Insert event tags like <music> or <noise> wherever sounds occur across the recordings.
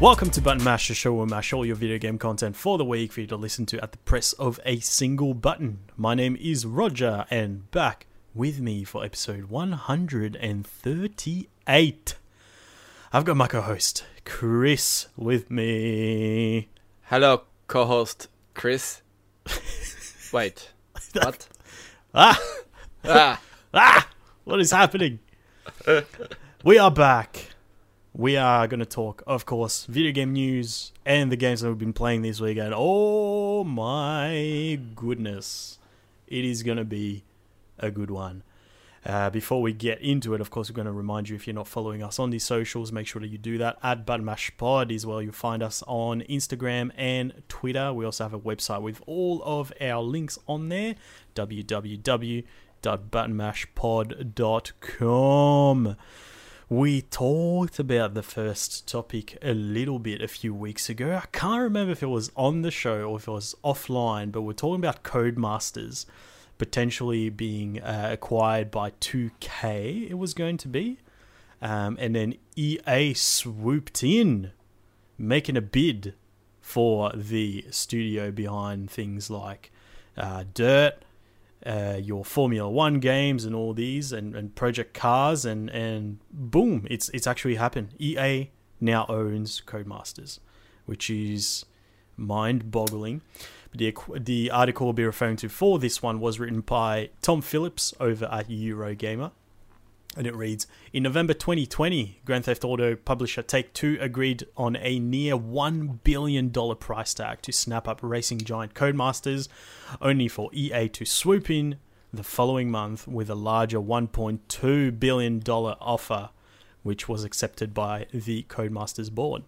Welcome to Button Mash, the show where we mash all your video game content for the week for you to listen to at the press of a single button. My name is Roger, and back with me for episode 138. I've got my co host, Chris, with me. Hello, co-host Chris. <laughs> Wait, what? <laughs> Ah! ah, Ah! What is happening? <laughs> we are back. We are going to talk, of course, video game news and the games that we've been playing this week. And oh my goodness, it is going to be a good one. Uh, before we get into it, of course, we're going to remind you if you're not following us on the socials, make sure that you do that. At ButtonMashPod is where you'll find us on Instagram and Twitter. We also have a website with all of our links on there www.buttonmashpod.com. We talked about the first topic a little bit a few weeks ago. I can't remember if it was on the show or if it was offline, but we're talking about Codemasters potentially being uh, acquired by 2K, it was going to be. Um, and then EA swooped in, making a bid for the studio behind things like uh, Dirt, uh, your Formula One games, and all these, and, and Project Cars, and and boom, it's it's actually happened. EA now owns Codemasters, which is mind-boggling. The the article we'll be referring to for this one was written by Tom Phillips over at Eurogamer. And it reads In November 2020, Grand Theft Auto publisher Take Two agreed on a near $1 billion price tag to snap up racing giant Codemasters, only for EA to swoop in the following month with a larger $1.2 billion offer, which was accepted by the Codemasters board.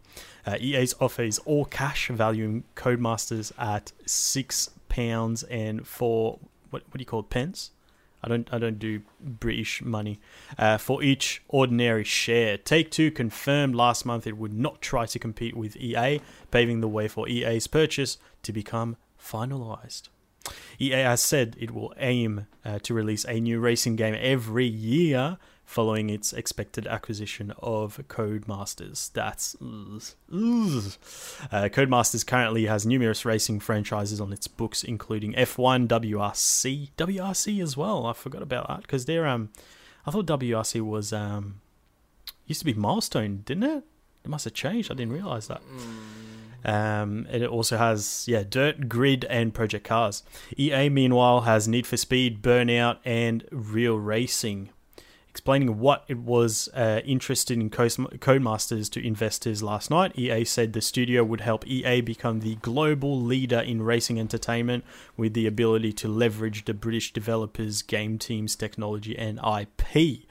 Uh, EA's offer is all cash, valuing Codemasters at six pounds and four, what, what do you call it, pence? I don't I don't do British money uh, for each ordinary share. Take Two confirmed last month it would not try to compete with EA, paving the way for EA's purchase to become finalized. EA has said it will aim uh, to release a new racing game every year following its expected acquisition of Codemasters. That's. Uh, Codemasters currently has numerous racing franchises on its books, including F1, WRC, WRC as well. I forgot about that because they're um, I thought WRC was um, used to be Milestone, didn't it? It must have changed. I didn't realize that. Um, and it also has yeah, Dirt, Grid, and Project Cars. EA meanwhile has Need for Speed, Burnout, and Real Racing explaining what it was uh, interested in Codemasters to investors last night. EA said the studio would help EA become the global leader in racing entertainment with the ability to leverage the British developers' game team's technology and IP.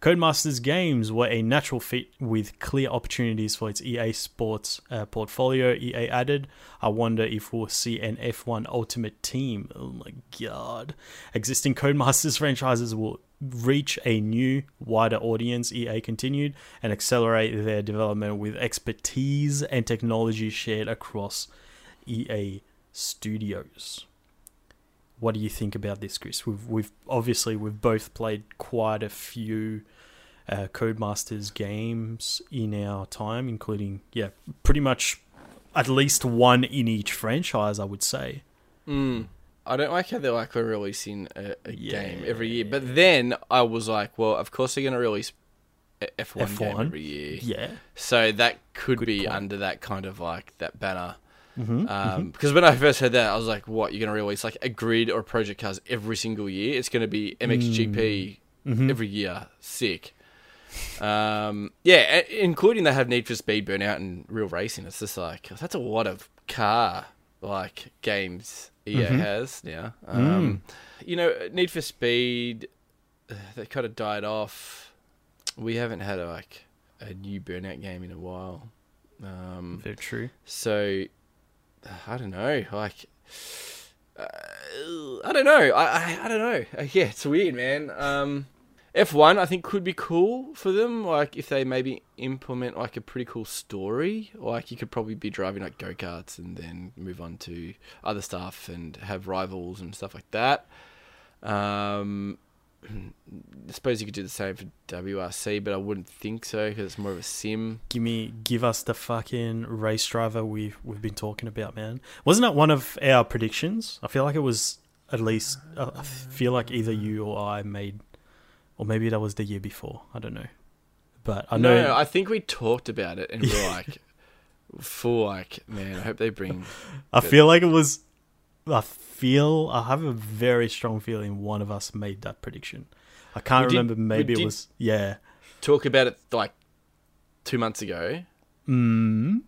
Codemasters games were a natural fit with clear opportunities for its EA Sports uh, portfolio. EA added, I wonder if we'll see an F1 Ultimate Team. Oh my god. Existing Codemasters <laughs> franchises will reach a new, wider audience, EA continued, and accelerate their development with expertise and technology shared across EA studios. What do you think about this, Chris? We've we've obviously we've both played quite a few uh, Codemasters games in our time, including yeah, pretty much at least one in each franchise. I would say. Mm. I don't like how they're like they're releasing a, a Yeah. game every year, but then I was like, well, of course they're going to release a F1, game F1? every year, Yeah. so that could Good be point. under that kind of like that banner. Mm-hmm. Um, Because when I first heard that, I was like, "What? You're going to release like a grid or Project Cars every single year? It's going to be MXGP Mhm. every year. Sick." Um, yeah, a- including they have Need for Speed, Burnout, and Real Racing. It's just like that's a lot of car like games EA Mhm. has now. Um, You know, Need for Speed, uh, they kind of died off. We haven't had a, like a new Burnout game in a while. Um, Very true. so I don't know, like uh, I don't know, I, I I don't know. Uh, yeah, it's weird, man. Um, F1 I think could be cool for them, like if they maybe implement like a pretty cool story. Like you could probably be driving like go karts and then move on to other stuff and have rivals and stuff like that. Um, <clears throat> I suppose you could do the same for WRC, but I wouldn't think so because it's more of a sim. Give me, give us the fucking race driver we've we've been talking about, man. Wasn't that one of our predictions? I feel like it was at least. I feel like either you or I made, or maybe that was the year before. I don't know, but I know. No, I think we talked about it and we we're like, full like, man, I hope they bring. I feel like it was. I feel I have a very strong feeling one of us made that prediction. I can't We did- remember. Maybe it was. Yeah. Talk about it like two months ago Mm.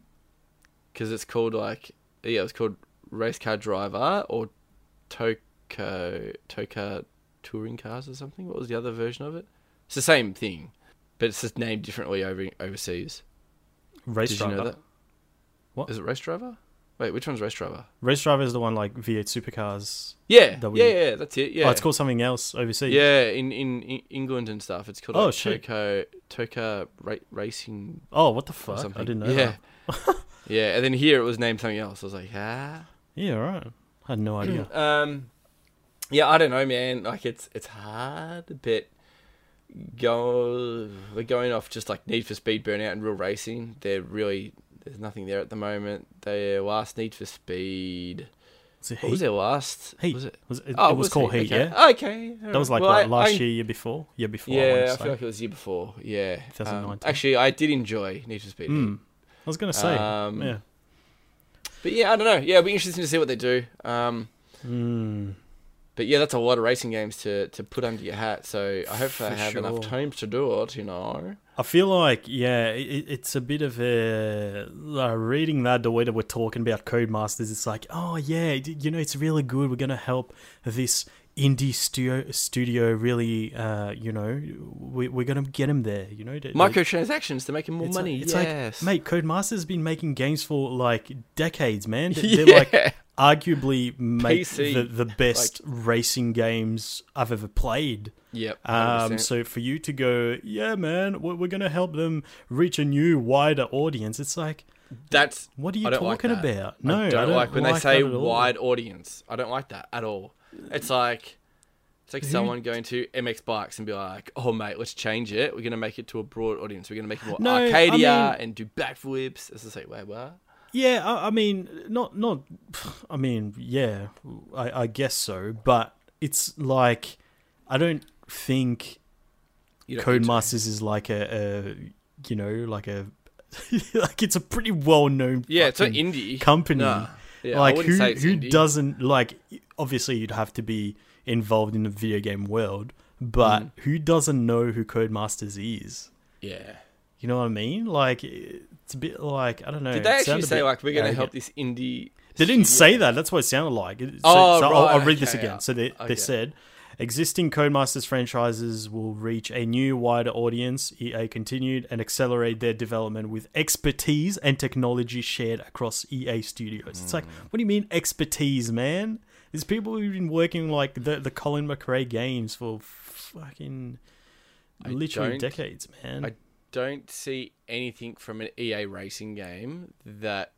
because it's called like yeah, it's called race car driver or TOCA TOCA touring cars or something. What was the other version of it? It's the same thing, but it's just named differently over overseas. Race Did driver. you know that? What? is it? Race driver? Wait, which one's race driver? Race driver is the one like V8 supercars. Yeah, we- yeah, yeah, that's it. Yeah, Oh, it's called something else overseas. Yeah, in, in, in England and stuff, it's called Oh, like shit. TOCA TOCA ra- Racing Oh, what the fuck? I didn't know Yeah, that. <laughs> yeah, and then here it was named something else. I was like, ah. Yeah, right. I had no idea. <clears throat> Um, yeah, I don't know, man. Like it's it's hard, but go they're going off just like Need for Speed, Burnout, and Real Racing. They're really there's nothing there at the moment. Their last Need for Speed. Was What was their last? Heat. Was it? Was it, Oh, it was called Heat, okay. yeah? Okay. That was like Well, I- last I- year, year before? Year before, Yeah, want I, feel like it was year before. Yeah. 2019. Um, actually, I did enjoy Need for Speed. Mm. I was going to say. Um, yeah. But yeah, I don't know. Yeah, it'll be interesting to see what they do. Um, Mm. But yeah, that's a lot of racing games to, to put under your hat. So I hope For have enough sure. time to do it. You know. I feel like, yeah, it, it's a bit of a. Uh, reading that, the way that we're talking about Codemasters, it's like, oh, yeah, you know, it's really good. We're going to help this indie studio, studio really, uh, you know, we, we're going to get them there, you know? to- like- Microtransactions to make more It's money. Like, it's yes. like, mate, Codemasters has been making games for like decades, man. They- <laughs> yeah. They're like arguably make the, the best racing games I've ever played. yep. Um, 100%. so for you to go, yeah, man, we're, we're gonna help them reach a new wider audience. It's like, that's what are you I don't like talking about? No, I don't, like when they like say that at all. wide audience. I don't like that at all. It's like it's like someone going to MX bikes and be like, "Oh mate, let's change it. We're gonna make it to a broad audience. We're gonna make it more No, I Arcadia mean- and do backflips." It's just like, wait, what? Yeah, I, I mean, not not. <sighs> I mean, yeah, I, I guess so. But it's like, I don't think You don't. Codemasters is like a, a you know, like a <laughs> like it's a pretty well known Yeah, it's an indie company. Nah. Yeah, like who who indie. doesn't like obviously you'd have to be involved in the video game world, but Mm. who doesn't know who Codemasters is? Yeah. You know what I mean? Like it's a bit like I don't know. Did they actually say like we're gonna help this indie? They didn't studio- say that. That's what it sounded like. So, Oh, so I'll, right, I'll read this again. So they, Okay. they said existing Codemasters franchises will reach a new, wider audience. EA continued and accelerate their development with expertise and technology shared across EA studios. It's like, Hmm. what do you mean expertise, man? There's people who've been working like the the Colin McRae games for fucking I literally decades, man. I don't see anything from an EA racing game that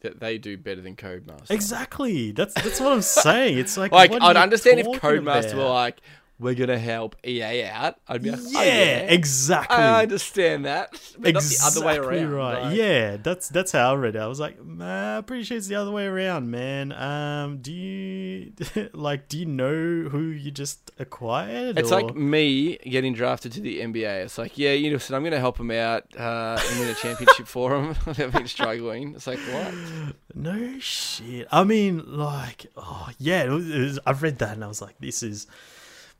that they do better than Codemaster. exactly. That's that's what I'm saying. It's like, Like I'd understand if Codemaster were like, "We're gonna help EA out." I'd be like, yeah, "Oh, yeah, exactly. I understand that, but not the other way around." Right. like- Yeah, that's that's how I read it. I was like, I'm pretty sure it's the other way around, man. Um, do you <laughs> like do you know who you just acquired? It's or- like me getting drafted to the NBA. It's like, yeah, you know, so I'm going to help him out uh, and win a championship <laughs> for him. <laughs> They've been struggling. It's like, what? no shit. I mean, like, oh yeah, it was, it was- I read that and I was like, this is.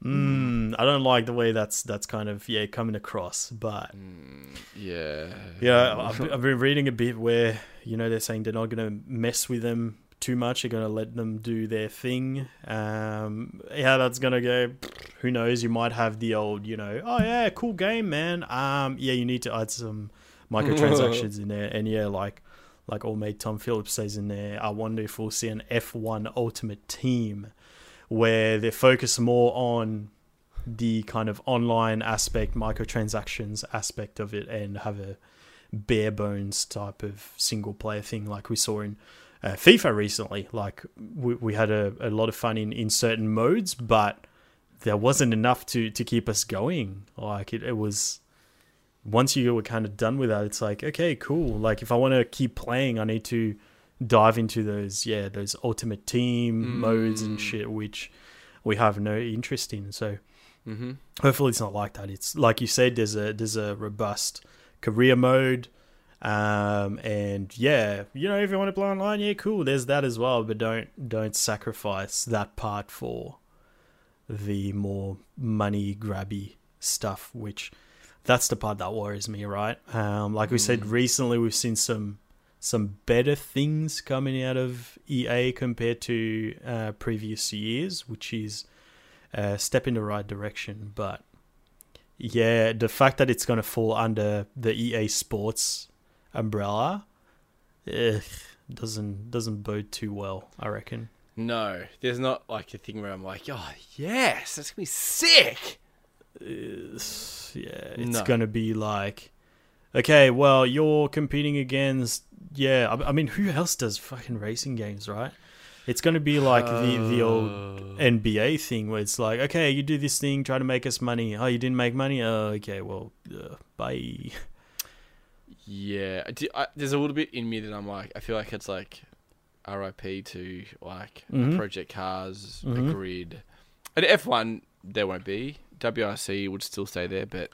Mm, I don't like the way that's that's kind of yeah coming across, but Mm, yeah. Yeah, I've, I've been reading a bit where you know they're saying they're not going to mess with them too much. They're going to let them do their thing. Um, how that's going to go, who knows? You might have the old, you know, oh yeah, cool game, man. Um, yeah, you need to add some microtransactions <laughs> in there, and yeah, like like old mate Tom Phillips says in there, I wonder if we'll see an F1 Ultimate Team where they focus more on the kind of online aspect, microtransactions aspect of it, and have a bare bones type of single player thing like we saw in uh, FIFA recently. Like we, we had a, a lot of fun in, in certain modes, but there wasn't enough to to keep us going. Like it, it was once you were kind of done with that, it's like okay, cool. Like if I want to keep playing, I need to dive into those yeah those ultimate team modes and Mm. shit, which we have no interest in. So Mm-hmm. hopefully it's not like that. It's like you said, there's a there's a robust career mode. Um and yeah, you know, if you want to play online, yeah, cool. There's that as well, but don't don't sacrifice that part for the more money grabby stuff, which that's the part that worries me, right? Um like we said Mm. recently we've seen some some better things coming out of EA compared to uh, previous years, which is a step in the right direction. But yeah, the fact that it's going to fall under the EA Sports umbrella eh, doesn't doesn't bode too well. I reckon. No, there's not like a thing where I'm like, oh yes, that's gonna be sick. It's- yeah, it's No. going to be like, okay, well, you're competing against. Yeah, I, I mean, who else does fucking racing games, right? It's going to be like the the old Uh, NBA thing where it's like, okay, you do this thing, try to make us money. Oh, you didn't make money. Oh, okay, well, uh, bye. Yeah, I do, I, there's a little bit in me that I'm like, I feel like it's like RIP to like Mhm. Project Cars, Mhm. a grid. At F1, there won't be. WRC would still stay there, but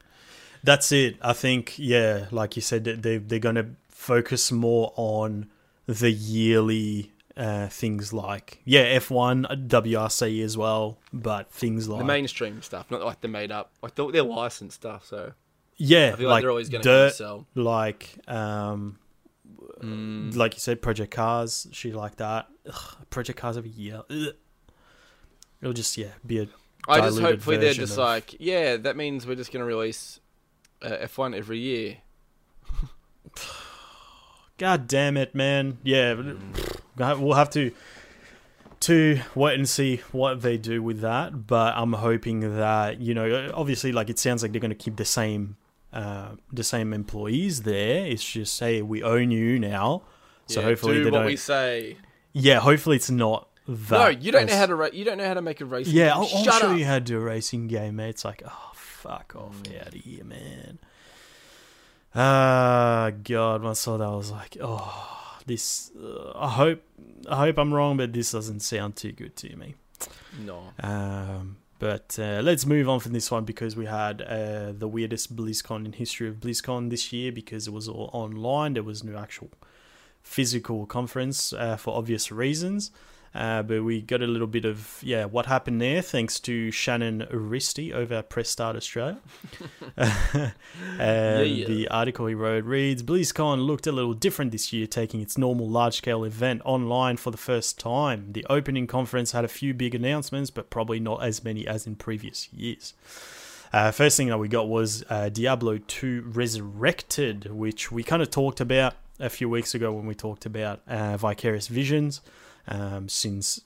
That's it. I think, yeah, like you said, they they're gonna focus more on the yearly uh, things like yeah, F one, WRC as well, but things like the mainstream stuff, not like the made up, I thought they're licensed stuff. So yeah, I feel like, like they're always going to dirt, sell. like um, Mm. like you said, Project Cars, she like that. Ugh, Project Cars every year. Ugh. It'll just yeah be a I just hopefully they're just of- like, yeah, that means we're just going to release uh, F1 every year. God damn it, man. Yeah, we'll have to to wait and see what they do with that. But I'm hoping that you know, obviously, like it sounds like they're going to keep the same uh, the same employees there. It's just hey, we own you now. So Yeah, hopefully do they what don't. we say. Yeah, hopefully it's not that. no, you don't know how to ra- you don't know how to make a racing. Yeah, game. I'll, I'll show up. you how to do a racing game, mate. It's like, oh, fuck off Mm. out of here, man. Ah, God, when I saw that, I was like, oh, this. Uh, I hope, I hope I'm wrong, but this doesn't sound too good to me. No. Um, but uh, let's move on from this one because we had uh, the weirdest BlizzCon in history of BlizzCon this year because it was all online. There was no actual physical conference uh, for obvious reasons. Uh, but we got a little bit of yeah what happened there thanks to Shannon Grixti over at Press Start Australia. <laughs> and yeah. the article he wrote reads BlizzCon looked a little different this year, taking its normal large scale event online for the first time. The opening conference had a few big announcements, but probably not as many as in previous years. Uh, first thing that we got was uh, Diablo 2 Resurrected, which we kind of talked about a few weeks ago when we talked about uh, Vicarious Visions, um, since,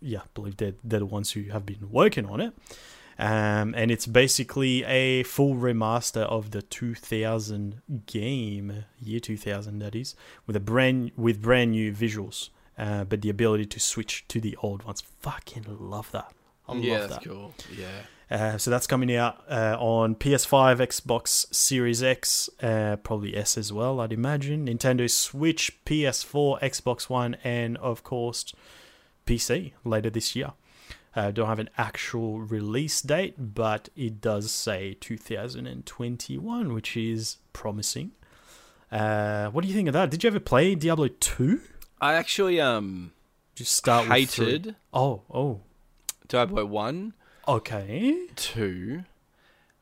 yeah, I believe they're, they're the ones who have been working on it. Um, and it's basically a full remaster of the 2000 game, year 2000 that is, with a brand with brand new visuals, uh, but the ability to switch to the old ones. Fucking love that. I yeah, love that's that. cool. Yeah. Uh, so that's coming out uh, on PS5, Xbox Series X, uh, probably S as well, I'd imagine. Nintendo Switch, PS4, Xbox One, and of course PC later this year. Uh, don't have an actual release date, but it does say 2021, which is promising. Uh, what do you think of that? Did you ever play Diablo 2? I actually um Just start with hated Oh, oh, Diablo 1, okay. 2.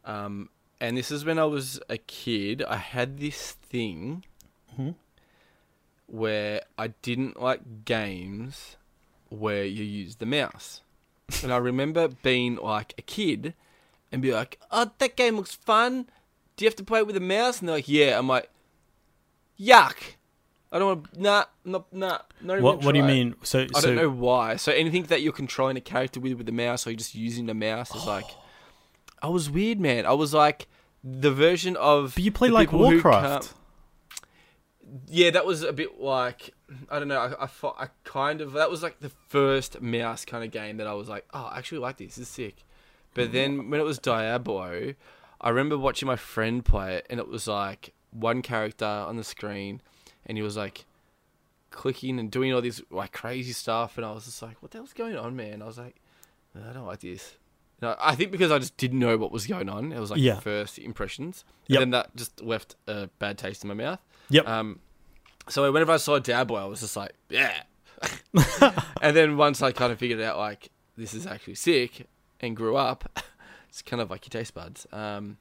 Um and this is when I was a kid. I had this thing Mhm. where I didn't like games where you use the mouse. And I remember being like a kid and be like, "Oh, that game looks fun. Do you have to play it with a mouse?" And they're like, "Yeah." I'm like, "Yuck." I don't want. Nah, not nah. Not even What What do you mean? So, I so don't know why. So anything that you're controlling a character with with the mouse, or you're just using the mouse, is like. <gasps> I was weird, man. I was like the version of. But you play like Warcraft. Yeah, that was a bit like I don't know. I, I, I kind of that was like the first mouse kind of game that I was like, oh, I actually like this. This is sick. But then when it was Diablo, I remember watching my friend play it, and it was like one character on the screen, and he was like clicking and doing all this like crazy stuff, and I was just like, "What the hell's going on, man?" I was like, "I don't like this." No, I think because I just didn't know what was going on. It was like Yeah. first impressions, Yep. and then that just left a bad taste in my mouth. Yep. Um, so whenever I saw Diablo, I was just like, yeah. <laughs> <laughs> and then once I kind of figured out like this is actually sick and grew up, <laughs> it's kind of like your taste buds. Um,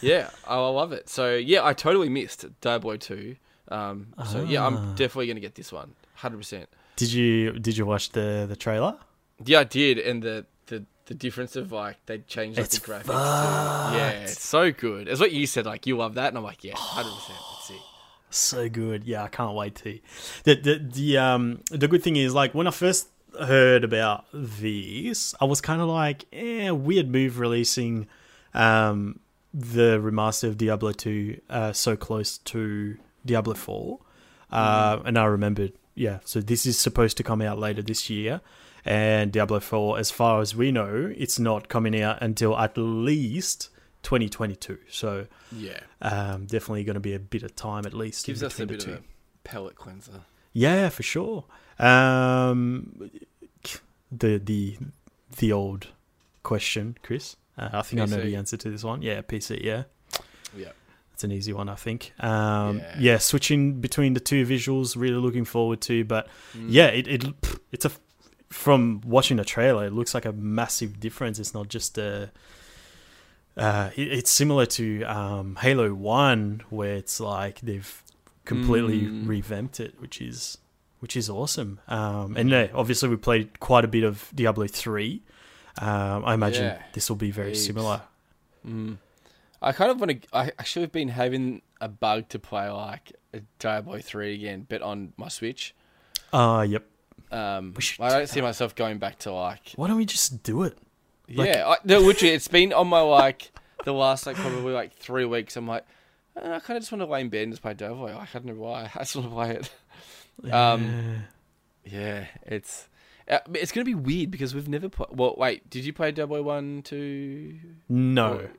yeah, I love it. So yeah, I totally missed Diablo two. Um, so yeah, Ah. I'm definitely gonna get this one, hundred percent. Did you did you watch the the trailer? Yeah, I did, and the the. The difference of like they changed like, It's the graphics too. Yeah, it's so good. It's what you said. Like you love that, and I'm like, yeah, hundred percent. Let's see. So good. Yeah, I can't wait to. The the the um the good thing is like when I first heard about this, I was kind of like, eh, weird move releasing um the remaster of Diablo 2 uh so close to Diablo 4. Uh, and I remembered, yeah, so this is supposed to come out later this year. And Diablo 4, as far as we know, it's not coming out until at least 2022. So Yeah, um, definitely going to be a bit of time at least. gives us a between bit of two. a palate cleanser. Yeah, for sure. Um, the the the old question, Chris. Uh, I think I know the answer to this one. Yeah, PC. Yeah, Yeah. It's an easy one, I think. Um, Yeah. yeah. switching between the two visuals, really looking forward to. But Mm. yeah, it, it it's a from watching the trailer, it looks like a massive difference. It's not just a. Uh, it, it's similar to um, Halo One, where it's like they've completely Mm. revamped it, which is which is awesome. Um, and yeah, obviously we played quite a bit of Diablo three. Um, I imagine Yeah, this will be very heaps. similar. Mm. I kind of want to. I should have been having a bug to play like a Diablo three again, but on my Switch. Uh, yep. Um, I do don't see myself going back to like. Why don't we just do it? Like- yeah, I, no, literally, it's been on my like the last like probably like three weeks. I'm like, "Uh, I kind of just want to lay in bed and just play Diablo. Like, I don't know why. <laughs> I just want to play it. Um, Yeah. Yeah, it's uh, it's gonna be weird because we've never played. Well, wait, did you play Diablo one, two? no. Or-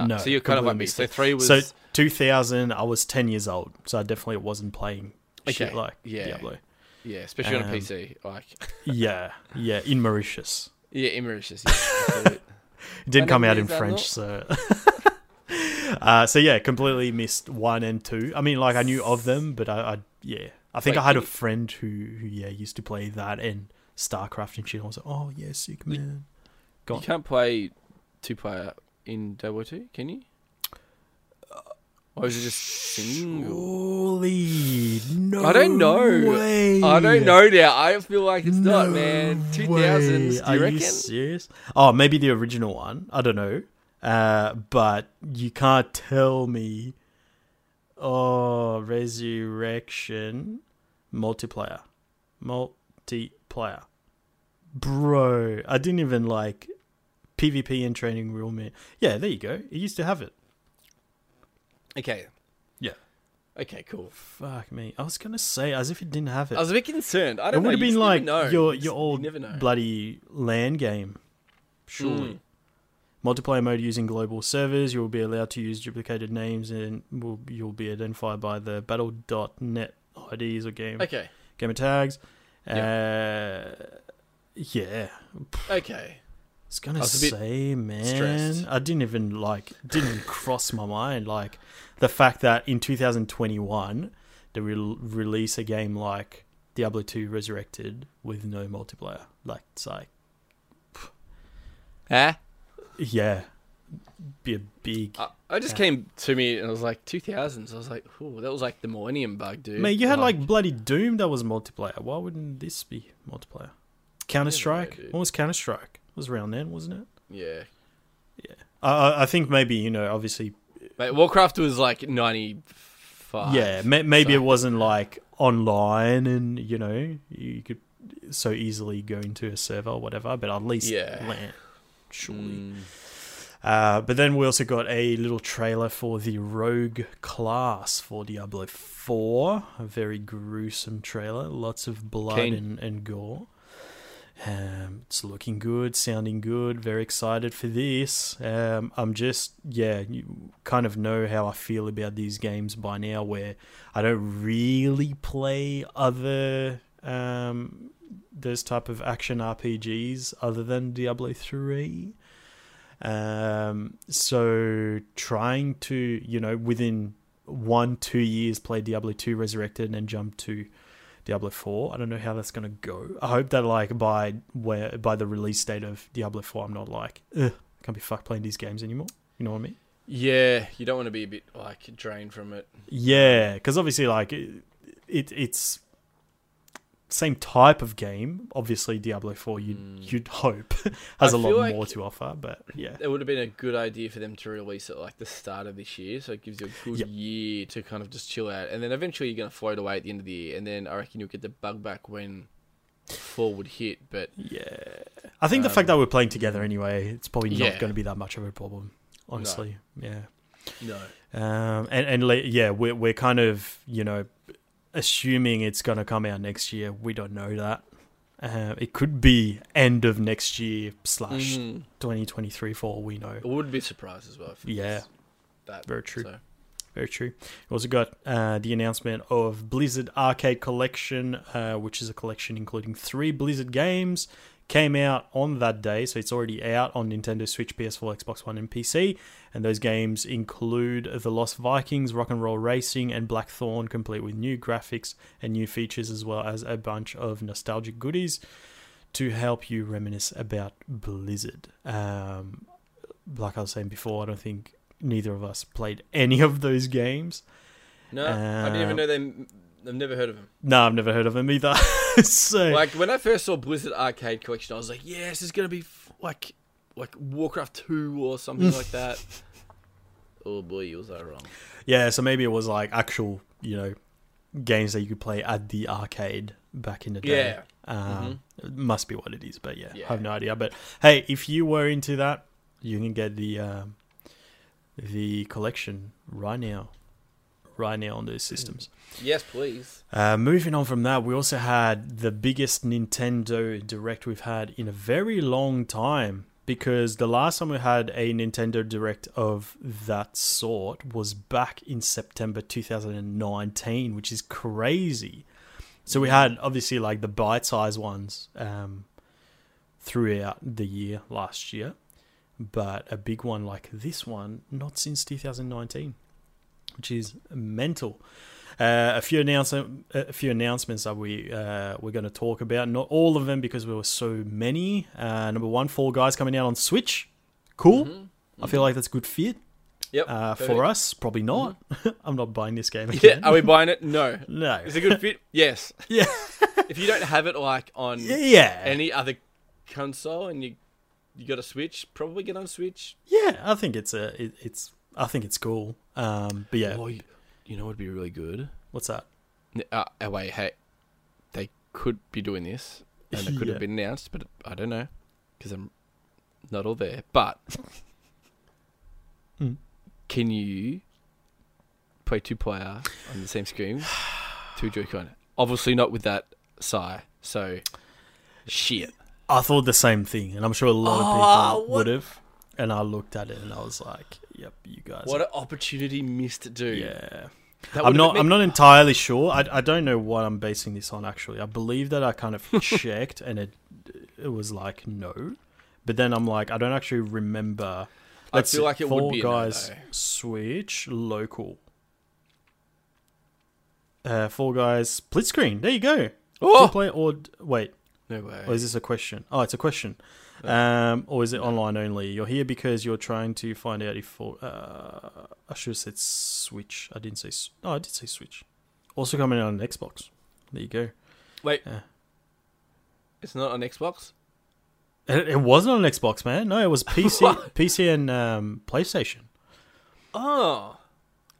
no. No, So you're kind of like me. So three was So 2000, I was 10 years old, so I definitely wasn't playing shit like yeah. Diablo. yeah, especially on um, a PC. Like <laughs> Yeah, yeah, in Mauritius. yeah, in Mauritius. Yeah, it. <laughs> It didn't come out in. French, so. <laughs> uh, so yeah, completely missed one and two. I mean, like I knew of them, but I, I yeah, I think Wait, I had a friend who, who yeah used to play that and StarCraft and shit. I was like, oh yeah, sick man. Go you on. can't play two player in two, can you? Or is it just single? Surely, no. I don't know. Way. I don't know now. I feel like it's not, man. Two thousands. way. Do you Are reckon? you serious? Oh, maybe the original one. I don't know. Uh, but you can't tell me. Oh, resurrection multiplayer, multiplayer, bro. I didn't even like PvP and training real man. Yeah, there you go. It used to have it. Okay. Yeah. Okay. Cool. Fuck me. I was gonna say as if it didn't have it. I was a bit concerned. I it don't know. It would have been like your your old bloody LAN game. Surely. Mm. Multiplayer mode using global servers. You will be allowed to use duplicated names and will you'll be identified by the battle.net IDs or game Okay. gamer tags. Uh, yeah. Okay. It's gonna I was say, man. stressed. I didn't even like didn't <laughs> cross my mind like the fact that in 2021 they will release a game like Diablo 2 Resurrected with no multiplayer. Like it's like Huh? yeah, be a big. I, I just came to me and it was like 2000s. I was like, ooh, that was like the Millennium Bug, dude. Man, you had like bloody Doom that was multiplayer. Why wouldn't this be multiplayer? Counter Strike. What was Counter Strike? It was around then, wasn't it? yeah. Yeah. I I think maybe you know obviously Mate, Warcraft was like 95. yeah, may, maybe so- it wasn't like online and you know you could so easily go into a server or whatever, but at least Yeah. LAN, surely. Mm. Uh, but then we also got a little trailer for the Rogue class for Diablo 4. A very gruesome trailer, lots of blood Keen. and, and gore. Um, it's looking good, sounding good. Very excited for this. Um, I'm just, yeah, you kind of know how I feel about these games by now, where I don't really play other um, those type of action RPGs other than Diablo three. Um, so trying to, you know, within one two years, play Diablo two Resurrected and jump to Diablo 4. I don't know how that's going to go. I hope that like by where by the release date of Diablo 4 I'm not like, Ugh, can't be fucked playing these games anymore. You know what I mean? Yeah, you don't want to be a bit like drained from it. Yeah, cuz obviously like it, it it's same type of game. Obviously, Diablo Four you'd Mm. you'd hope <laughs> has I a lot like- more to offer, but yeah, It would have been a good idea for them to release it like the start of this year, so it gives you a good Yep. year to kind of just chill out, and then eventually you're gonna float away at the end of the year, and then I reckon you'll get the bug back when four would hit. But yeah. I think the Um, fact that we're playing together anyway, it's probably Yeah. not going to be that much of a problem. Honestly, yeah. no, Um, and and le- yeah, we're we're kind of you know assuming it's going to come out next year. We don't know that. Uh, it could be end of next year slash Mhm. twenty twenty three for all we know. It would be surprised as well. If Yeah. that Very true. So. Very true. We also got uh, the announcement of Blizzard Arcade Collection, uh, which is a collection including three Blizzard games. Came out on that day, so it's already out on Nintendo Switch, PS4, Xbox One, and PC. And those games include The Lost Vikings, Rock and Roll Racing, and Blackthorne, complete with new graphics and new features, as well as a bunch of nostalgic goodies to help you reminisce about Blizzard. Um, like I was saying before, I don't think neither of us played any of those games. No, I didn't even Um, know them. I've never heard of them. No, I've never heard of them either. <laughs> <laughs> so Like when I first saw Blizzard Arcade Collection, I was like, "Yeah, this is gonna be f- like like Warcraft Two or something like <laughs> that." Oh boy, was I wrong? yeah, so maybe it was like actual, you know, games that you could play at the arcade back in the day. Yeah. Um, It must be what it is, but yeah, Yeah. I have no idea. But hey, if you were into that, you can get the um, the collection right now, right now on those systems. Yes, please. Uh, moving on from that, we also had the biggest Nintendo Direct we've had in a very long time. Because the last time we had a Nintendo Direct of that sort was back in September 2019, which is crazy. So we had obviously like the bite sized ones um, throughout the year last year, but a big one like this one, not since 2019, which is mental. Uh, a few announcement, a few announcements that we uh, we're going to talk about. Not all of them because there were so many. Uh, number one, Fall Guys coming out on Switch. Cool. Mhm. I feel like that's a good fit Yep. uh, for us. Probably not. <laughs> I'm not buying this game Yeah. again. Are we buying it? No. <laughs> no. Is it a good fit? Yes. <laughs> Yeah. If you don't have it like on Yeah. any other console and you you got a Switch, probably get on Switch. yeah. I think it's a. It, it's. I think it's cool. Um. But yeah. You, you know what would be really good? What's that? N- Uh, uh, wait, hey, they could be doing this, <laughs> and it could Yeah. have been announced, but I don't know because I'm not all there. But Mm. can you play two player on the same screen, <sighs> two Joy-Con? Obviously not with that sigh. So shit. I thought the same thing, and I'm sure a lot of Oh, people would have. And I looked at it and I was like, "Yep, you guys." What an opportunity missed, dude. yeah. I'm not. been- I'm not entirely sure. I, I don't know what I'm basing this on. Actually, I believe that I kind of <laughs> checked and it it was like no, but then I'm like I don't actually remember. I Let's feel like it would be a no, Guys. Switch local. Uh, Fall Guys split screen. There you go. Oh! To play or wait, No way. or is this a question? Oh, it's a question. Um, or is it online only? You're here because you're trying to find out if. For, uh, I should have said Switch. I didn't say. s- Oh, I did say Switch. Also coming out on Xbox. There you go. Wait, Yeah. it's not on Xbox. It, it wasn't on Xbox, man. No, it was <laughs> PC, PC and um, PlayStation. Oh.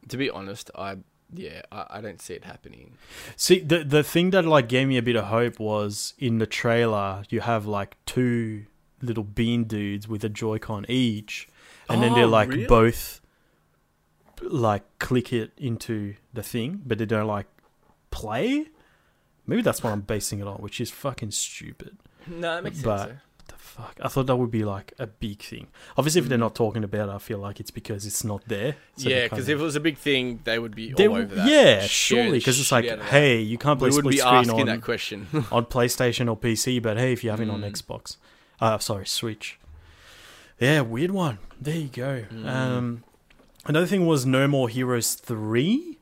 To be honest, I yeah, I, I don't see it happening. See, the the thing that like gave me a bit of hope was in the trailer. You have like two little bean dudes with a Joy-Con each, and then they're Oh, like really? both like click it into the thing, but they don't like play. Maybe that's what I'm basing it on, which is fucking stupid. <laughs> No, it makes But- sense. The fuck! I thought that would be like a big thing. Obviously, if they're not talking about it, I feel like it's because it's not there. So yeah, because if it was a big thing, they would be They all over that. Yeah, surely, because it's like, shit out of that. hey, you can't play we split be screen asking on, that question. on <laughs> PlayStation or PC, but hey, if you have it on Mm. Xbox, uh, sorry, Switch. Yeah, weird one. There you go. Mm. Um, another thing was No More Heroes three.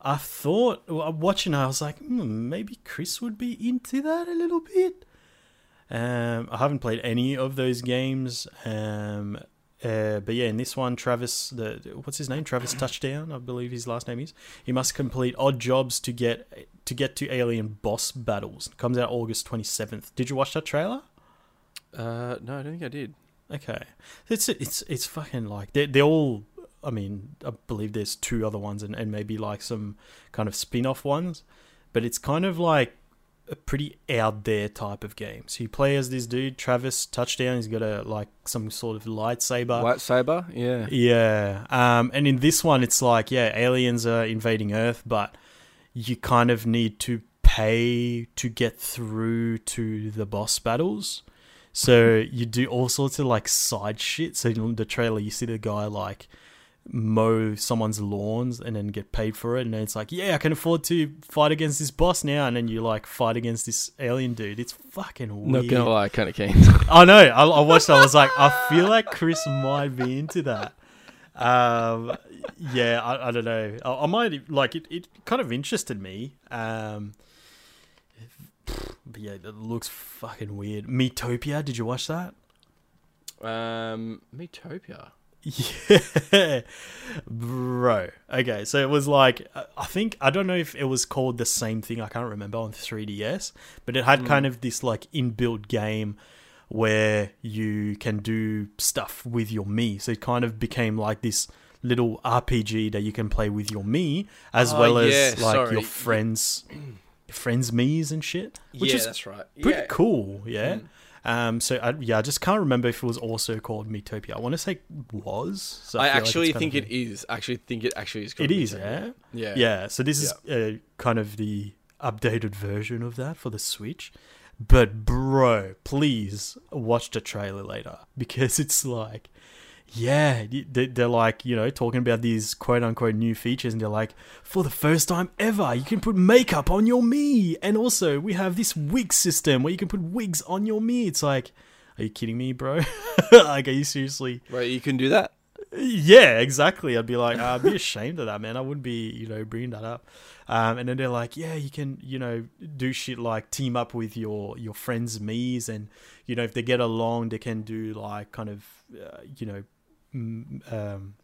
I thought watching, it, I was like, hmm, maybe Chris would be into that a little bit. Um, I haven't played any of those games. Um, uh, but yeah, in this one, Travis, the what's his name? Travis <clears throat> Touchdown, I believe his last name is. He must complete odd jobs to get to get to alien boss battles. It Comes out August twenty seventh. Did you watch that trailer? Uh, no, I don't think I did. Okay, it's it's it's fucking like they're they're all. I mean, I believe there's two other ones and, and maybe like some kind of spin off ones, but it's kind of like a pretty out there type of game. So you play as this dude, Travis Touchdown. He's got a like some sort of lightsaber. Lightsaber, yeah. Yeah. Um, and in this one, it's like, yeah, aliens are invading Earth, but you kind of need to pay to get through to the boss battles. So you do all sorts of like side shit. So in the trailer, you see the guy like mow someone's lawns and then get paid for it. And then it's like, yeah, I can afford to fight against this boss now. And then you like fight against this alien dude. It's fucking weird. Not gonna lie, kind of keen. <laughs> I know. I, I watched. that, I was like, I feel like Chris might be into that. Um, yeah, I, I don't know. I, I might like it. It kind of interested me. Um, but yeah, it looks fucking weird. Miitopia. Did you watch that? um, Miitopia. <laughs> Yeah, bro. Okay, so it was like I think I don't know if it was called the same thing. I can't remember on 3DS, but it had kind of this like inbuilt game where you can do stuff with your Mii. So it kind of became like this little RPG that you can play with your Mii as Oh, well as yeah, like sorry. your friends, <clears throat> friends Mii's and shit, which yeah, is that's right. pretty yeah. cool. Yeah. Mm. Um, so I, yeah, I just can't remember if it was also called Miitopia. I want to say was. So I like it's actually kind think it is. Actually, think it actually is. It called is, yeah. Yeah. Yeah. So this is uh, kind of the updated version of that for the Switch. But bro, please watch the trailer later <laughs> because it's like, yeah, they- they're like you know talking about these quote unquote new features, and they're like, for the first time ever, you can put makeup on your Mii, and also we have this wig system where you can put wigs on your Mii. It's like, are you kidding me, bro? <laughs> like, are you seriously? Right, you can do that. Yeah, exactly. I'd be like, I'd be ashamed of that, man. I wouldn't be, you know, bringing that up. Um, and then they're like, yeah, you can, you know, do shit like team up with your your friends' Mii's, and you know, if they get along, they can do like kind of, uh, you know, um,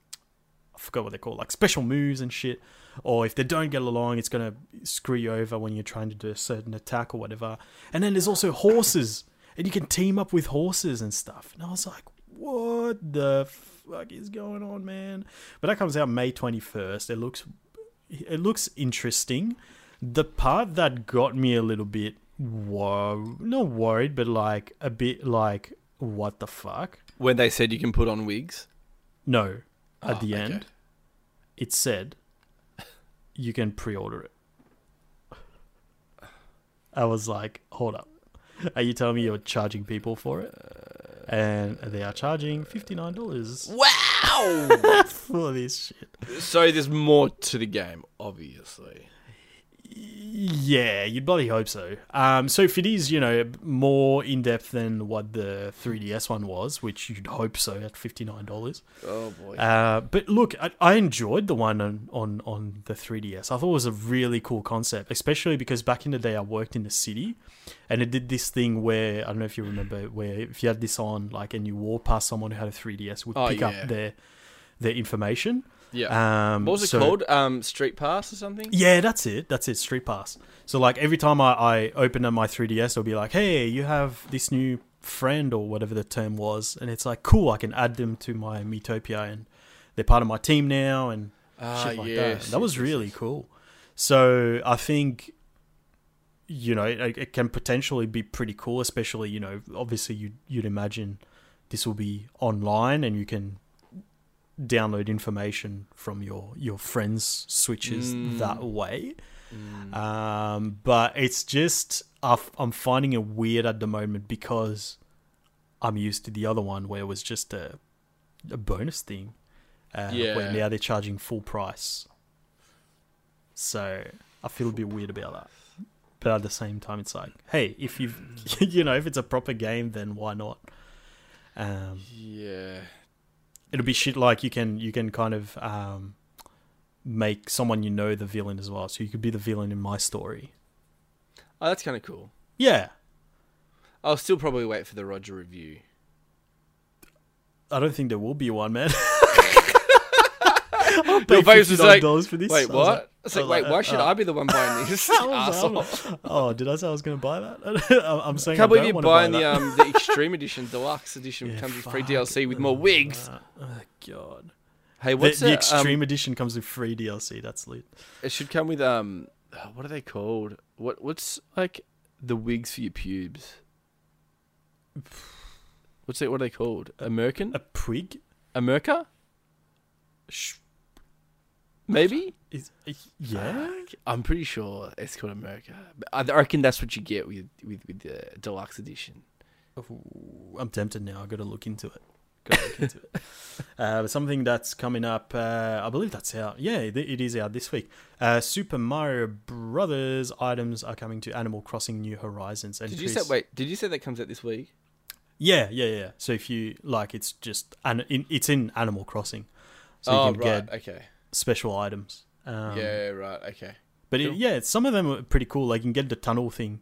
I forgot what they're called, like special moves and shit. Or if they don't get along, it's gonna screw you over when you're trying to do a certain attack or whatever. And then there's also horses, and you can team up with horses and stuff. And I was like, what the fuck is going on, man? But that comes out May 21st. It looks it looks interesting. The part that got me a little bit wor- not worried, but like a bit like what the fuck? When they said you can put on wigs. No, at Oh, the okay. end it said you can pre-order it. I was like, hold up. Are you telling me you're charging people for it? And they are charging $59 Wow. <laughs> for this shit. so there's more to the game, obviously. Yeah, you'd bloody hope so. Um, so if it is, you know, more in depth than what the 3DS one was, which you'd hope so at fifty nine dollars. Oh boy. Uh, but look, I, I enjoyed the one on, on on the 3DS. I thought it was a really cool concept, especially because back in the day I worked in the city, and it did this thing where I don't know if you remember, where if you had this on, like, and you walk past someone who had a 3DS, would Oh, pick yeah. up their their information. Yeah. Um, what was it so- called? Um, Street Pass or something? Yeah, that's it. That's it. Street Pass. So like every time I, I open up my 3DS, it'll be like, "Hey, you have this new friend or whatever the term was," and it's like, "Cool, I can add them to my Miitopia, and they're part of my team now." And Ah, shit like yes, that. That was really cool. So I think, you know, it, it can potentially be pretty cool. Especially, you know, obviously you you'd imagine this will be online and you can download information from your your friends' switches Mm. that way. Mm. Um, but it's just I'm finding it weird at the moment because I'm used to the other one where it was just a a bonus thing. Uh, Yeah. Where now they're charging full price. So I feel a bit weird about that. But at the same time, it's like, hey, if you've, <laughs> you know, if it's a proper game, then why not? Um, Yeah. It'll be shit like you can you can kind of um, make someone you know the villain as well. So you could be the villain in my story. Oh, that's kind of cool. Yeah, I'll still probably wait for the Roger review. I don't think there will be one, man. <laughs> Your face was like, dollars for this. Wait, I was what? It's I like, wait, why should uh, I be the one buying <laughs> this? I Asshole. <laughs> oh, did I say I was going to buy that? <laughs> I'm- saying Can't I believe don't you're buying the um the extreme edition, deluxe edition Yeah, comes with free. DLC with more wigs. Uh, oh god. Hey, The, what's the that, extreme Um, edition comes with free DLC. That's lit. it should come with um, what are they called? What what's like the wigs for your pubes? What's it? What are they called? American? A prig? America? Sh- Maybe? Is, yeah. I'm pretty sure it's called America. I reckon that's what you get with with with the deluxe edition. Ooh, I'm tempted now. I got to look into it. Got to look into it. <laughs> Uh, something that's coming up. Uh, I believe that's out. Yeah, it, it is out this week. Uh, Super Mario Brothers items are coming to Animal Crossing New Horizons. And Did you say wait? Did you say that comes out this week? Yeah, yeah, yeah. So if you like, it's just and in, it's in Animal Crossing, so oh you can right, get okay. Special items. Um, yeah, right, okay. but it, yeah, some of them are pretty cool. Like you can get the tunnel thing,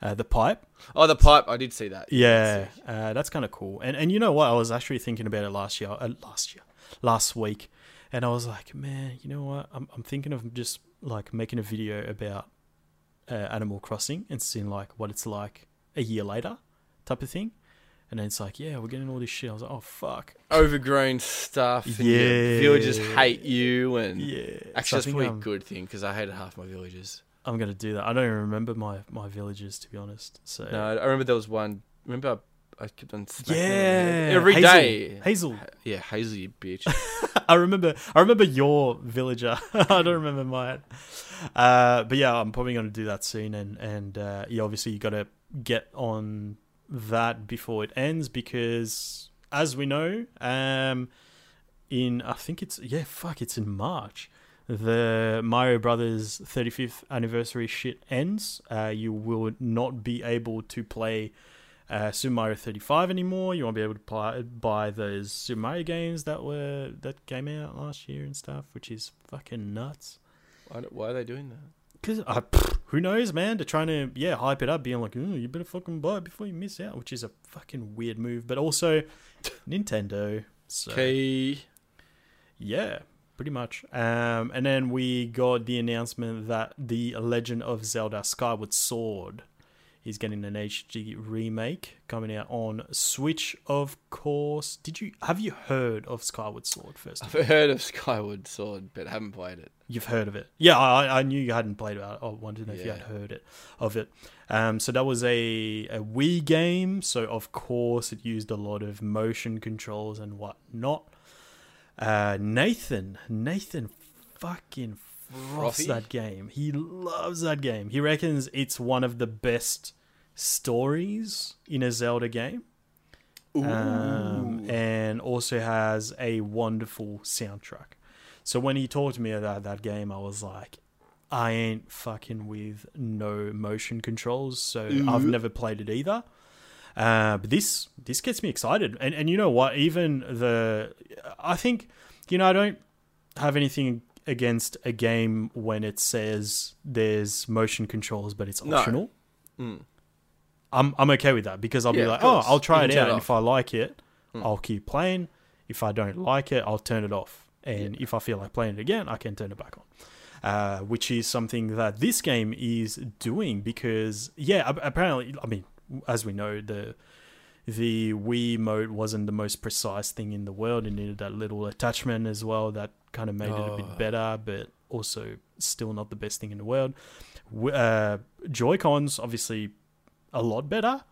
uh, the pipe. Oh, the pipe. I did see that. Yeah, Sick. uh, that's kind of cool. And and you know what? I was actually thinking about it last year, uh, last year, last week, and I was like, man, you know what? I'm I'm thinking of just like making a video about uh, Animal Crossing and seeing like what it's like a year later, type of thing. And then it's like, yeah, we're getting all this shit. I was like, oh fuck, Overgrown stuff. And your Yeah. villagers hate you, and yeah. actually So that's probably a good thing because I hated half my villagers. I'm gonna do that. I don't even remember my my villages to be honest. So No, I remember there was one. Remember, I, kept on smacking them on the head yeah, every Hazel. day. Hazel. Yeah, Hazel, you bitch. <laughs> I remember. I remember your villager. <laughs> I don't remember mine. Uh, but yeah, I'm probably going to do that soon, and and uh, yeah, obviously you got to get on that before it ends because, as we know, um, in I think it's yeah, fuck, it's in March. The Mario Brothers 35th anniversary shit ends. Uh, you will not be able to play uh, Super Mario 35 anymore. You won't be able to play, buy those Super Mario games that were that came out last year and stuff, which is fucking nuts. why, why are they doing that? Cause I, pff, who knows, man? They're trying to yeah hype it up, being like, "Ooh, you better fucking buy it before you miss out," which is a fucking weird move. But also, <laughs> Nintendo. So Okay. yeah, pretty much. Um, and then we got the announcement that the Legend of Zelda Skyward Sword is getting an HD remake coming out on Switch, of course. Did you have you heard of Skyward Sword first? of? I've heard of Skyward Sword, but haven't played it. You've heard of it, yeah. I, I knew you hadn't played it. I wanted to know if you had heard it of it. Um, so that was a a Wii game. So of course it used a lot of motion controls and whatnot. Uh, Nathan, Nathan, fucking Frothy? that game. He loves that game. He reckons it's one of the best stories in a Zelda game. Um, and also has a wonderful soundtrack. So when he talked to me about that game, I was like, I ain't fucking with no motion controls, so I've Mhm. never played it either. Uh, but this this gets me excited, and and you know what? Even the I think you know I don't have anything against a game when it says there's motion controls, but it's No. optional. Mm. I'm I'm okay with that because I'll Yeah, be like, oh. I'll try You it out, it and if I like it, Mm. I'll keep playing. If I don't like it, I'll turn it off, and if I feel like playing it again, I can turn it back on. Uh, which is something that this game is doing because yeah, apparently, I mean, as we know, the the Wii mode wasn't the most precise thing in the world. It needed that little attachment as well that kind of made it a Oh. bit better, but also still not the best thing in the world. Uh, Joy Cons obviously a lot better.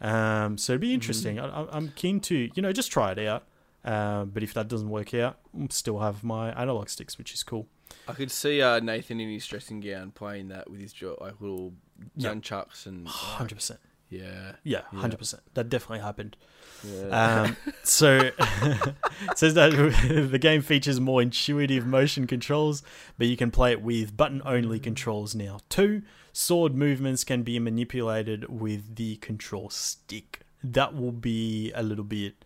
Um, so it'd be interesting. I, I- I'm keen to you know just try it out. Um, but if that doesn't work out, I'll still have my analog sticks, which is cool. I could see uh, Nathan in his dressing gown playing that with his jo- like little Yeah. nunchucks and <sighs> hundred percent. Yeah, Yeah, Yeah. hundred percent. That definitely happened. yeah. Um, <laughs> so it <laughs> says that <laughs> the game features more intuitive motion controls, but you can play it with button only controls now. Two sword movements can be manipulated with the control stick. That will be a little bit.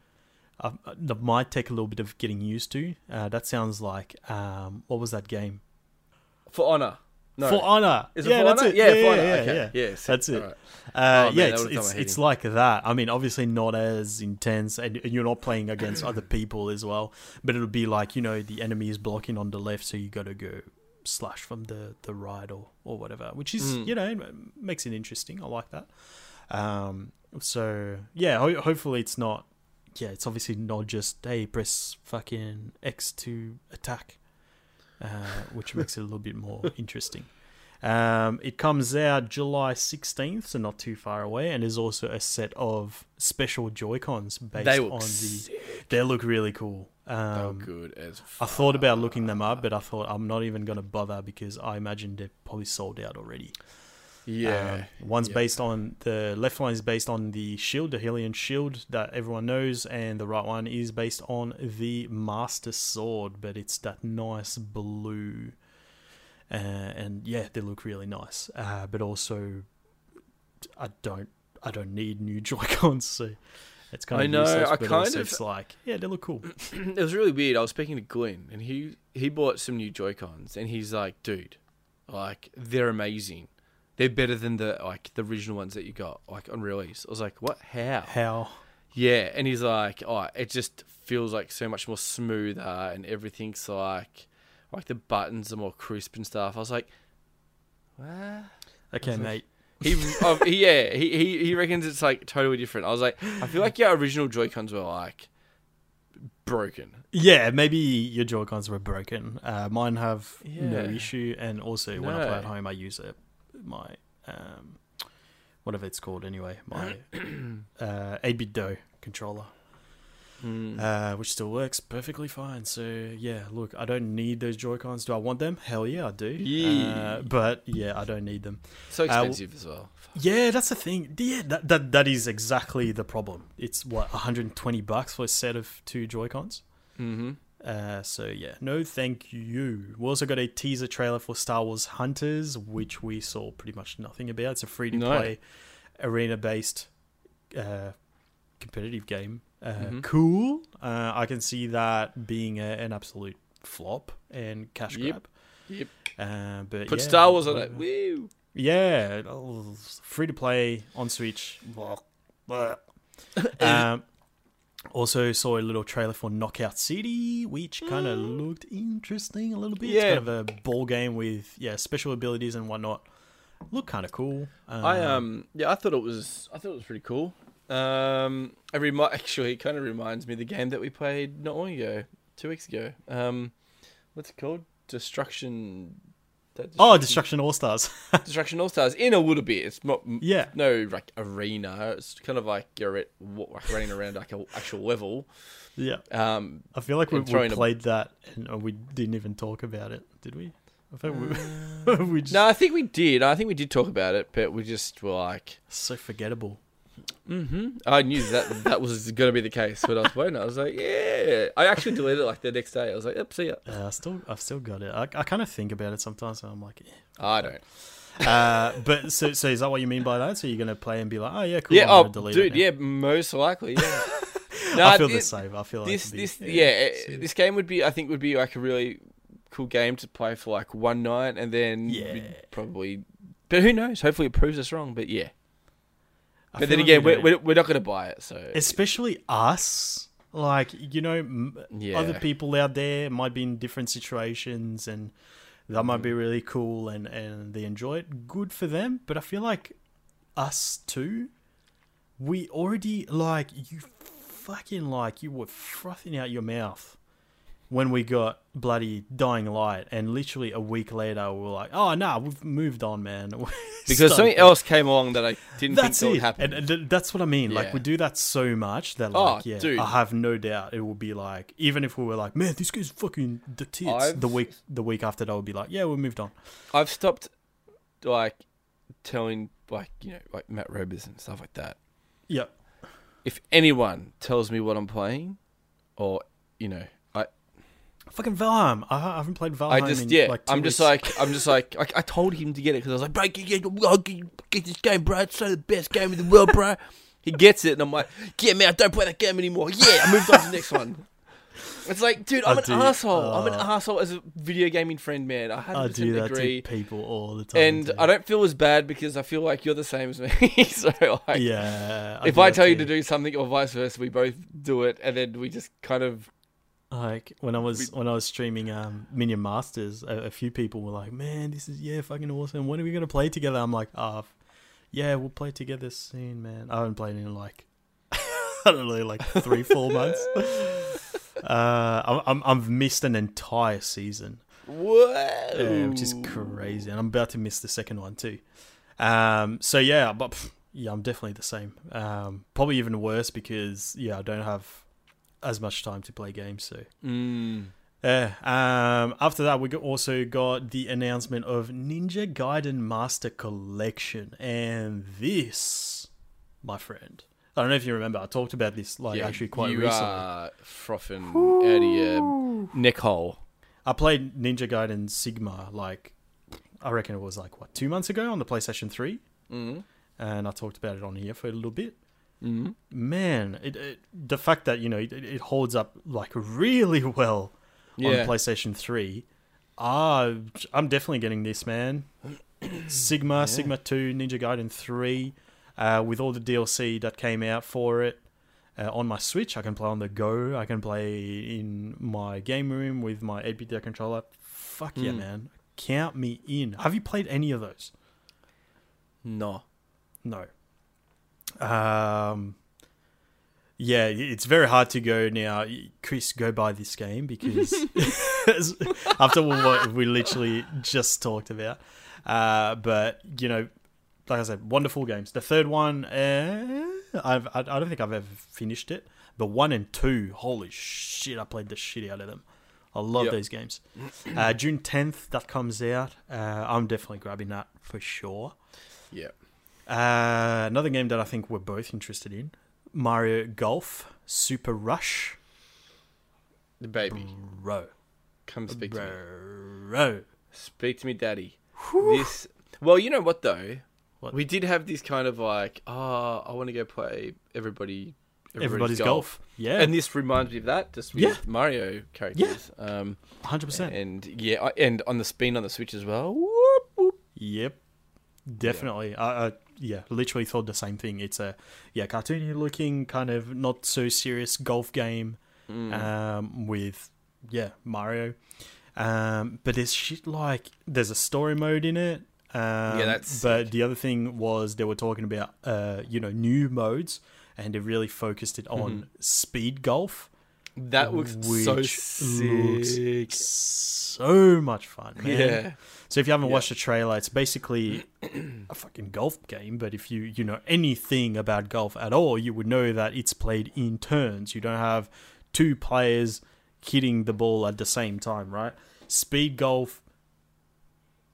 Uh, that might take a little bit of getting used to. Uh, that sounds like um, what was that game? for honor. No, For Honor. is it yeah, for that's honor? it. Yeah, Yeah, for yeah, honor. yeah, okay. yeah. Yes, That's it. Alright. Uh, Oh, yeah, it's it's, it's like that. I mean, obviously not as intense, and and you're not playing against other <clears throat> people as well. But it'll be like you know the enemy is blocking on the left, so you got to go slash from the the right or or whatever, which is Mm. you know makes it interesting. I like that. Um, so yeah, ho- hopefully it's not. Yeah, it's obviously not just hey press fucking X to attack, uh, which makes it a little bit more <laughs> interesting. Um, it comes out July 16th, so not too far away, and there's also a set of special Joy Cons based They look on the. sick. They look really cool. Um, good as. I thought about looking them up, but I thought I'm not even going to bother because I imagine they're probably sold out already. Yeah. Um, one's yeah. based on the left one is based on the shield, the Hylian shield that everyone knows, and the right one is based on the Master Sword, but it's that nice blue. Uh, and yeah, they look really nice. Uh, but also, I don't, I don't need new <laughs> Joy Cons, so it's kind of I know, useless. I kind also of- it's like, yeah, they look cool. <clears throat> it was really weird. I was speaking to Glenn, and he he bought some new Joy Cons, and he's like, "Dude, like they're amazing. They're better than the like the original ones that you got like on release." I was like, "What? How?" How? Yeah, and he's like, "Oh, it just feels like so much more smoother, and everything's like, like the buttons are more crisp and stuff." I was like, "What?" Okay, mate. He, oh, he- yeah, he, he he reckons it's like totally different. I was like, I feel like your original Joy Cons were like broken. Yeah, maybe your Joy Cons were broken. Uh, mine have no issue, and also when I play at home, I use it my um, whatever it's called anyway, my <clears throat> uh, 8BitDo controller, Mm. uh, which still works perfectly fine. So yeah, look, I don't need those Joy Cons. Do I want them? Hell yeah, I do. Yeah. Uh, but yeah, I don't need them. so w- expensive as well. Yeah, that's the thing. Yeah, that that that is exactly the problem. It's what 120 bucks for a set of two Joy Cons. Mm-hmm. Uh, so yeah, no, thank you. We also got a teaser trailer for Star Wars Hunters, which we saw pretty much nothing about. It's a free to play, arena based, uh, competitive game. Uh, Mhm. Cool. Uh, I can see that being a, an absolute flop and cash Yep. grab. Yep. Uh, but Put yeah, Star Wars on it. whatever. Woo. Yeah, free to play on Switch. um, also saw a little trailer for Knockout City, which kind of looked interesting a little bit. It's Mm. Yeah. kind of a ball game with yeah special abilities and whatnot. Look kind of cool. I um yeah, I thought it was I thought it was pretty cool. Um, it remi- <laughs> actually it kind of reminds me of the game that we played not long ago, two weeks ago. Um, what's it called? Destruction. That oh, Destruction All Stars. Destruction All Stars <laughs> in a little bit. It's not yeah, no like arena. It's kind of like you're at, like running around like an actual level. yeah. Um, I feel like we, we throwing a- played that and uh, we didn't even talk about it, did we? I think we, <laughs> we just no, I think we did. I think we did talk about it, but we just were like, so forgettable. Hmm I knew that that was going to be the case when I was playing. I was like, yeah. I actually deleted it like the next day. I was like, yep, see ya. Uh, I still, I've still got it. I, I kind of think about it sometimes, and I'm like, eh. I don't. uh, but so, so is that what you mean by that? So you're gonna play and be like, oh yeah, cool. yeah. I'm Oh, dude. it. Yeah. Most likely. Yeah. <laughs> No, I feel the same. I feel like This, be- this, yeah. it's- This game would be, I think, would be like a really cool game to play for like one night, and then Yeah. probably. But who knows? Hopefully, it proves us wrong. But yeah. I But then again, we we're, we're, we're not going to buy it. So especially us. Like you know, yeah. other people out there might be in different situations, and that might Mm. be really cool, and and they enjoy it. Good for them. But I feel like us too. We already like you, fucking like you were frothing out your mouth when we got bloody Dying Light, and literally a week later we were like, "Oh no, we've moved on, man." <laughs> Because something else came along that I didn't That's think would happen. and, and th- that's what I mean. Like we do that so much that, Oh, like, yeah, dude. I have no doubt it will be like, even if we were like, "Man, this guy's fucking the tits," I've- the week the week after that would be like, "Yeah, we moved on." I've stopped like telling like you know like Matt Robers and stuff like that. Yep. If anyone tells me what I'm playing, or you know, Fucking Valheim. I I haven't played Valheim. I just in, yeah, like, I'm just weeks. like I'm just like I, I told him to get it because I was like, bro, get, get, get, this game, bro. It's so the best game in the world, bro. he gets it, and I'm like, get me, I don't play that game anymore. Yeah, I moved on to the next one. It's like, dude, I'm I an do- asshole. I'm an uh, asshole as a video gaming friend, man. I I 100% do that agree. to people all the time. And too. I don't feel as bad because I feel like you're the same as me. <laughs> so like, yeah. if I tell you to do something or vice versa, we both do it, and then we just kind of Like when I was when I was streaming um Minion Masters, a, a few people were like, "Man, this is yeah fucking awesome. When are we gonna play together?" I'm like, "Ah, f- yeah, we'll play together soon, man." I haven't played in like <laughs> I don't know, like three four months. <laughs> Uh, I'm, I'm I've missed an entire season, whoa, uh, which is crazy, and I'm about to miss the second one too. Um, so yeah, but pff, yeah, I'm definitely the same. Um, probably even worse because yeah, I don't have as much time to play games. So Mm. yeah. Um, after that, we also got the announcement of Ninja Gaiden Master Collection, and this, my friend, I don't know if you remember, I talked about this like Yeah, actually quite you recently. are frothing out of your neck hole. I played Ninja Gaiden Sigma like I reckon it was like what two months ago on the PlayStation Three, Mm. and I talked about it on here for a little bit. Mm. Man, it, it the fact that you know it, it holds up like really well on PlayStation 3. Ah, I'm definitely getting this, man. <clears throat> Sigma, Sigma 2, Ninja Gaiden 3, uh, with all the DLC that came out for it. Uh, on my Switch, I can play on the go. I can play in my game room with my 8-bit controller. Fuck yeah, Mm. man. Count me in. Have you played any of those? No. No. Um. Yeah, it's very hard to go now. Chris, go buy this game because <laughs> <laughs> after what we literally just talked about. Uh, but you know, like I said, wonderful games. The third one, uh, I've, I, I don't think I've ever finished it. But one and two, holy shit, I played the shit out of them. I love Yep. those games. Uh, June tenth, that comes out. Uh, I'm definitely grabbing that for sure. Yeah. Uh, another game that I think we're both interested in Mario Golf Super Rush. The baby. Bro. Come speak to me. Bro. Speak to me, daddy. This. Well, you know what though. What? We did have this kind of like, oh, I want to go play everybody. Everybody's, golf. Yeah. And this reminds me of that, just with Yeah. Mario characters. Um, 100%. and yeah, and on the spin on the Switch as well. Whoop, whoop. Yep. Definitely. I, I yeah, literally thought the same thing. It's a yeah, cartoony looking kind of not so serious golf game Mm. um with yeah, Mario. Um but there's shit like there's a story mode in it. Um, that's but the other thing was they were talking about uh you know new modes and they really focused it on Mm-hmm. speed golf. That looks so sick. looks so much fun. Man. Yeah. So if you haven't Yeah. watched the trailer, it's basically a fucking golf game. But if you you know anything about golf at all, you would know that it's played in turns. You don't have two players hitting the ball at the same time, right? Speed golf,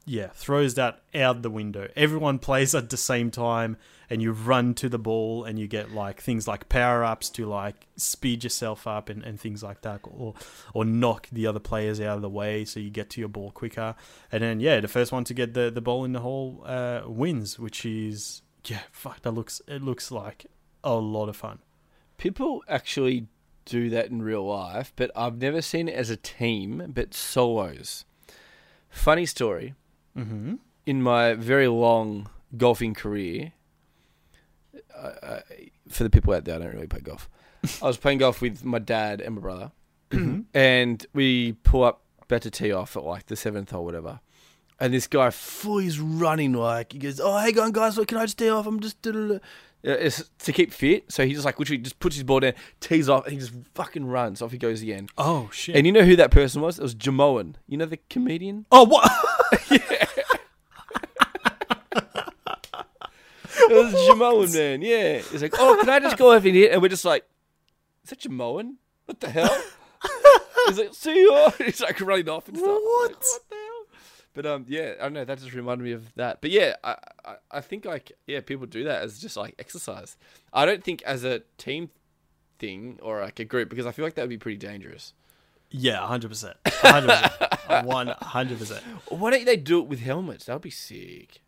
yeah, throws that out the window. Everyone <laughs> plays at the same time, and you run to the ball, and you get like things like power ups to like speed yourself up and, and things like that, or or knock the other players out of the way so you get to your ball quicker. And then yeah, the first one to get the, the ball in the hole uh, wins, which is yeah, fuck that looks it looks like a lot of fun. People actually do that in real life, but I've never seen it as a team, but solos. Funny story. Mm-hmm. in my very long golfing career, I, for the people out there, I don't really play golf. <laughs> I was playing golf with my dad and my brother, <clears throat> and we pull up, to tee off at like the seventh hole, whatever. And this guy fully is running like he goes, "Oh, hey, going guys, what can I just tee off? I'm just da-da-da." Uh, It's to keep fit, so he just like literally just puts his ball down, tees off, and he just fucking runs. Off he goes again. Oh shit! And you know who that person was? It was Jimeoin. You know the comedian? oh what? <laughs> <laughs> It was Jimeoin, man. Yeah. He's like, oh, can I just go over here? And we're just like, is that Jimeoin? What the hell? <laughs> He's like, see you. <laughs> He's like running off and stuff. What? Like, what the hell? But um, yeah, I don't know. That just reminded me of that. But yeah, I, I, I think like yeah, people do that as just like exercise. I don't think as a team thing or like a group because I feel like that would be pretty dangerous. yeah, hundred percent, hundred percent, one hundred percent. Why don't they do it with helmets? That would be sick.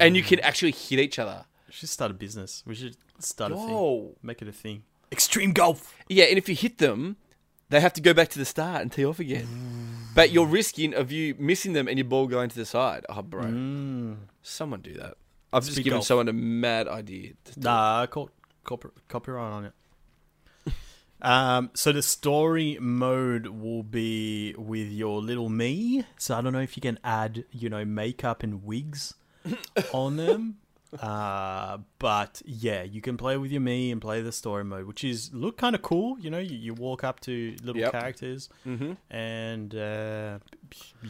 And you can actually hit each other. We should start a business. We should start a thing. Make it a thing. Extreme golf. Yeah, and if you hit them, they have to go back to the start and tee off again. But you're risking of you missing them and your ball going to the side. Oh, bro. Mm. Someone do that. I've just Speed given golf. someone a mad idea. to do it. Nah, I caught copyright on it. <laughs> um, so the story mode will be with your little Mii. So I don't know if you can add, you know, makeup and wigs <coughs> on them. Uh, but yeah, you can play with your Mii and play the story mode, which is look kind of cool. You know, you, you walk up to little Yep. characters Mhm. and uh,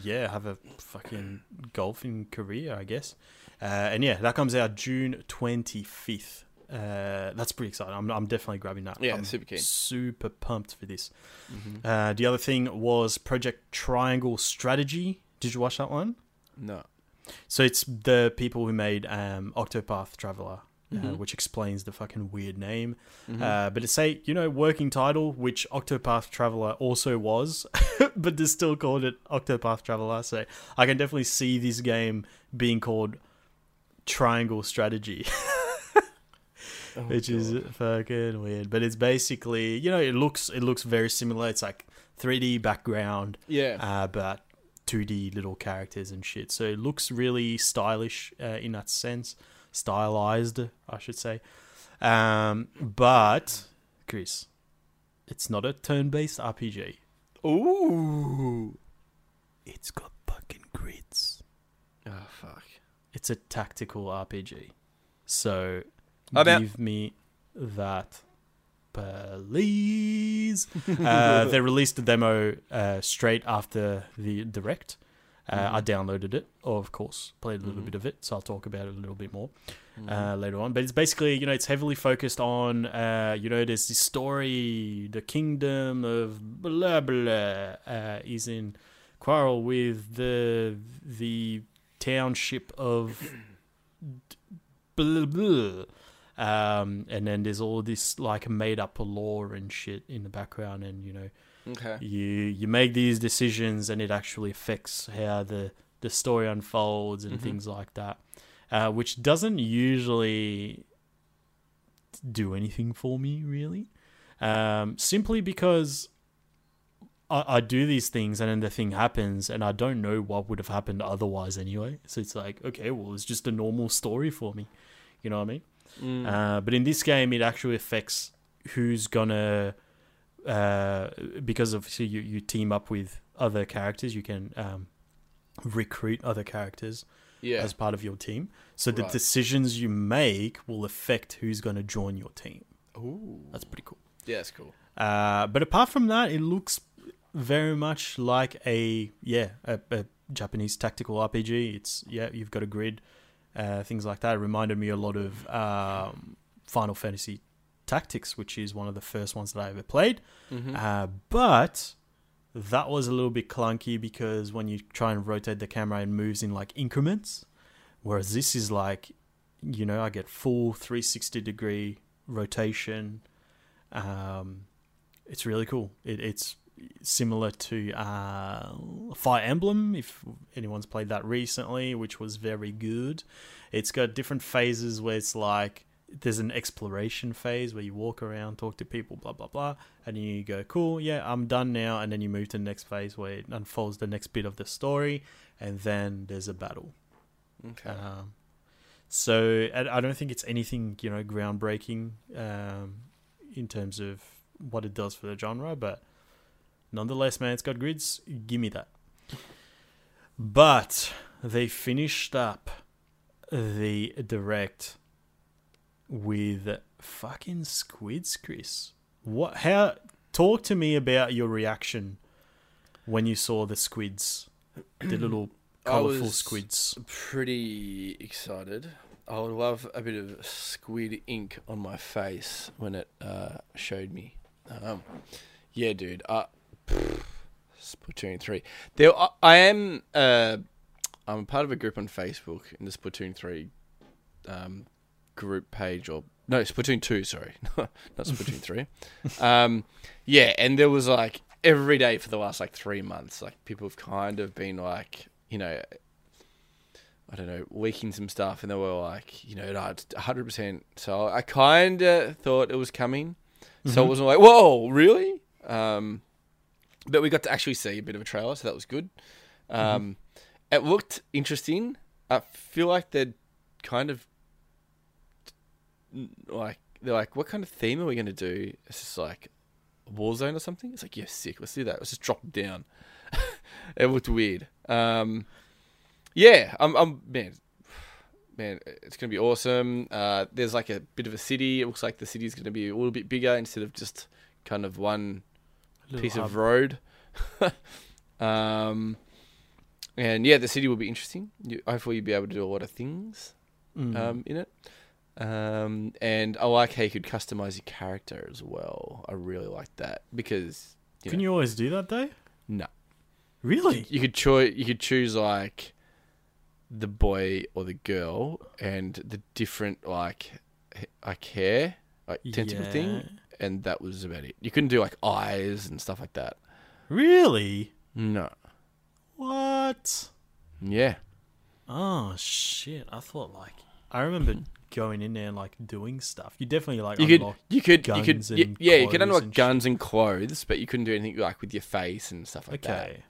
yeah, have a fucking golfing career, I guess. Uh, and yeah, that comes out June twenty fifth. Uh, that's pretty exciting. I'm, I'm definitely grabbing that. Yeah, I'm super keen. Super pumped for this. Mm-hmm. Uh, the other thing was Project Triangle Strategy. Did you watch that one? No. So it's the people who made um, Octopath Traveler, uh, Mhm. which explains the fucking weird name. Mhm. Uh, but it's a you know working title, which Octopath Traveler also was, <laughs> but they still called it Octopath Traveler. So I can definitely see this game being called Triangle Strategy, <laughs> Oh, which is fucking weird. But it's basically you know it looks it looks very similar. It's like 3D background, yeah. uh, but 2D little characters and shit. So it looks really stylish uh, in that sense, stylized, I should say. Um, but Chris, it's not a turn-based RPG. Ooh. It's got fucking grids. Oh fuck. It's a tactical RPG. So I'm out. me that, please. uh, <laughs> they released the demo uh, straight after the direct. Uh, I downloaded it, of course, played a little Mhm. bit of it. So I'll talk about it a little bit more Mm-hmm. uh, later on. But it's basically, you know, it's heavily focused on, uh, you know, there's this story, the kingdom of blah blah uh, is in quarrel with the the township of blah blah. Um, and then there's all this like made up lore and shit in the background, and you know, okay. you you make these decisions and it actually affects how the the story unfolds and Mhm. things like that uh, which doesn't usually do anything for me really um, simply because I, I do these things and then the thing happens and I don't know what would have happened otherwise anyway so it's like okay well it's just a normal story for me you know what I mean Mm. uh, but in this game, it actually affects who's gonna, uh, because obviously you, you team up with other characters, you can um, recruit other characters yeah. as part of your team. So the Right. decisions you make will affect who's gonna join your team. Ooh. That's pretty cool. Yeah, it's cool. Uh, but apart from that, it looks very much like a yeah a, a Japanese tactical RPG. It's yeah you've got a grid, uh, things like that. It reminded me a lot of um, Final Fantasy Tactics, which is one of the first ones that I ever played. Mm-hmm. Uh, but that was a little bit clunky because when you try and rotate the camera, it moves in like increments. Whereas this is like, you know, I get full 360 degree rotation. Um, it's really cool. It, it's similar to uh, Fire Emblem, if anyone's played that recently, which was very good. It's got different phases where it's like there's an exploration phase where you walk around, talk to people, blah blah blah, and you go, "Cool, yeah, I'm done now." And then you move to the next phase where it unfolds the next bit of the story, and then there's a battle. Okay. Um, so I, I don't think it's anything you know groundbreaking um, in terms of what it does for the genre, but nonetheless, man, it's got grids. Give me that. But they finished up the direct with fucking squids, Chris. What? How? Talk to me about your reaction when you saw the squids, the <clears throat> little I colorful squids. Pretty excited. I would love a bit of squid ink on my face when it uh, showed me. Um, yeah, dude. Uh, pff, Splatoon three. There, I, I am. Uh, I'm part of a group on Facebook in the Splatoon three um, group page, or no, Splatoon two. Sorry, <laughs> not Splatoon three. <laughs> Um, yeah, and there was like every day for the last like three months, like people have kind of been like, you know, I don't know, leaking some stuff, and they were like, you know, no, it's hundred percent. So I kind of thought it was coming, so it Mhm. wasn't like, whoa, really? Um, but we got to actually see a bit of a trailer, so that was good. Um, It looked interesting. I feel like they're kind of like they're like, what kind of theme are we going to do? It's just like Warzone or something. It's like, yeah, sick. Let's do that. Let's just drop it down. <laughs> it looked weird. Um, yeah, I'm, I'm man, man, it's gonna be awesome. Uh, there's like a bit of a city. It looks like the city is gonna be a little bit bigger instead of just kind of one piece hub. of road. <laughs> um, and yeah, the city will be interesting. You, hopefully, you'll be able to do a lot of things Mm. um, in it. Um, and I like how you could customize your character as well. I really like that because you Can know, you always do that though? no, Really? you could choose. You could choose like the boy or the girl, and the different like like hair, like tentacle thing, Yeah. And that was about it. You couldn't do like eyes and stuff like that. Really? No. What? Yeah. Oh shit! I thought like I remember <laughs> going in there and like doing stuff. You definitely like You could, you could, you could, guns y- and yeah, you could unlock and shit. guns and clothes, but you couldn't do anything like with your face and stuff like that. Okay,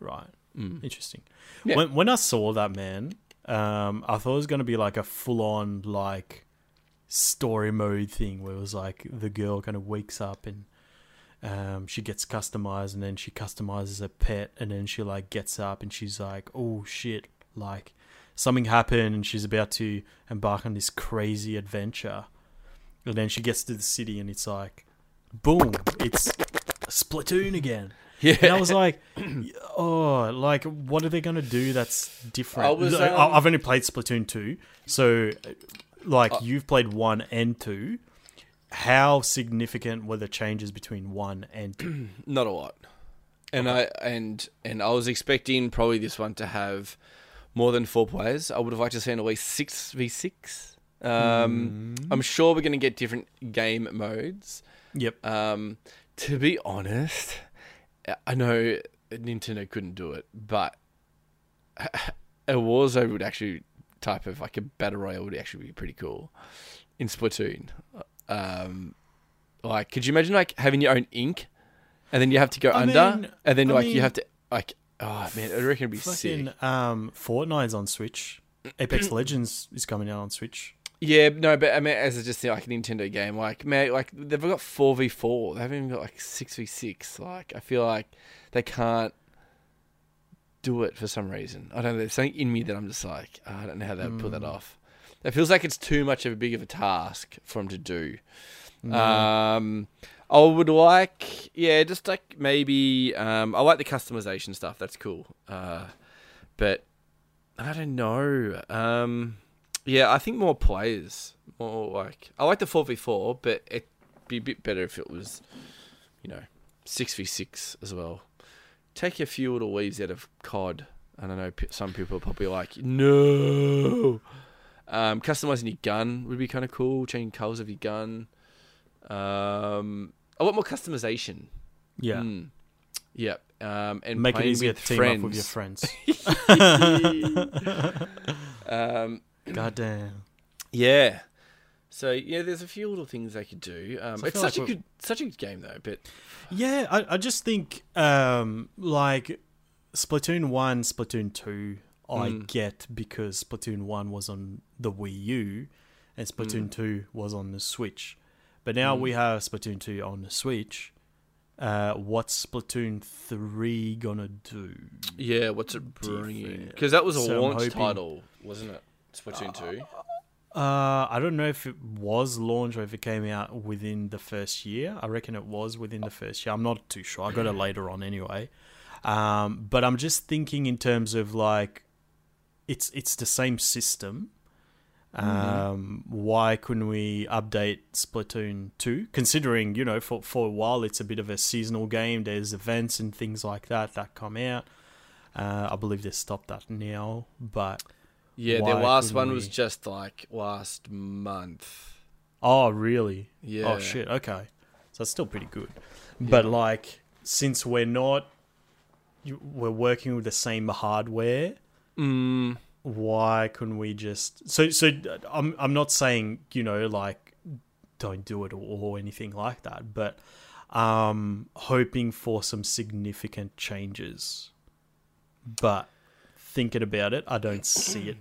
right. Mm. Interesting. Yeah. When when I saw that man, um, I thought it was gonna be like a full on like story mode thing where it was like the girl kind of wakes up and um, she gets customized and then she customizes a pet and then she like gets up and she's like, oh shit, like something happened and she's about to embark on this crazy adventure. And then she gets to the city and it's like, boom, it's Splatoon again. Yeah. And I was like, <clears throat> oh, like, what are they going to do that's different? I was, um, I've only played Splatoon 2. So, like, Uh, you've played 1 and 2. How significant were the changes between 1 and 2? <clears throat> Not a lot. And I and and I was expecting probably this one to have more than four players. I would have liked to see at least six v six. Um, Mm. I'm sure we're going to get different game modes. Yep. Um, to be honest, I know Nintendo couldn't do it, but <laughs> a Warzone would actually type of like a battle royale would actually be pretty cool in Splatoon. Um, like, could you imagine like having your own ink, and then you have to go I under, mean- and then I like mean- you have to like, oh man, I reckon it'd be Fucking sick. um, Fortnite's on Switch. Apex <clears throat> Legends is coming out on Switch. Yeah, no, but I mean, as a, just like a Nintendo game, like man, like they've got four v four. They haven't even got like six v six. Like I feel like they can't do it for some reason. I don't know. There's something in me that I'm just like, oh, I don't know how they would pull that Mm. off. It feels like it's too much of a big of a task for them to do. Mm. Um, I would like, yeah, just like maybe. Um, I like the customization stuff. That's cool. Uh, but I don't know. Um, yeah, I think more players. More like I like the four v four, but it'd be a bit better if it was, you know, six v six as well. Take a few little leaves out of COD. And I don't know. p- Some people are probably like, no. Um, customizing your gun would be kind of cool. Changing colors of your gun. Um, I want more customization. yeah. Mm. Yep. Um, and Make it easier with to team friends. up with your friends. <laughs> <laughs> um, God damn. yeah. So yeah, there's a few little things they could do. Um, it's such like a good, such a good game though. But Yeah, I, I just think um like Splatoon one, Splatoon two, I Mm. get because Splatoon one was on the Wii U and Splatoon Mm. two was on the Switch. But now Mm. we have Splatoon two on the Switch. Uh, what's Splatoon three gonna do? yeah, what's it bringing? Because that was a So launch hoping- title, wasn't it? Splatoon two. Uh, I don't know if it was launched or if it came out within the first year. I reckon it was within the first year. I'm not too sure. I got it later on anyway. Um, but I'm just thinking in terms of like, it's it's the same system. Um, why couldn't we update Splatoon 2? Considering, you know, for, for a while it's a bit of a seasonal game, there's events and things like that that come out. Uh, I believe they stopped that now, but Yeah, Why their last one was just like last month. oh, really? Yeah. Oh, shit, okay. So it's still pretty good. But, like, since we're not, we're working with the same hardware, Mm, why couldn't we just so so i'm i'm not saying you know like don't do it or, or anything like that but um hoping for some significant changes but thinking about it i don't see it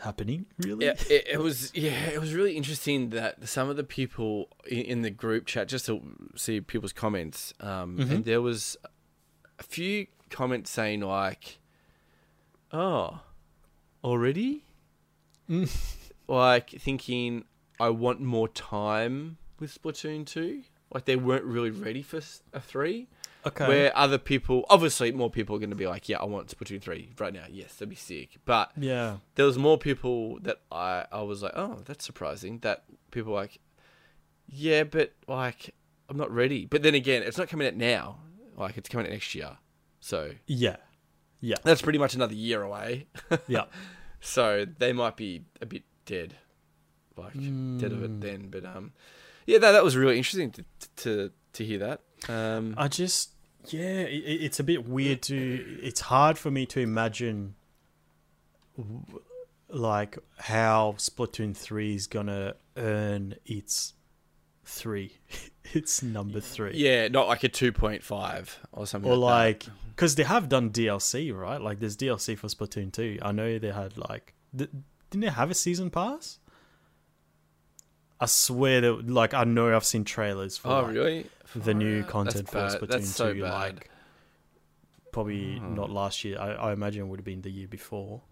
happening really yeah, it, it was. Yeah, it was really interesting that some of the people in, the group chat, just to see people's comments, um, Mhm. and there was a few comments saying like, "Oh, already?" Mm. like thinking, "I want more time with Splatoon 2. Like they weren't really ready for a three. Okay Where other people, obviously, more people are going to be like, "Yeah, I want Splatoon 3 right now. Yes, that'd be sick." But yeah there was more people that I I was like, oh, that's surprising. That people were like, yeah, but like I'm not ready. But then again, it's not coming out now. Like it's coming out next year, so yeah yeah that's pretty much another year away. <laughs> yeah so they might be a bit dead, like dead of Mm. it then. But um, yeah, that that was really interesting to to to hear that. Um, I just, yeah, it, it- it's a bit weird to. It's hard for me to imagine, like how Splatoon three is gonna earn its three, <laughs> its number three, yeah, not like a two point five or something. or like, that. like because they have done DLC, right? Like there's DLC for Splatoon two. I know they had like, th- didn't they have a season pass? I swear that, like, I know I've seen trailers for oh like, really? The new That's content for bad. Splatoon so 2 bad. like probably Hmm. not last year I, I imagine it would have been the year before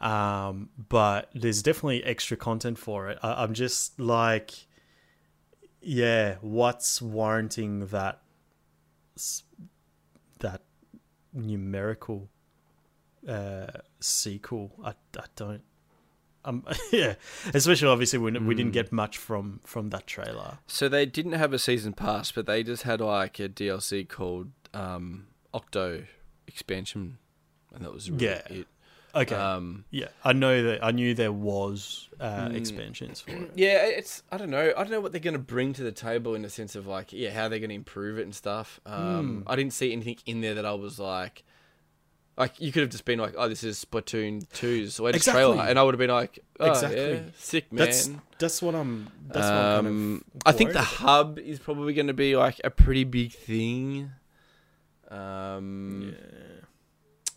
um, but there's definitely extra content for it I, I'm just like yeah what's warranting that that numerical uh, sequel I, I don't um, <laughs> yeah especially obviously when we didn't Hmm. get much from from that trailer So they didn't have a season pass, but they just had like a DLC called um, Octo Expansion, and that was really Yeah. it. okay Um, Yeah, I know that. I knew there was uh, Mm. expansions for it. yeah, it's I don't know. I don't know what they're going to bring to the table in the sense of like, yeah, how they're going to improve it and stuff. Um, Hmm. I didn't see anything in there that I was like, like you could have just been like, oh, this is Splatoon 2's latest Exactly. trailer, and I would have been like, oh, Exactly. yeah, sick man. That's that's what I'm. That's what I'm kind Um, of. I think the worried hub is probably going to be like a pretty big thing. Um. Yeah.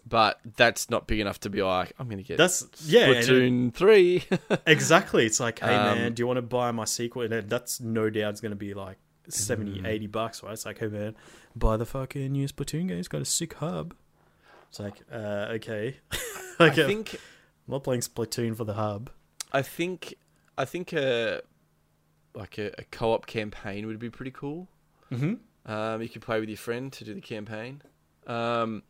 but that's not big enough to be like I'm going to get That's yeah, and it- three. <laughs> exactly. It's like, hey Um, man, do you want to buy my sequel? And that's no doubt it's going to be like 70, Mm. 80 bucks, right? It's like, hey man, buy the fucking new Splatoon game. It's got a sick hub. It's like, uh, okay, <laughs> I like, uh, think I'm not playing Splatoon for the hub. I think I think a like a, a co-op campaign would be pretty cool. Mm-hmm. Um, you could play with your friend to do the campaign. Um,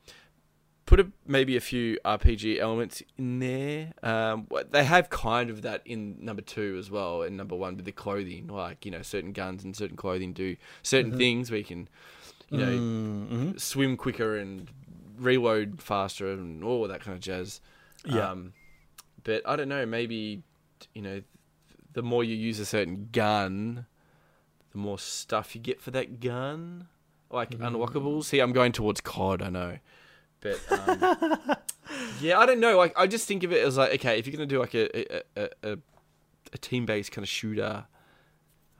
put a, maybe a few RPG elements in there. Um, they have kind of that in number two as well, and number one with the clothing. Like you know, certain guns and certain clothing do certain Mhm. things where you can, you know, mm-hmm. swim quicker and reload faster and all that kind of jazz. yeah, Um, but I don't know. Maybe you know, the more you use a certain gun, the more stuff you get for that gun, like Mm. unlockables. See, I'm going towards COD. I know, but um, <laughs> yeah, I don't know. Like, I just think of it as like, okay, if you're gonna do like a a a, a, a team based kind of shooter,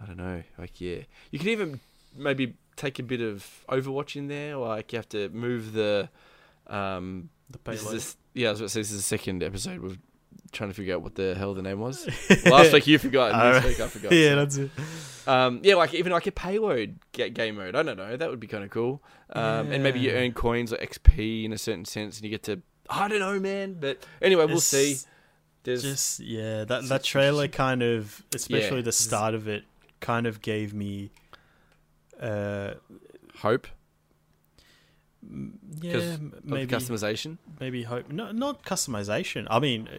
I don't know. Like, yeah, you could even maybe take a bit of Overwatch in there. Like, you have to move the um the this is payload. yeah, I was about to say this is the second episode. We're trying to figure out what the hell the name was. <laughs> Last week you forgot, and this week I forgot. yeah, so. that's it. Um, yeah, like even like a payload ga- game mode. I don't know. That would be kind of cool. Um, and maybe you earn coins or XP in a certain sense, and you get to. I don't know, man. But anyway, we'll see. There's just yeah, that that trailer kind of, especially Yeah. the start of it, kind of gave me, uh, hope yeah, of maybe customization. maybe hope no not customization. I mean, uh,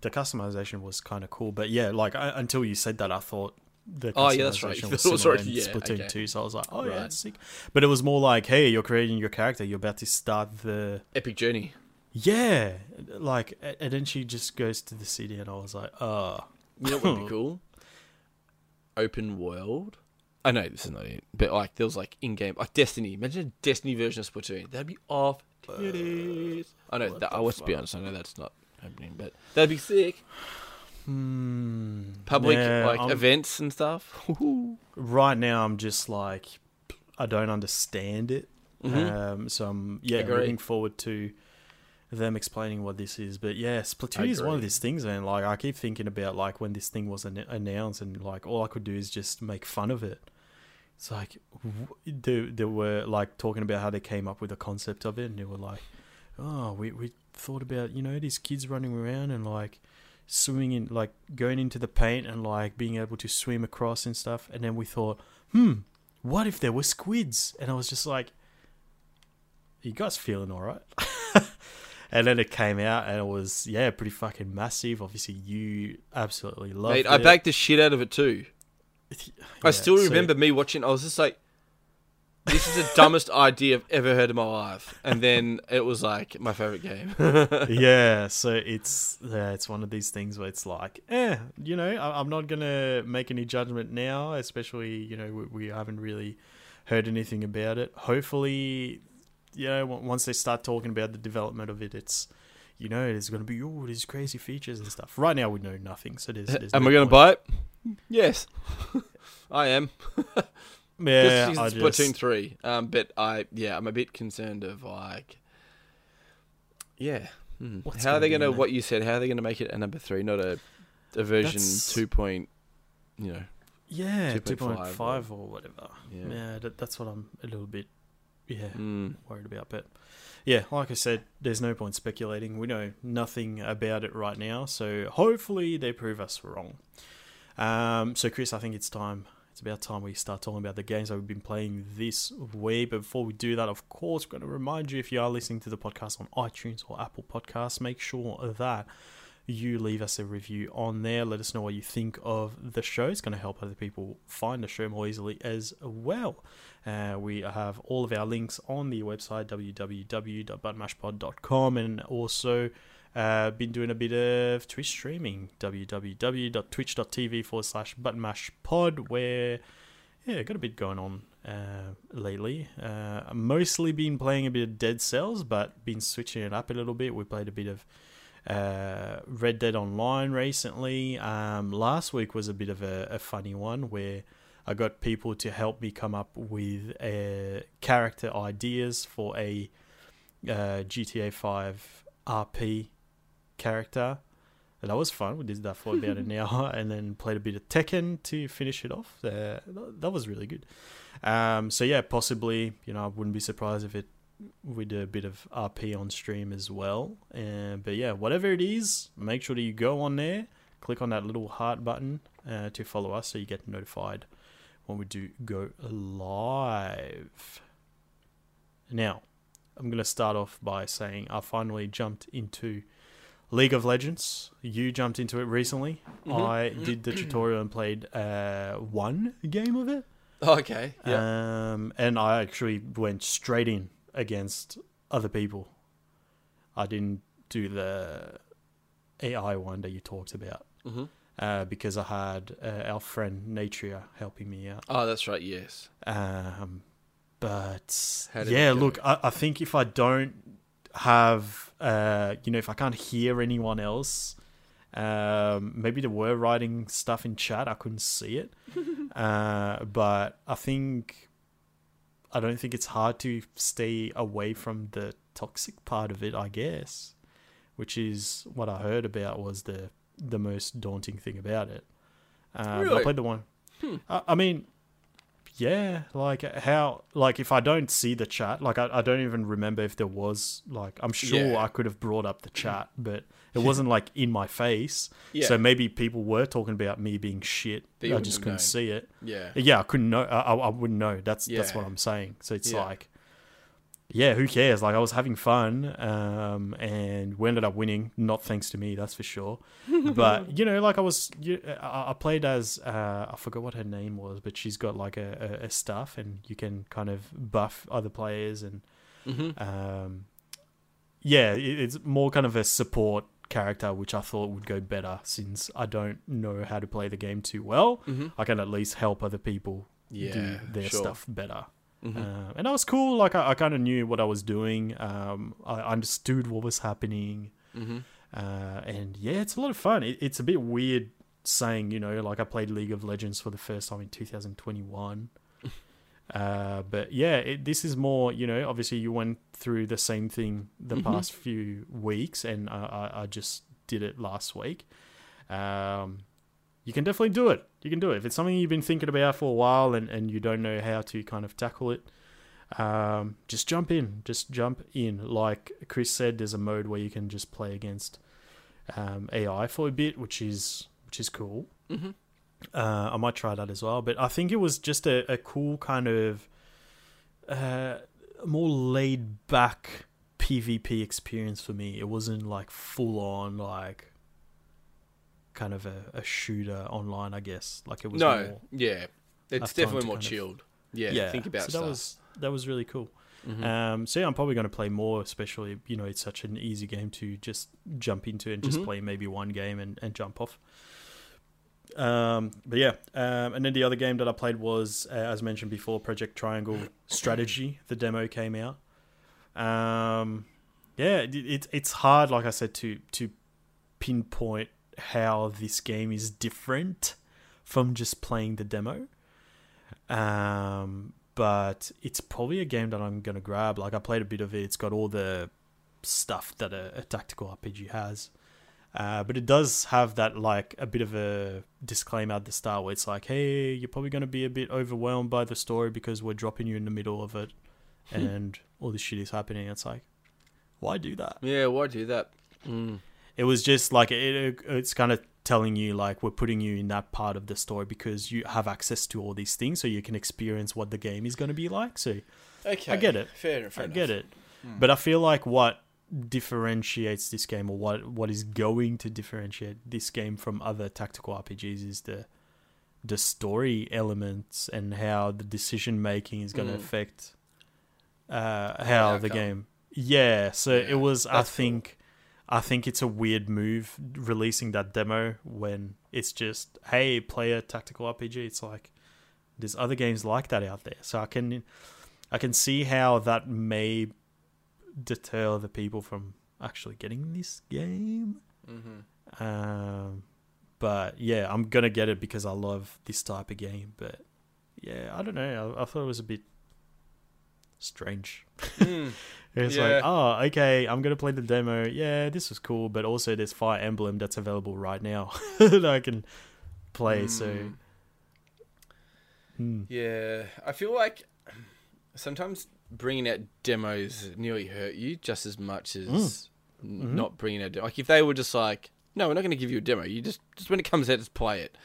the customization was kind of cool, but yeah, like I, until you said that, I thought the Oh, yeah, that's right. customization <laughs> was similar already- in yeah, Splatoon okay. two. So I was like, oh yeah, Right. that's sick. But it was more like, hey, you're creating your character. You're about to start the Epic journey. yeah, like, and then she just goes to the city, and I was like, oh, You know what would be <laughs> cool? Open world. I know this is not it, but like there was like in game, like Destiny. Imagine a Destiny version of Splatoon. That'd be off titties. I know that. I was to be honest. I know that's not happening, but that'd be sick. hmm, Public nah, like I'm- events and stuff. <laughs> right now I'm just like I don't understand it. Mhm. Um, so I'm yeah Agree. looking forward to them explaining what this is. But yeah, Splatoon is one of these things, man. Like I keep thinking about like when this thing was an- announced, and like all I could do is just make fun of it. It's like they they were like talking about how they came up with the concept of it, and they were like, "Oh, we we thought about you know these kids running around and like." swimming in like going into the paint and like being able to swim across and stuff and then we thought hmm what if there were squids and i was just like you guys feeling all right <laughs> and then it came out and it was yeah pretty fucking massive obviously you absolutely loved Mate, it I backed the shit out of it too. I Yeah, still so- remember me watching. I was just like, "This is the dumbest <laughs> idea I've ever heard in my life." And then it was like my favorite game. <laughs> yeah, so it's yeah, it's one of these things where it's like, eh, you know, I, I'm not gonna make any judgment now, especially you know we, we haven't really heard anything about it. Hopefully, you know, on- once they start talking about the development of it, it's you know, there's gonna be all these crazy features and stuff. Right now, we know nothing, so there's. <laughs> there's Am no I going to point. buy it? Yes, <laughs> I am. <laughs> Yeah, I Splatoon just, three. Um, but I yeah, I'm a bit concerned of like, yeah, hmm. How are they gonna what you said? How are they gonna make it a number three, not a a version That's- two point, you know? yeah, two 2.5 point five or whatever. Yeah. Yeah, that, that's what I'm a little bit, yeah, Mm. worried about. But yeah, like I said, there's no point speculating. We know nothing about it right now, so hopefully they prove us wrong. Um, so Chris, I think it's time. It's about time we start talking about the games that we've been playing this week. But before we do that, of course, we're going to remind you if you are listening to the podcast on iTunes or Apple Podcasts, make sure that you leave us a review on there. Let us know what you think of the show. It's going to help other people find the show more easily as well. Uh, we have all of our links on the website www.buttonmashpod.com and also uh, been doing a bit of Twitch streaming www.twitch.tv forward slash buttonmashpod where yeah got a bit going on uh, lately uh, mostly been playing a bit of Dead Cells but been switching it up a little bit we played a bit of uh, Red Dead Online recently. Um, last week was a bit of a, a funny one where I got people to help me come up with uh, character ideas for a uh, GTA 5 RP character. And that was fun. We did that for about an hour and then played a bit of Tekken to finish it off. Uh, that was really good. Um, so, yeah, possibly, you know, I wouldn't be surprised if it we do a bit of RP on stream as well. Uh, but yeah, whatever it is, make sure that you go on there, click on that little heart button uh, to follow us so you get notified when we do go live. Now, I'm going to start off by saying I finally jumped into League of Legends. You jumped into it recently. Mhm. I did the tutorial and played uh, one game of it. Oh, okay. Yeah. Um, and I actually went straight in against other people. I didn't do the AI one that you talked about hmm uh, because I had uh, our friend Natria helping me out. Oh, that's right. Yes. Um, but yeah, look, I, I think if I don't have, uh, you know, if I can't hear anyone else, um, maybe they were writing stuff in chat. I couldn't see it, <laughs> uh, but I think I don't think it's hard to stay away from the toxic part of it. I guess, which is what I heard about was the the most daunting thing about it. Uh, But I played the one. Hmm. I, I mean, yeah, like how, like if I don't see the chat, like I, I don't even remember if there was, like I'm sure Yeah. I could have brought up the chat, but it wasn't like in my face. Yeah. So maybe people were talking about me being shit. I just couldn't known. see it. Yeah. Yeah, I couldn't know. I, I wouldn't know. That's that's what I'm saying. So it's Yeah. like, yeah, who cares? Like I was having fun, um, and we ended up winning. Not thanks to me, that's for sure. <laughs> but you know, like I was, you, I, I played as uh, I forgot what her name was, but she's got like a, a, a staff, and you can kind of buff other players, and hmm um, yeah, it, it's more kind of a support character, which I thought would go better since I don't know how to play the game too well. hmm I can at least help other people Yeah. do their sure. stuff better. Mhm. Uh, and that was cool. Like I, I kind of knew what I was doing. Um, I understood what was happening. hmm Uh, and yeah, it's a lot of fun. It, it's a bit weird saying, you know, like I played League of Legends for the first time in 2021. <laughs> uh, but yeah, it, this is more, you know, obviously you went through the same thing the Mhm. past few weeks, and I, I, I just did it last week. Um, you can definitely do it. You can do it. If it's something you've been thinking about for a while and, and you don't know how to kind of tackle it, um, just jump in. Just jump in. Like Chris said, there's a mode where you can just play against um, AI for a bit, which is which is cool. hmm Uh, I might try that as well. But I think it was just a, a cool kind of uh, more laid back PvP experience for me. It wasn't like full on like kind of a, a shooter online. I guess like it was No. more Yeah. It's definitely more kind of- chilled. Yeah. Think about so stuff. that was that was really cool. Mhm. Um, so yeah, I'm probably going to play more, especially you know it's such an easy game to just jump into and just Mhm. play maybe one game and, and jump off. Um, but yeah, um, and then the other game that I played was, uh, as mentioned before, Project Triangle Strategy. <clears throat> The demo came out. Um, yeah, it, it, it's hard, like I said, to to pinpoint how this game is different from just playing the demo. Um, but it's probably a game that I'm gonna grab. Like I played a bit of it. It's got all the stuff that a, a tactical RPG has. Uh, but it does have that like a bit of a disclaimer at the start where it's like, hey, you're probably going to be a bit overwhelmed by the story because we're dropping you in the middle of it, and all this shit is happening. It's like, why do that? Yeah. Why do that? Mm. It was just like it, it's kind of telling you like we're putting you in that part of the story because you have access to all these things, so you can experience what the game is going to be like. So Okay. I get it. Fair. fair I enough. get it, Hmm. but I feel like what differentiates this game, or what what is going to differentiate this game from other tactical RPGs, is the the story elements and how the decision making is going to Mm. affect uh, how the outcome. game. Yeah, so Yeah, it was. I think. I think it's a weird move releasing that demo when it's just, hey, play a tactical RPG. It's like there's other games like that out there. So I can I can see how that may deter the people from actually getting this game. Mhm. Um, but yeah, I'm gonna get it because I love this type of game. But yeah, I don't know. I, I thought it was a bit strange. Mm. <laughs> It's Yeah. like, oh, okay, I'm gonna play the demo. Yeah, this was cool, but also there's Fire Emblem that's available right now <laughs> that I can play. So, Mm. Yeah, I feel like sometimes bringing out demos nearly hurt you just as much as Mm. Mhm. not bringing out. Like if they were just like, no, we're not going to give you a demo. You just just when it comes out, just play it.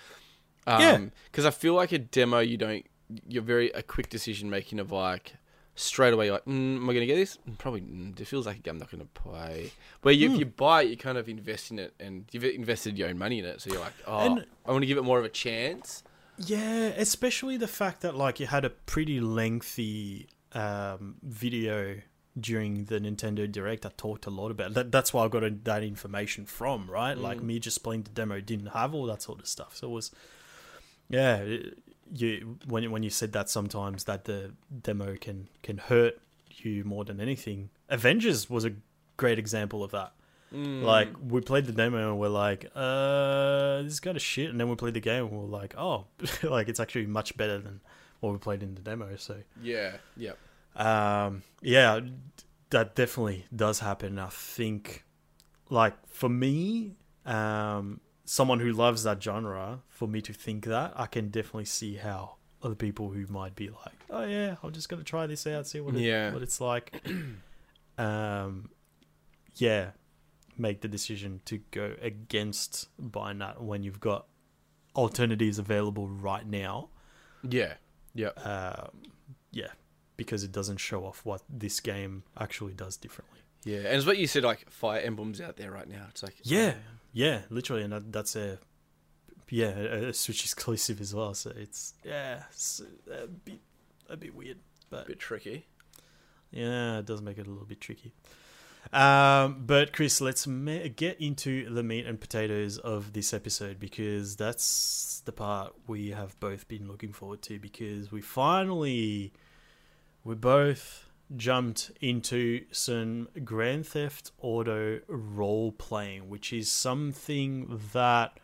Um, Yeah. Because I feel like a demo, you don't. You're very a quick decision making of like straight away. You're like, mm, am I going to get this? Mm, Probably. Mm, it feels like I'm not going to play. Where you, Mm. if you buy it, you kind of invest in it, and you've invested your own money in it. So you're like, oh, And- I want to give it more of a chance. Yeah, especially the fact that like you had a pretty lengthy um, video during the Nintendo Direct I talked a lot about that. That's why I got that information from, right? Like Mm. me just playing the demo didn't have all that sort of stuff. So it was, yeah, it- you when when you said that sometimes that the demo can can hurt you more than anything. Avengers was a great example of that. Mm. Like we played the demo and we're like, uh, this is kind of shit, and then we played the game and we're like, oh, <laughs> like it's actually much better than what we played in the demo. So, yeah, yeah. um, yeah, that definitely does happen. I think, like for me, um, someone who loves that genre, for me to think that, I can definitely see how other people who might be like, "Oh yeah, I'm just gonna try this out, see what it, Yeah. what it's like." <clears throat> um, yeah, make the decision to go against buying that when you've got alternatives available right now. Yeah. Yeah. Um, yeah, because it doesn't show off what this game actually does differently. Yeah. And it's what you said, like Fire Emblem's out there right now. It's like Yeah, yeah, literally, and that, that's a yeah a, Switch exclusive as well. So it's yeah, it's a bit a bit weird, a bit tricky. yeah, it does make it a little bit tricky. Um, but Chris, let's ma- get into the meat and potatoes of this episode because that's the part we have both been looking forward to because we finally we're both jumped into some Grand Theft Auto role playing, which is something that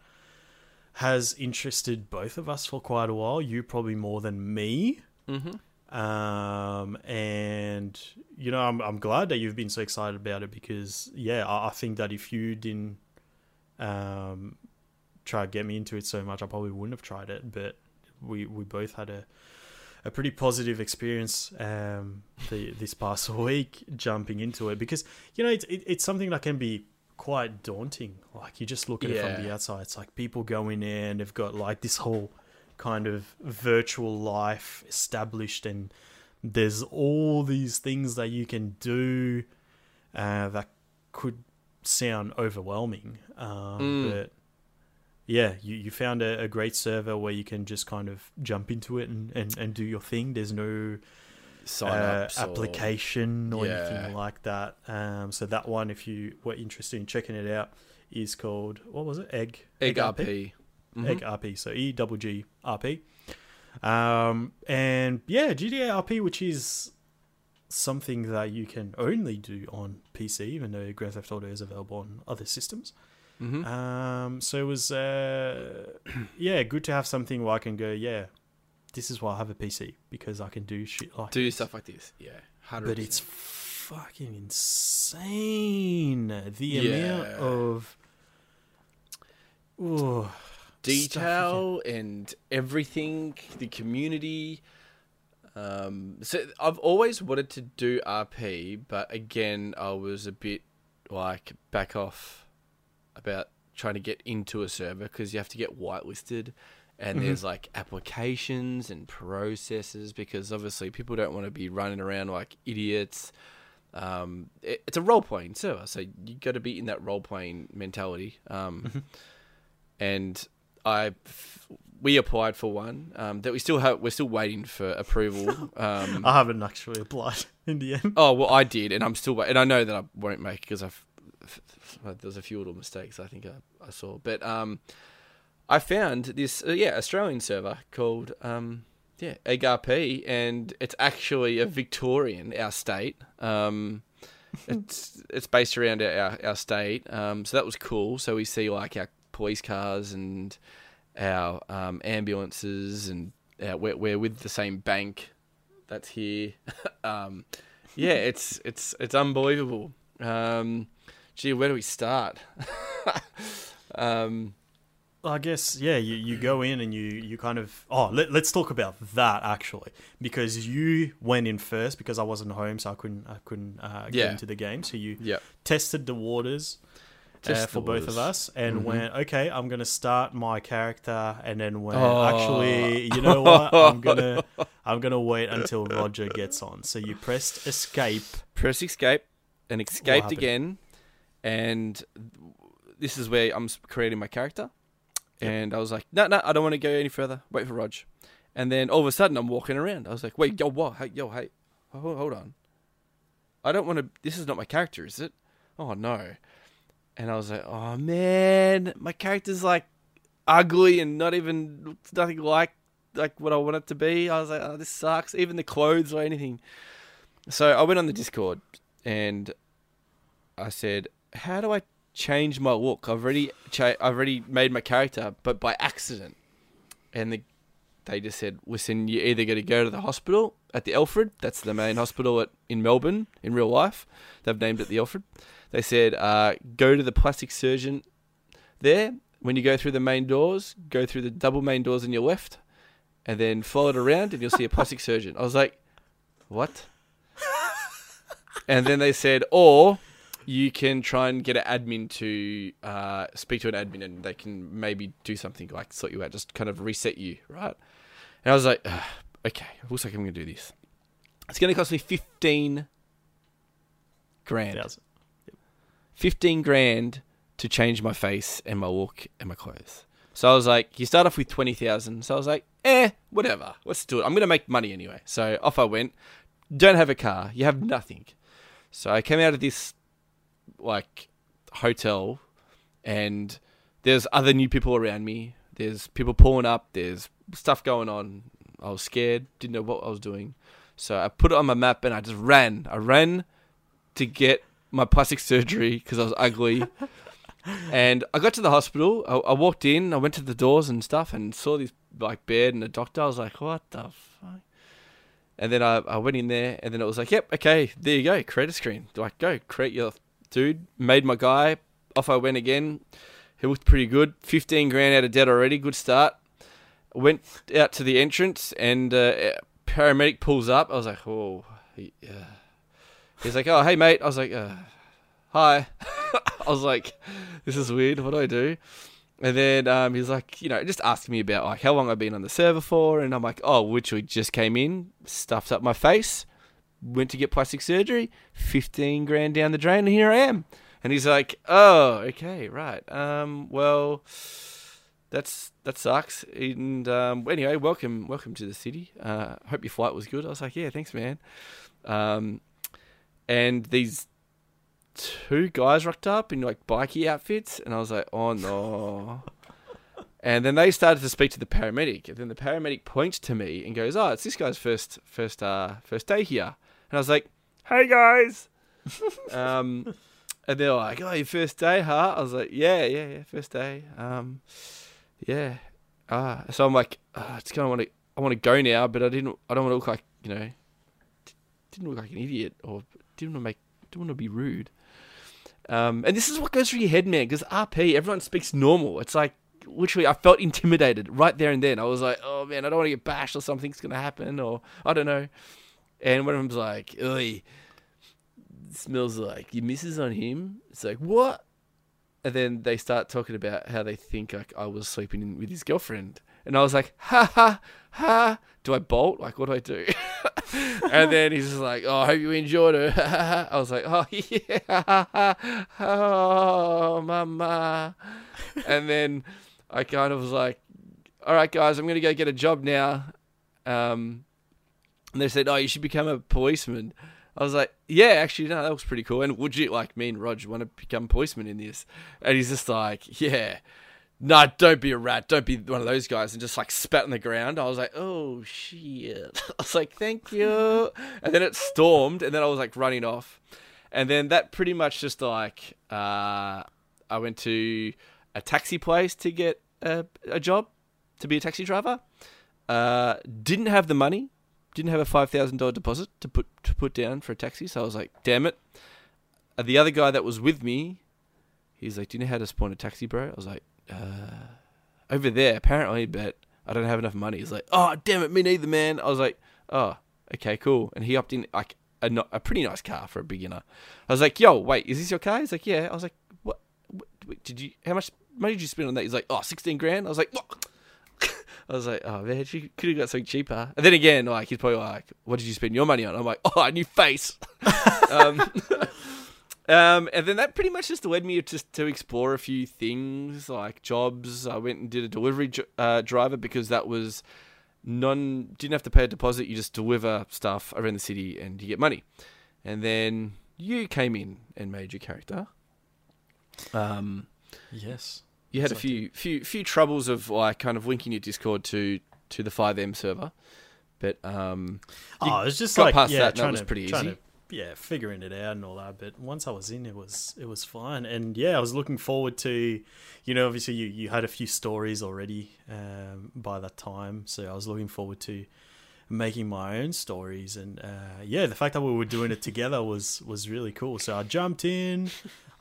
has interested both of us for quite a while. You probably more than me. Mm-hmm. Um, and you know, I'm I'm glad that you've been so excited about it because yeah, I, I think that if you didn't um try to get me into it so much, I probably wouldn't have tried it. But we we both had a a pretty positive experience um the this past <laughs> week jumping into it because you know it's it, it's something that can be quite daunting. Like you just look at it from the outside, it's like people go in there and they've got like this whole kind of virtual life established and there's all these things that you can do uh, that could sound overwhelming um, Mm. but yeah you, you found a, a great server where you can just kind of jump into it and, and, and do your thing there's no Sign uh, ups. or- application or Yeah. anything like that um, so that one if you were interested in checking it out is called what was it egg Egg RP? RP. Mhm. Egg RP, so E double G RP. Um, and yeah, GTA RP, which is something that you can only do on PC, even though Grand Theft Auto is available on other systems. Mhm. Um, so it was, uh, <clears throat> yeah, good to have something where I can go, yeah, this is why I have a PC because I can do shit like Do this. stuff like this. Yeah. 100%. But it's fucking insane the Yeah. amount of. Ooh, stuff you can- detail and everything, the community. Um, so I've always wanted to do RP, but again, I was a bit like back off about trying to get into a server because you have to get whitelisted, and Mhm. there's like applications and processes because obviously people don't want to be running around like idiots. Um, it, it's a role playing server, so you got to be in that role playing mentality. Um, and I we applied for one um, that we still have. We're still waiting for approval. <laughs> Um, I haven't actually applied <laughs> in the end. oh well, I did, and I'm still and I know that I won't make because I've there's a few little mistakes I think I, I saw, but um, I found this uh, yeah Australian server called um, yeah Egg RP, and it's actually a Victorian, our state. Um, <laughs> it's it's based around our our state, um, so that was cool. So we see like our police cars and our um, ambulances, and uh, we're we're with the same bank that's here. <laughs> um, yeah, it's it's it's unbelievable. Um, gee, where do we start? <laughs> um, I guess yeah. You, you go in and you, you kind of oh let, let's talk about that actually because you went in first because I wasn't home so I couldn't I couldn't uh, get Yeah. into the game so you yeah, tested the waters uh, for both of us and Mhm. went okay I'm gonna start my character and then went Oh. actually you know what I'm gonna <laughs> I'm gonna wait until Roger gets on so you pressed escape press escape and escaped again, and this is where I'm creating my character. Yep. And I was like, no, no, I don't want to go any further. Wait for Rog. And then all of a sudden, I'm walking around. I was like, wait, yo, what? Hey, yo, hey, hold, hold on. I don't want to. This is not my character, is it? Oh no. And I was like, oh man, my character's like ugly and not even nothing like like what I want it to be. I was like, oh, this sucks. Even the clothes or anything. So I went on the Discord and I said, "How do I change my look? I've already cha- I've already made my character, but by accident." And the, they just said, "Listen, you're either going to go to the hospital at the Alfred. That's the main hospital at, in Melbourne in real life. They've named it the Alfred. They said, uh, go to the plastic surgeon there. When you go through the main doors, go through the double main doors on your left." and then follow it around, and you'll see a plastic surgeon. I was like, what? and then they said, or you can try and get an admin to uh, speak to an admin, and they can maybe do something like sort you out, just kind of reset you, right? And I was like, "Ugh, okay, it looks like I'm going to do this. It's going to cost me fifteen grand. Thousand. 15 grand to change my face and my look and my clothes. So I was like, you start off with 20,000. So I was like, eh, whatever. Let's do it. I'm going to make money anyway. So off I went. Don't have a car. You have nothing. So I came out of this like hotel and there's other new people around me. There's people pulling up. There's stuff going on. I was scared. Didn't know what I was doing. So I put it on my map and I just ran. I ran to get my plastic surgery because I was ugly. <laughs> and I got to the hospital. I, I walked in. I went to the doors and stuff, and saw this like bed and a doctor. I was like, "What the fuck?" And then I, I went in there, and then it was like, "Yep, okay, there you go, create a screen." Like, go create your dude. Made my guy. Off I went again. He looked pretty good. Fifteen grand out of debt already. Good start. Went out to the entrance, and uh, paramedic pulls up. I was like, "Oh, he, uh, He's like, "Oh, hey, mate." I was like, uh, "Hi." <laughs> I was like, "This is weird. What do I do?" And then um, he's like, you know, just asking me about like how long I've been on the server for, and I'm like, "Oh, which we just came in, stuffed up my face, went to get plastic surgery, fifteen grand down the drain, and here I am." And he's like, "Oh, okay, right. Um, well." That's that sucks. And um, anyway, welcome, welcome to the city. Uh, hope your flight was good. I was like, yeah, thanks, man. Um, and these two guys rocked up in like bikey outfits, and I was like, oh no. <laughs> and then they started to speak to the paramedic, and then the paramedic points to me and goes, "Oh, it's this guy's first first uh first day here," and I was like, "Hey guys." <laughs> um, and they're like, "Oh, your first day, huh?" I was like, "Yeah, yeah, yeah, first day." Um, yeah. Ah, so I'm like, ah, it's kind of want to, I want to go now, but I didn't, I don't want to look like, you know, didn't look like an idiot or didn't want to make, didn't want to be rude. Um, and this is what goes through your head, man, because RP, everyone speaks normal. It's like, literally, I felt intimidated right there and then. I was like, oh man, I don't want to get bashed or something's going to happen, or I don't know. And one of them's like, smells like your missus on him. It's like, what? And then they start talking about how they think like I was sleeping in with his girlfriend. And I was like, ha ha ha. Do I bolt? Like, what do I do? <laughs> and then he's just like, oh, I hope you enjoyed it. <laughs> I was like, oh, <laughs> yeah. Oh, mama. And then I kind of was like, all right, guys, I'm to go get a job now. Um, and they said, oh, you should become a policeman. I was like, yeah, actually, no, that was pretty cool. And would you, like me and Rog, want to become policemen in this? And he's just like, yeah, no, don't be a rat. Don't be one of those guys. And just like spat on the ground. I was like, oh, shit. <laughs> I was like, thank you. And then it stormed. And then I was like running off. And then that pretty much just like, uh, I went to a taxi place to get a, a job to be a taxi driver. Uh, didn't have the money didn't have a five thousand dollar deposit to put to put down for a taxi, so I was like, "Damn it!" Uh, the other guy that was with me, he's like, "Do you know how to spawn a taxi, bro?" I was like, uh, "Over there, apparently, but I don't have enough money." He's like, "Oh, damn it, me neither, man." I was like, "Oh, okay, cool." And he opted in like a a pretty nice car for a beginner. I was like, "Yo, wait, is this your car?" He's like, "Yeah." I was like, "What? what did you? How much money did you spend on that?" He's like, "Oh, 16 grand." I was like, "What?" I was like, oh man, she could have got something cheaper. And then again, like he's probably like, what did you spend your money on? I'm like, oh, a new face. <laughs> um, um, and then that pretty much just led me to to explore a few things like jobs. I went and did a delivery uh, driver because that was non didn't have to pay a deposit. You just deliver stuff around the city and you get money. And then you came in and made your character. Um, Yes. You had a few few few troubles of like kind of linking your Discord to to the FiveM server, but um, oh, it was just like past yeah, that and that trying was to, pretty trying easy. To, yeah, figuring it out and all that. But once I was in, it was it was fine. And yeah, I was looking forward to, you know, obviously you you had a few stories already um, by that time, so I was looking forward to making my own stories. And uh, yeah, the fact that we were doing it together was was really cool. So I jumped in.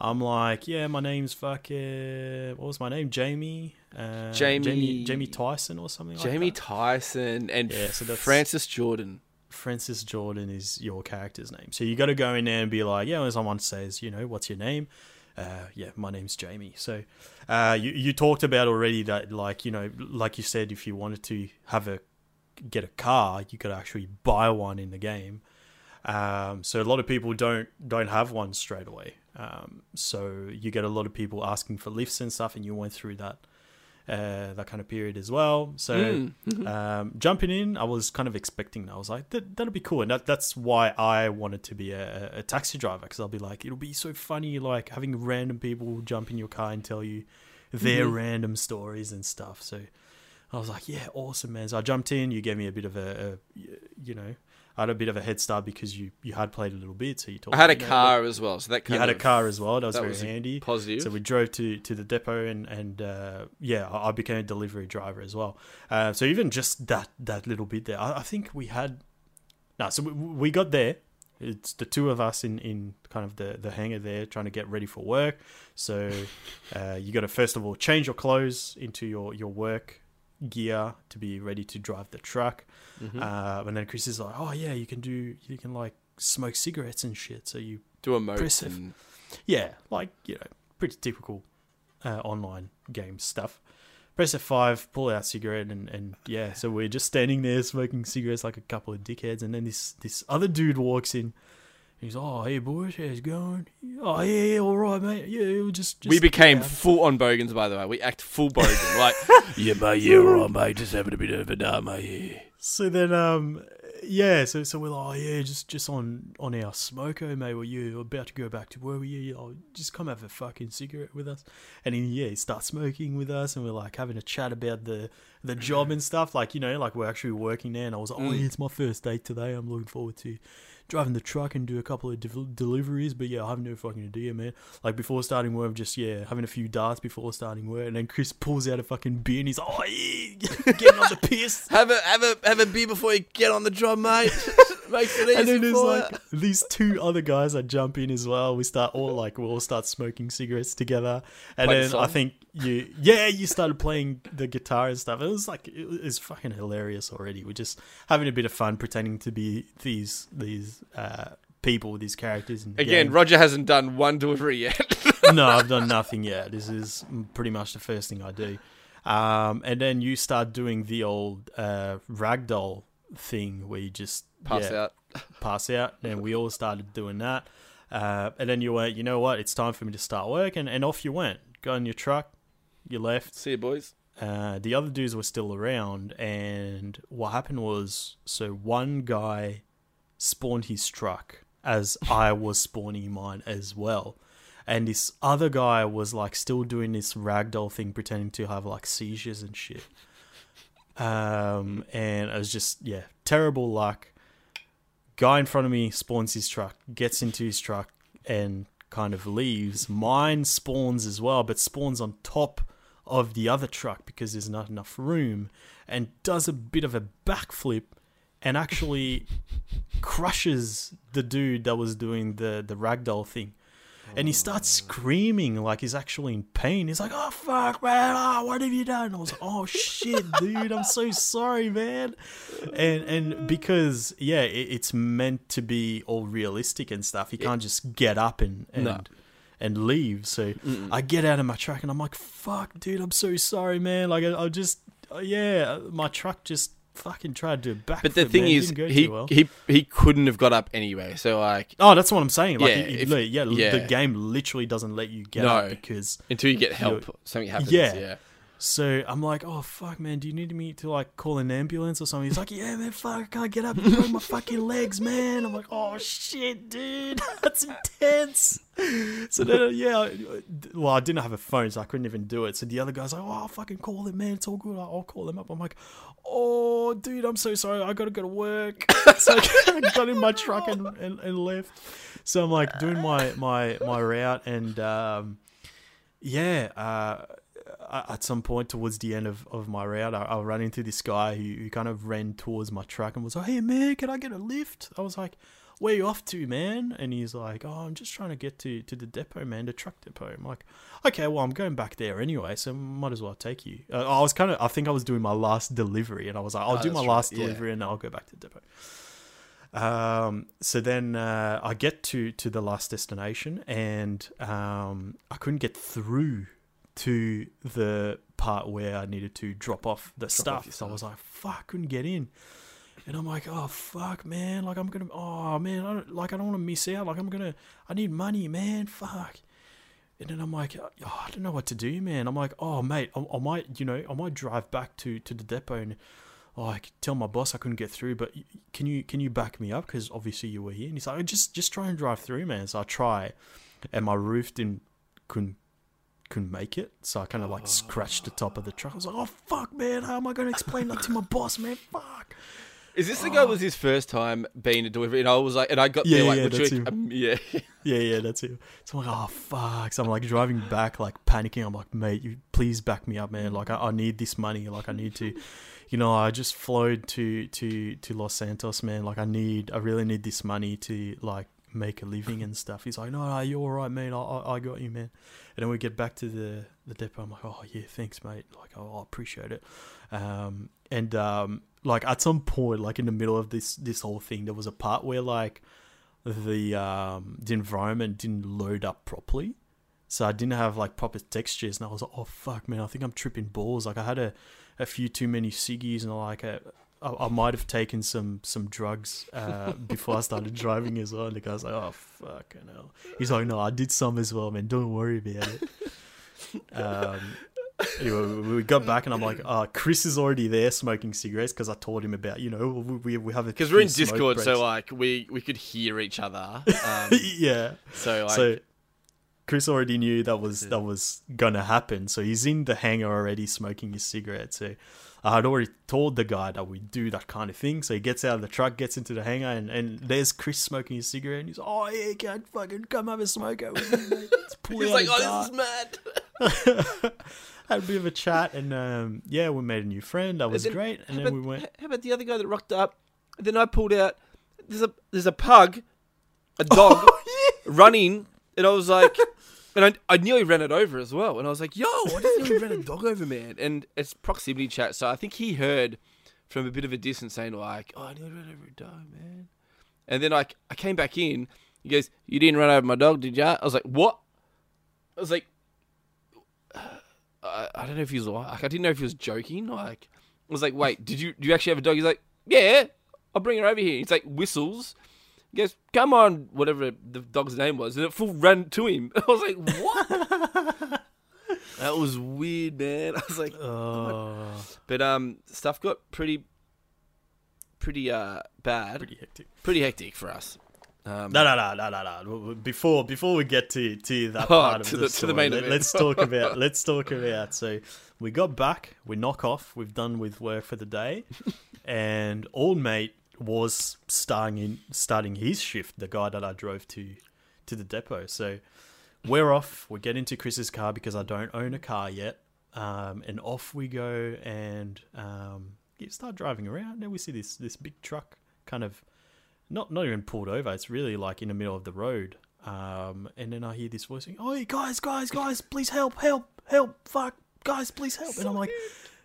I'm like, yeah, my name's fucking. What was my name? Jamie. Uh, Jamie- Jamie Jamie Tyson or something. Jamie like that. Tyson and Yeah, so that's- Francis Jordan. Francis Jordan is your character's name. So you got to go in there and be like, yeah, when someone says, you know, what's your name? Uh, yeah, my name's Jamie. So uh, you you talked about already that like you know like you said if you wanted to have a get a car you could actually buy one in the game. Um, so a lot of people don't don't have one straight away. Um, so you get a lot of people asking for lifts and stuff, and you went through that uh, that kind of period as well. So Mm, mhm. um, jumping in, I was kind of expecting that. I was like, that, that'll be cool. And that, that's why I wanted to be a, a taxi driver because I'll be like, it'll be so funny, like having random people jump in your car and tell you their Mhm. random stories and stuff. So I was like, yeah, awesome, man. So I jumped in. You gave me a bit of a, a you know, I had a bit of a head start because you, you had played a little bit. So you told I had a you car as well, so that You kind had a car as well. That was that very was handy. positive. So we drove to, to the depot and and uh, yeah, I I became a delivery driver as well. Uh, so even just that that little bit there, I, I think we had. No, so we, we got there. It's the two of us in, in kind of the, the hangar there trying to get ready for work. So uh, you got to first of all change your clothes into your, your work gear to be ready to drive the truck. Mhm. Uh, and then Chris is like, "Oh yeah, you can do you can like smoke cigarettes and shit." So you Do a moat and yeah, like you know, pretty typical uh, online game stuff. Press F5, pull out cigarette, and, and yeah, so we're just standing there smoking cigarettes like a couple of dickheads, and then this this other dude walks in. He's oh hey boys, how's it going? Oh yeah, yeah, all right mate. Yeah, it was just, just we became yeah. full on bogans, by the way. We act full bogan. <laughs> like, yeah, mate, yeah, all right, mate. Just having a bit of a day, mate. Yeah. So then, um, yeah, so so we're like, oh yeah, just just on on our smoko, mate. Were you about to go back to where were you? Oh, just come have a fucking cigarette with us. And then yeah, he starts smoking with us, and we're like having a chat about the the job and stuff. Like you know, like we're actually working there. And I was like, oh Mm. yeah, it's my first day today. I'm looking forward to driving the truck and do a couple of del- deliveries. But yeah, I have no fucking idea, man. Like before starting work, just yeah, having a few darts before starting work, and then Chris pulls out a fucking beer and he's like, oh yeah, <laughs> getting on the piss. <laughs> Have a have a have a beer before you get on the job, mate. Makes it easy and then there's for like these two other guys that jump in as well. We start all like we all start smoking cigarettes together, and Play the then I think you yeah you started playing the guitar and stuff. It was like it was fucking hilarious already. We're just having a bit of fun pretending to be these these uh, people, with these characters. And Again, Roger hasn't done one delivery yet. <laughs> no, I've done nothing yet. This is pretty much the first thing I do. Um, and then you start doing the old uh, ragdoll thing where you just Pass yeah, out. pass out. And we all started doing that. Uh, and then you went, you know what? It's time for me to start work. And, and off you went. Got in your truck. You left. See you, boys. Uh, the other dudes were still around. And what happened was so one guy spawned his truck as I was spawning mine as well. And this other guy was like still doing this ragdoll thing, pretending to have like seizures and shit. Um, and it was just, yeah, terrible luck. Guy in front of me spawns his truck, gets into his truck, and kind of leaves. Mine spawns as well, but spawns on top of the other truck because there's not enough room, and does a bit of a backflip and actually <laughs> crushes the dude that was doing the the ragdoll thing. And he oh. starts screaming like he's actually in pain. He's like, "Oh fuck, man! Oh, what have you done?" I was like, "Oh shit, <laughs> dude! I'm so sorry, man." And and because yeah, it, it's meant to be all realistic and stuff. He can't just get up and and No. And leave. So I get out of my truck and I'm like, "Fuck, dude! I'm so sorry, man! Like I, I just uh, yeah, my truck just fucking tried to back." But the thing man. Is, he, well. he he couldn't have got up anyway. So like, Oh, that's what I'm saying. Like, Yeah, yeah, if- yeah, yeah. the game literally doesn't let you get No. up because. until you get help, something happens. Yeah. Yeah. So I'm like, oh fuck, man, do you need me to like call an ambulance or something? He's like, yeah, man, fuck, I can't get up. You broke my fucking legs, man. I'm like, oh shit, dude, <laughs> that's intense. So then, uh, yeah, well, I didn't have a phone, so I couldn't even do it. So the other guy's like, oh, I'll fucking call him, man. It's all good. I'll I'll call him up. I'm like, oh, dude, I'm so sorry. I gotta go to work. <laughs> so I <laughs> got in my truck and, and, and left. So I'm like doing my my my route, and um, yeah, uh, at some point towards the end of, of my route, I, I ran into this guy who, who kind of ran towards my truck and was like, "Hey man, can I get a lift?" I was like, where you off to, man? And he's like, oh, I'm just trying to get to, to the depot, man, the truck depot. I'm like, okay, well, I'm going back there anyway, so might as well take you. Uh, I was kind of, I think I was doing my last delivery, and I was like, I'll Oh, do my right, last yeah. delivery, and I'll go back to the depot. Um, so then uh, I get to to the last destination, and um, I couldn't get through to the part where I needed to drop off the off stuff. your so I was like, "Fuck!" I couldn't get in, and I'm like, "Oh fuck, man! Like I'm gonna, oh man, I don't, like I don't want to miss out. Like I'm gonna, I need money, man. Fuck." And then I'm like, oh, I don't know what to do, man. I'm like, oh mate, I, I might, you know, I might drive back to to the depot and like tell my boss I couldn't get through, but can you can you back me up because obviously you were here? And he's like, oh, just just try and drive through, man. So I try, and my roof didn't couldn't couldn't make it, so I kind of like scratched the top of the truck. I was like, oh fuck, man, how am I gonna explain that to my boss, man? Fuck. Is this the guy was his first time being a delivery? And I was like, and I got Yeah, there like yeah, that's him. um, yeah. <laughs> Yeah, yeah, that's it. So I'm like, oh fuck. So I'm like driving back, like panicking. I'm like, mate, you please back me up, man. Like I, I need this money. Like I need to, you know, I just flowed to to to Los Santos, man. Like I need, I really need this money to like make a living and stuff. He's like, no, no, you're all right, man. I, I, I got you, man. And then we get back to the the depot. I'm like, oh yeah, thanks, mate. Like oh, I appreciate it. Um, and um, like at some point, like in the middle of this this whole thing, there was a part where like the um the environment didn't load up properly. So I didn't have like proper textures and I was like, oh fuck man, I think I'm tripping balls. Like I had a, a few too many ciggies and like a, I, I might have taken some some drugs uh, <laughs> before I started driving as well. And the guy's like, oh fucking hell. He's like, no, I did some as well, man. Don't worry about it. <laughs> um, anyway, we- got back and I'm like, uh, Chris is already there smoking cigarettes because I told him about, you know, we, we have a Because we're in Discord, so like we we could hear each other. <laughs> Um, yeah. so like, so Chris already knew that was that was gonna happen. So he's in the hangar already smoking his cigarette. So I had already told the guy that we do that kind of thing. So he gets out of the truck, gets into the hangar, and, and there's Chris smoking his cigarette. And he's like, "Oh yeah, can't fucking come have a smoke out with me, mate. <laughs> He's like, oh, this is mad. <laughs> had a bit of a chat, and um, yeah, we made a new friend. That was then great. And then about, we went. How about the other guy that rocked up? Then I pulled out. There's a there's a pug, a <laughs> dog, running, and I was like, and I, I nearly ran it over as well. And I was like, yo, I just nearly ran a dog <laughs> over, man. And it's proximity chat, so I think he heard from a bit of a distance saying like, oh, I nearly ran over a dog, man. And then I I came back in. He goes, you didn't run over my dog, did ya? I was like, what? I was like, <sighs> I, I don't know if he was like, I didn't know if he was joking. Like, I was like, wait, did you do you actually have a dog? He's like, yeah, I'll bring her over here. He's like, whistles. Goes, come on, whatever the dog's name was, and it full ran to him. <laughs> I was like, what? <laughs> that was weird, man. <laughs> I was like, Oh, but um, stuff got pretty, pretty uh bad, pretty hectic. pretty hectic for us. Um, No, no, no, no, no, no. Before before we get to to that Oh, part of the, the- to the story, main let, let's talk about let's talk about. So we got back, we knock off, we've done with work for the day, and old mate was starting in starting his shift. The guy that I drove to to the depot. So we're off. We get into Chris's car because I don't own a car yet, um, and off we go and um, start driving around. Then we see this this big truck kind of not not even pulled over. It's really like in the middle of the road. Um, and then I hear this voice saying, "Oh, guys, guys, guys, please help, help, help, fuck, guys, please help." and I'm like,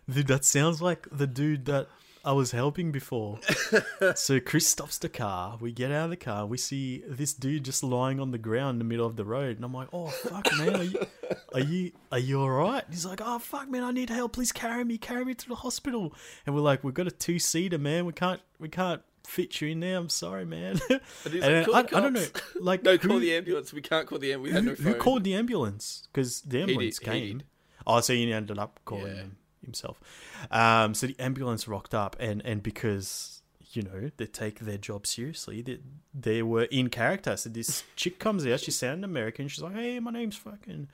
"Dude, that sounds like the dude that I was helping before." <laughs> so Chris stops the car. We get out of the car. We see this dude just lying on the ground in the middle of the road, and I'm like, "Oh fuck, man, are you are you are you all right?" He's like, "Oh fuck, man, I need help. Please carry me, carry me to the hospital." And we're like, "We've got a two seater, man. We can't we can't." Fit you in there. I'm sorry, man. <laughs> And And like, I, "Call I don't know, <laughs> like no, who- call the ambulance. We can't call the ambulance. We had no who called the ambulance? Because the ambulance he came. did. Oh, so you ended up calling Yeah. them himself. Um, so the ambulance rocked up, and and because you know they take their job seriously, they they were in character. So this chick comes out. She sounded American. She's like, "Hey, my name's fucking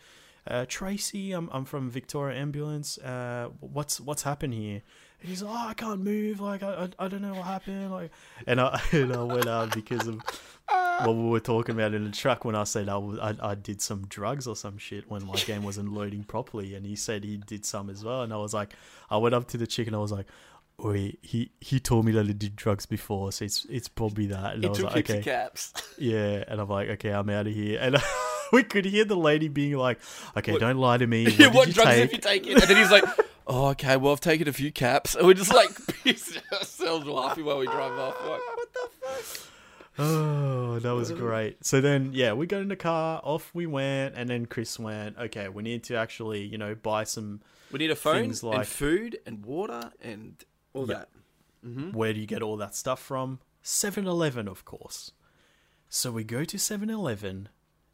uh, Tracy. I'm I'm from Victoria Ambulance. Uh, what's what's happened here?" And he's like, "Oh, I can't move. Like, I, I, I don't know what happened. Like, and I <laughs> and I went out because of what we were talking about in the truck when I said I, was, I I did some drugs or some shit when my game wasn't loading properly, and he said he did some as well, and I was like, I went up to the chick and I was like, wait, he he told me that he did drugs before, so it's it's probably that. And He I was took like, okay, caps. yeah, and I'm like, okay, I'm out of here. And <laughs> we could hear the lady being like, okay, What- don't lie to me. <laughs> What, Yeah, what you drugs take? have you taken? And then he's like, oh, okay, well, I've taken a few caps. And we're just like <laughs> pissing ourselves laughing while we drive off. Like, <laughs> what the fuck? Oh, that was great. So then, yeah, we got in the car, off we went, and then Chris went, okay, we need to actually, you know, buy some. We need a phone like- and food and water and all Yeah. that. Mm-hmm. Where do you get all that stuff from? 7 Eleven, of course. So we go to 7 Eleven,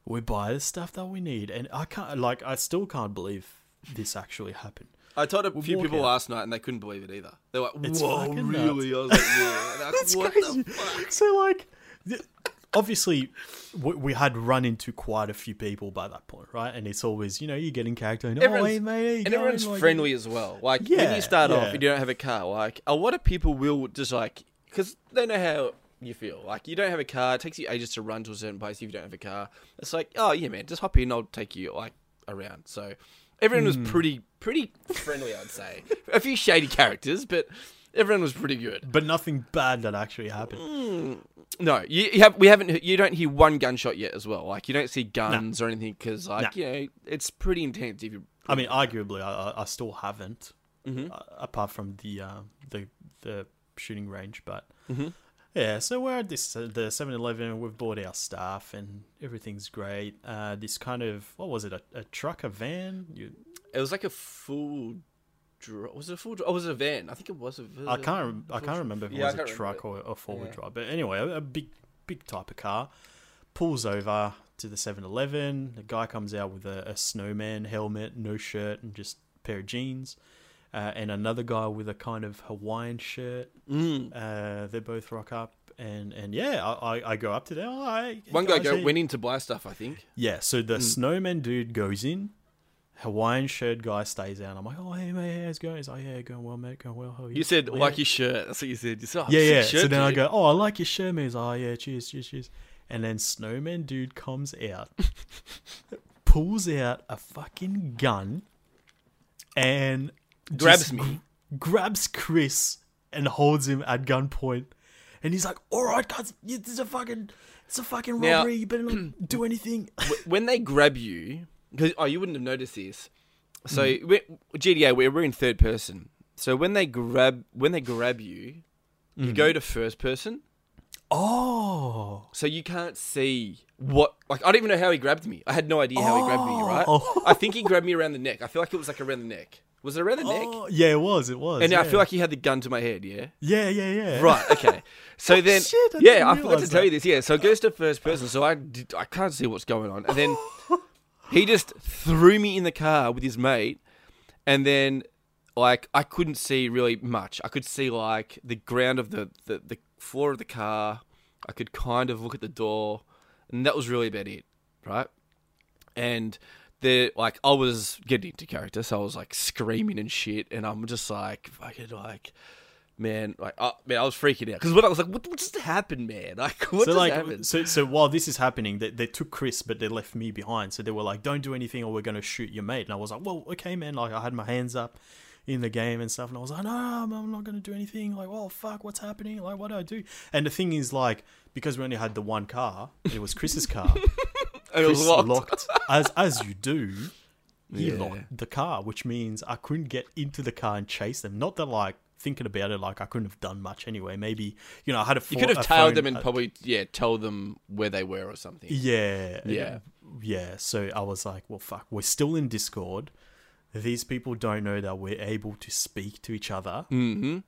we buy the stuff that we need, and I can't, like, I still can't believe this actually happened. I told a We'll few people out. last night and they couldn't believe it either. They're like, It's whoa, really? I was like, yeah. Was <laughs> That's what crazy. the fuck? So like, obviously, we, we had run into quite a few people by that point, right? And it's always, you know, you get in character and oh, Everyone's- hey, mate, And going?" everyone's Like, friendly as well. Like, when Yeah, you start off and you don't have a car, like, a lot of people will just like, because they know how you feel. Like, you don't have a car, it takes you ages to run to a certain place if you don't have a car. It's like, oh, yeah, man, just hop in, I'll take you, like, around. So, everyone Hmm. was pretty, pretty friendly, I'd say. a few shady characters, but everyone was pretty good. But nothing bad that actually happened. No, you, you have we haven't. You don't hear one gunshot yet, as well. Like you don't see guns or anything because, like, you know, it's pretty intense. If you, I mean, arguably, I, I- I still haven't, Mhm. uh, apart from the uh, the the shooting range. But Mhm. Yeah, so we're at this uh, the 7-Eleven. We've bought our stuff and everything's great. Uh, this kind of what was it? A, a truck, a van? You, it was like a full. Dri- was it a full? dri- Oh, was it a van? I think it was a. I can't. rem- I can't remember if it Yeah, was a truck remember or a four wheel Yeah. drive. But anyway, a, a big, big type of car pulls over to the 7-Eleven. The guy comes out with a, a snowman helmet, no shirt, and just a pair of jeans. Uh, and another guy with a kind of Hawaiian shirt. Mm. Uh, they both rock up, and and yeah, I, I, I go up to them. Oh, One guy go, went in to buy stuff. I think. Yeah, so the Mm. snowman dude goes in. Hawaiian shirt guy stays out. I'm like, oh hey mate, how's it going? He's like, yeah, going well, mate, going well. How are you? You said "Oh, yeah." like your shirt. That's what you said. You said, oh, Yeah, yeah. Shirt, so then I go, oh, I like your shirt, man. He's like, oh, yeah, cheers, cheers, cheers. And then Snowman Dude comes out, <laughs> pulls out a fucking gun, and Grabs me. gr- grabs Chris and holds him at gunpoint. And he's like, all right, guys, this is a fucking, it's a fucking Now- robbery. You better not <clears throat> do anything. <laughs> When they grab you, because oh, you wouldn't have noticed this. So Mm. we GTA, we're, we're in third person. So when they grab, when they grab you, Mm. you go to first person. Oh. So you can't see what. Like I don't even know how he grabbed me. I had no idea how he grabbed me. Right? Oh. <laughs> I think he grabbed me around the neck. I feel like it was like around the neck. Was it around the neck? Oh, yeah, it was. It was. And yeah. I feel like he had the gun to my head. Yeah. Yeah, yeah, yeah. Right. Okay. <laughs> So then, Shit, I yeah, I forgot to tell that. you this. Yeah. So it goes to first person. So I did, I can't see what's going on, and then he just threw me in the car with his mate, and then like I couldn't see really much. I could see like the ground of the the, the floor of the car. I could kind of look at the door, and that was really about it, right? And the like I was getting into character, so I was like screaming and shit, and I'm just like fucking like. Man, like, oh, man, I was freaking out because what I was like, what, what just happened, man? <laughs> Like, what so just like happened? so so while this is happening they, they took chris but they left me behind so they were like don't do anything or we're going to shoot your mate and i was like well okay man like i had my hands up in the game and stuff and i was like no i'm, not going to do anything like well fuck what's happening like what do i do and the thing is like because we only had the one car it was chris's car <laughs> And it was Chris locked. as as you do he Yeah. locked the car which means i couldn't get into the car and chase them not that like thinking about it like i couldn't have done much anyway maybe you know i had a You could have tailed phone- them and uh, probably yeah, tell them where they were or something. Yeah. Yeah. Yeah. So I was like, well, fuck, we're still in Discord. These people don't know that we're able to speak to each other. hmm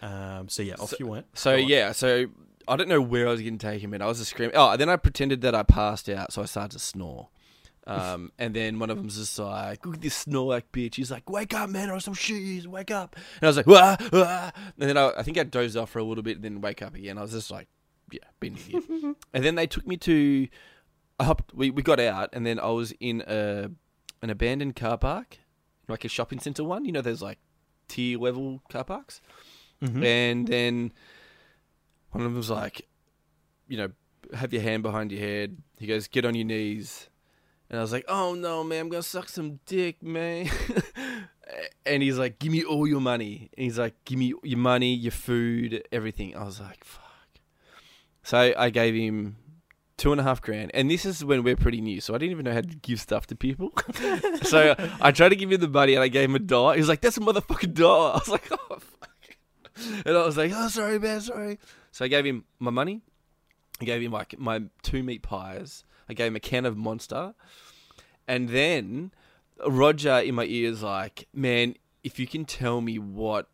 Um, so yeah, off So- you went. So yeah, so I don't know where I was getting taken, man. I was just screaming. Oh, then I pretended that I passed out, so I started to snore. Um, <laughs> and then one of them's just like, "Look at this snore like bitch." He's like, "Wake up, man, or some shit. you, Wake up!" And I was like, "Wah, wah." And then I, I think I dozed off for a little bit, and then wake up again. I was just like, "Yeah, been an <laughs> idiot." and then they took me to. I hopped. We, we got out, and then I was in a an abandoned car park, like a shopping center one. You know, there's like tier level car parks. Mhm. And then one of them was like, you know, have your hand behind your head. He goes, get on your knees. And I was like, oh no, man, I'm going to suck some dick, man. <laughs> and he's like, "Give me all your money." And he's like, "Give me your money, your food, everything." I was like, "Fuck." So I gave him two and a half grand, and this is when we're pretty new, so I didn't even know how to give stuff to people. <laughs> so I tried to give him the money, and I gave him a dollar. He was like, "That's a motherfucking dollar." I was like, "Oh fuck," and I was like, "Oh, sorry, man, sorry." So I gave him my money. I gave him like my two meat pies. I gave him a can of Monster, and then Roger in my ears like, "Man, if you can tell me what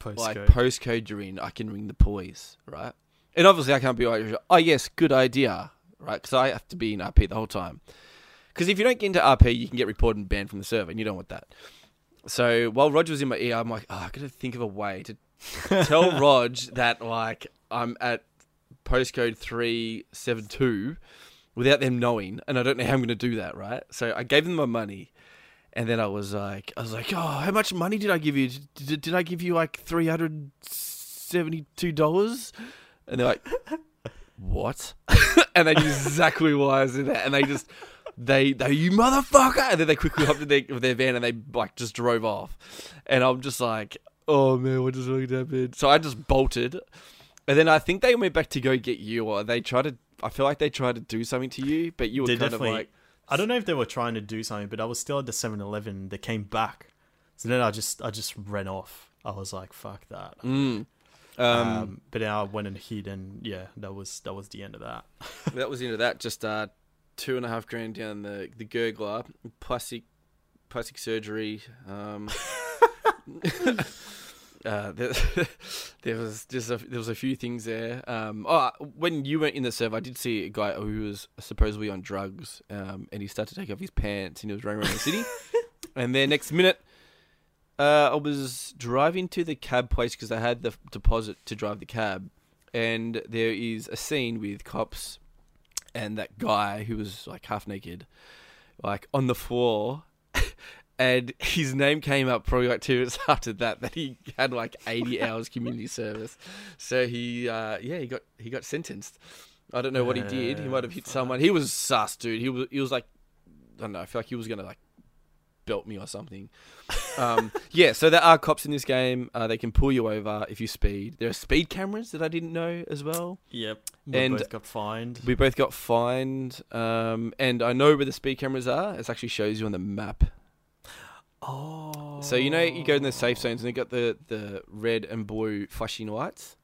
Postcode. like postcode you're in, I can ring the police, right? And obviously, I can't be like, oh yes, good idea, right? Because I have to be in RP the whole time. Because if you don't get into RP, you can get reported and banned from the server, and you don't want that. So while Roger was in my ear, I'm like, oh, I got to think of a way to <laughs> tell Rog that like I'm at postcode three seven two without them knowing, and I don't know how I'm going to do that, right? So I gave them my money. And then I was like, I was like, oh, how much money did I give you? Did, did I give you like three hundred seventy-two dollars? And they're like, what? <laughs> and they knew exactly why I was in that. And they just, they, they, you motherfucker! And then they quickly hopped in their, their van and they like just drove off. And I'm just like, oh man, what just really happened? So I just bolted. And then I think they went back to go get you, or they tried to. I feel like they tried to do something to you, but you were They kind of like, I don't know if they were trying to do something, but I was still at the 7-Eleven. They came back, so then I just I just ran off. I was like, "Fuck that." mm. Um, Um, but then I went and hid, and yeah, that was that was the end of that. <laughs> that was into that. Just uh, two and a half grand down the the gurgler, plastic plastic surgery. Um, <laughs> <laughs> uh, there, there was just a, there was a few things there. Um, oh, when you went in the server, I did see a guy who was supposedly on drugs, um, and he started to take off his pants, and he was running around the city. and then next minute, uh, I was driving to the cab place because I had the deposit to drive the cab, and there is a scene with cops and that guy who was like half naked, like on the floor. <laughs> And his name came up probably like two minutes <laughs> after that. That he had like eighty hours community service, so he, uh, yeah, he got he got sentenced. I don't know what he did. He might have hit someone. He was sus, dude. He was he was like, I don't know. I feel like he was gonna like belt me or something. Um, <laughs> yeah, so there are cops in this game. Uh, they can pull you over if you speed. There are speed cameras that I didn't know as well. Yep, we And- both got fined. We both got fined, um, and I know where the speed cameras are. It actually shows you on the map. Oh, So you know you go in the safe zones and they got the, the red and blue flashing lights.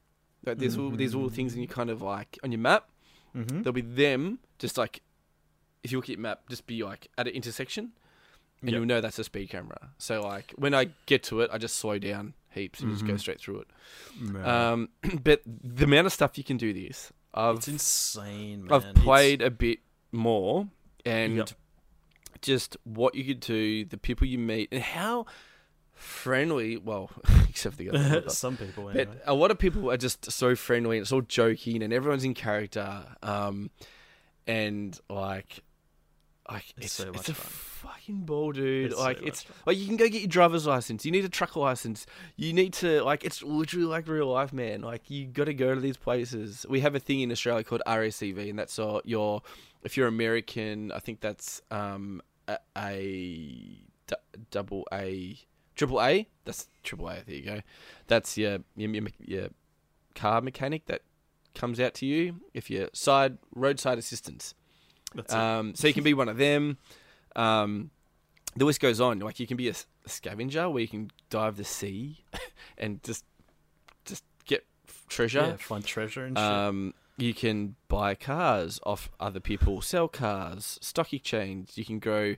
Like there's all these little things and you kind of like on your map. Mm-hmm. There'll be them just like if you look at your map, just be like at an intersection, and Yep. you'll know that's a speed camera. So like when I get to it, I just slow down heaps and just go Mhm. straight through it. Um, <clears throat> but the amount of stuff you can do this, I've it's insane, man. I've It's- played a bit more, and Yep. just what you could do, the people you meet, and how friendly. Well, <laughs> except for the other <laughs> some people. but a lot of people are just so friendly, and it's all joking, and everyone's in character. Um, and like, like It's it's so it's a fucking ball, dude. It's like much it's fun. like you can go get your driver's license. You need a truck license. You need to like it's literally like real life, man. Like you got to go to these places. We have a thing in Australia called RACV, and that's uh, your if you're American, I think that's um a, a d- double A, triple A. That's triple A. There you go. That's your your, your, your car mechanic that comes out to you if you're side roadside assistance. <laughs> Um, so you can be one of them. Um, the list goes on. Like you can be a scavenger where you can dive the sea <laughs> and just just get treasure. yeah, find treasure and shit. Um, you can buy cars off other people, sell cars, stock exchange. You can grow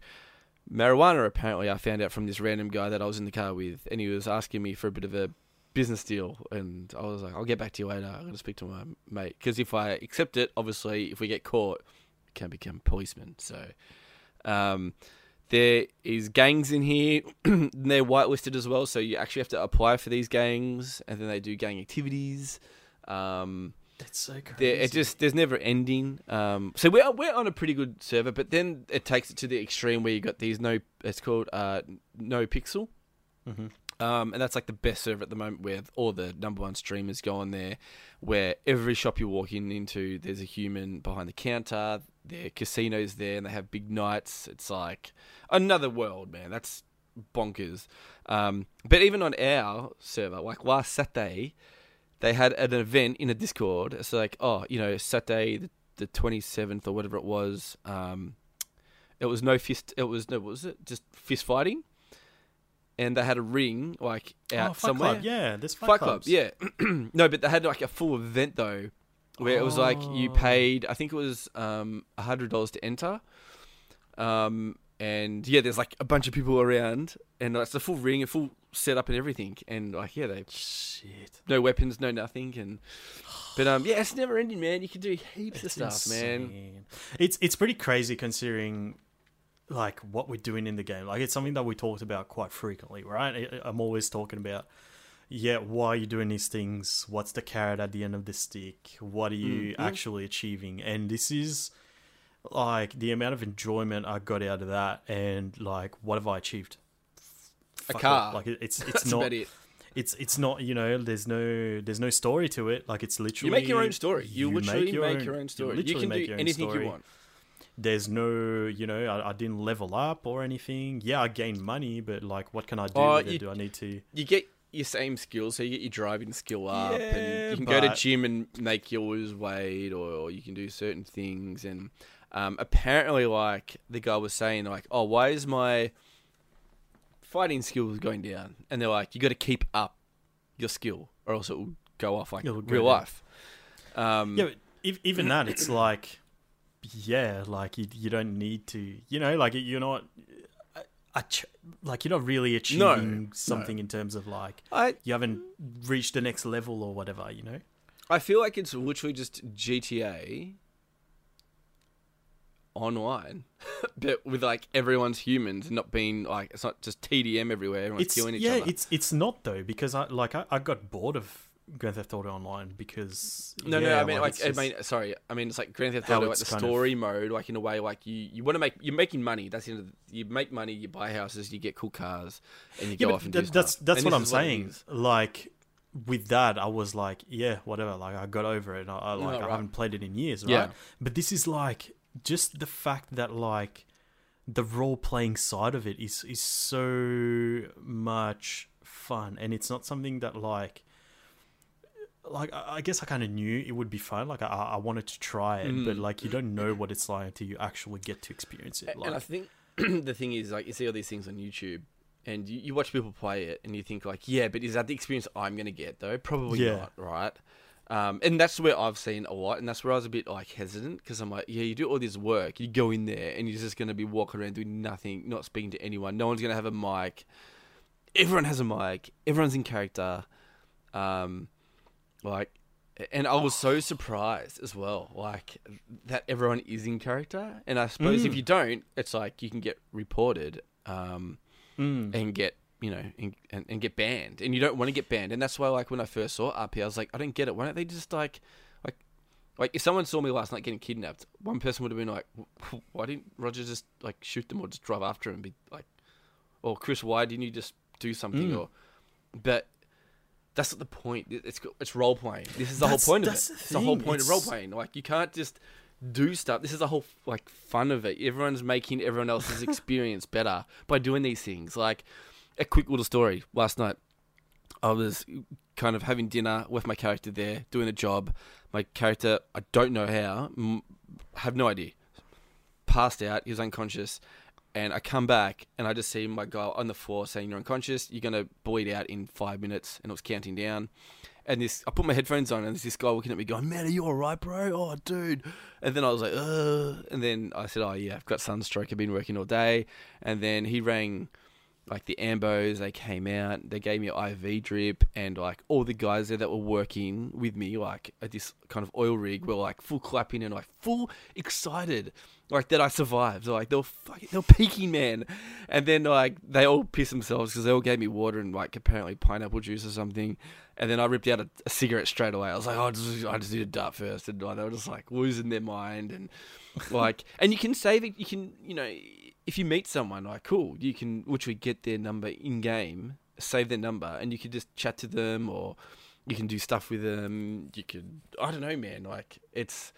marijuana. Apparently, I found out from this random guy that I was in the car with, and he was asking me for a bit of a business deal, and I was like, "I'll get back to you later. I'm gonna speak to my mate because if I accept it, obviously, if we get caught, can become policemen." So, um, there is gangs in here. <clears throat> They're whitelisted as well, so you actually have to apply for these gangs, and then they do gang activities. Um, it's so crazy. it just there's never ending. Um, so we're we're on a pretty good server, but then it takes it to the extreme where you got these no. It's called uh, NoPixel. Mhm. Um, and that's like the best server at the moment where all the number one streamers go on there, where every shop you're walking into, there's a human behind the counter. There are casinos there, and they have big nights. It's like another world, man. That's bonkers. Um, but even on our server, like last Saturday, they had an event in a Discord. It's like, oh, you know, Saturday the, the 27th or whatever it was. Um, it was no fist. It was no. What was it? Just fist fighting. And they had a ring like out oh, somewhere. Club, yeah, this Fight, Fight Club, yeah. <clears throat> no, but they had like a full event though, where it was like you Oh. paid. I think it was um a hundred dollars to enter. Um and yeah, there's like a bunch of people around, and it's a full ring, a full setup, and everything. And like yeah, they Shit. no weapons, no nothing, and but um yeah, it's never ending, man. You can do heaps of It's stuff, man. It's it's pretty crazy considering like what we're doing in the game. Like it's something that we talked about quite frequently, right? I'm always talking about yeah, why are you doing these things? What's the carrot at the end of the stick? What are you Mhm. actually achieving? And this is like the amount of enjoyment I got out of that and like what have I achieved? A Fuck car. it. Like it- it's <laughs> it's not it. it's it's not you know there's no there's no story to it like it's literally You make your own story. You, literally make your own, story. You, literally can make do your own anything story. you want. there's no you know I, I didn't level up or anything yeah i gained money but like what can i do Oh, with it? you- do i need to you get your same skills, so you get your driving skill up, and you can go to gym and make you lose weight, or, or you can do certain things. And um, apparently, like the guy was saying, like, oh, why is my fighting skills going down? And they're like, you got to keep up your skill, or else it will go off like real down. life. Um, yeah but ev- even that it's like yeah like you, you don't need to you know like you're not ach- like you're not really achieving something in terms of like I you haven't reached the next level or whatever you know I feel like it's literally just GTA online, <laughs> but with like everyone's humans, not being like it's not just TDM everywhere. Everyone's it's killing each yeah other. Yeah, it's it's not though because i like i, I got bored of grand theft auto online because no, no, I mean like, it's I mean sorry, I mean it's like Grand Theft Auto, like the kind of- story mode, like in a way, like you you want to make you're making money. That's the end of the, you make money, you buy houses, you get cool cars, and you yeah, go off and do that's stuff. that's And what I'm saying. is. like with that, I was like, yeah, whatever. Like I got over it. I, I like Oh, I haven't played it in years, right? Yeah. But this is like just the fact that like the role playing side of it is is so much fun, and it's not something that like. Like I guess I kind of knew it would be fun. Like I, I wanted to try it, but Mm. like you don't know what it's like until you actually get to experience it. A- and I think <clears throat> the thing is, like, you see all these things on YouTube, and you, you watch people play it, and you think, like, yeah, but is that the experience I'm going to get, though? Probably Yeah. not, right? Um, and that's where I've seen a lot, and that's where I was a bit like hesitant because I'm like, yeah, you do all this work, you go in there, and you're just going to be walking around doing nothing, not speaking to anyone. No one's going to have a mic. Everyone has a mic. Everyone's in character. Um, like, and I was so surprised as well, like that everyone is in character. And I suppose if Mm. you don't, it's like you can get reported um, mm. and get you know and, and, and get banned, and you don't want to get banned. And that's why, like when I first saw RP, I was like, I don't get it. Why don't they just like like like if someone saw me last night getting kidnapped, one person would have been like, Why didn't Roger just like shoot them or just drive after him and be like, or Chris, why didn't you just do something? Mm. Or but that's not the point. It's it's role playing. This is the whole point of it. that's the It's the whole point of role playing. Like you can't just do stuff. This is the whole like fun of it. Everyone's making everyone else's <laughs> experience better by doing these things. Like a quick little story. Last night, I was kind of having dinner with my character there, doing a job. My character, I don't know how, m- have no idea, passed out. He was unconscious. And I come back and I just see my guy on the floor saying, You're unconscious. You're to bleed out in five minutes. And it was counting down. And this, I put my headphones on, and there's this guy looking at me, going, "Man, are you all right, bro? Oh, dude." And then I was like, "Uh," and then I said, "Oh yeah, I've got sunstroke. I've been working all day." And then he rang, like the ambos. They came out. They gave me IV drip, and like all the guys there that were working with me, like at this kind of oil rig, were like full clapping and like full excited, like that I survived. Like they were fucking, they were peaking, man. And then like they all pissed themselves because they all gave me water and like apparently pineapple juice or something. And then I ripped out a, a cigarette straight away. I was like, oh, I just, I just need a dart first, and like, they were just like losing their mind and like, and you can save it. You can, you know, if you meet someone, like, cool, you can literally get their number in game, save their number, and you could just chat to them or you can do stuff with them. You could, I don't know, man. Like, it's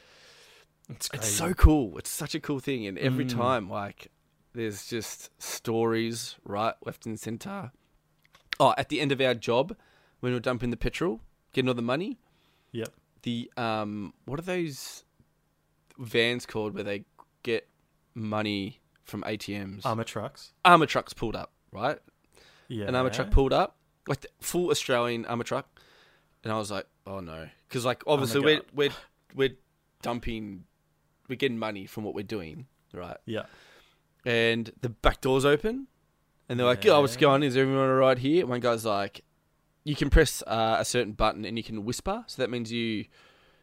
It's, it's so cool. It's such a cool thing, and every Mm. time, like, there's just stories right, left and center. Oh, at the end of our job, when we we're dumping the petrol, getting all the money, Yep. the um, what are those vans called where they get money from ATMs? Armor trucks. armor trucks pulled up, right? Yeah. An armor truck pulled up, like the full Australian armor truck, and I was like, oh no, because like obviously we're we're we're dumping, we're getting money from what we're doing, right? Yeah. And the back door's open, and they're like, "Yo, what's Yeah. going on? Is everyone all right here?" One guy's like, "You can press uh, a certain button and you can whisper, so that means you."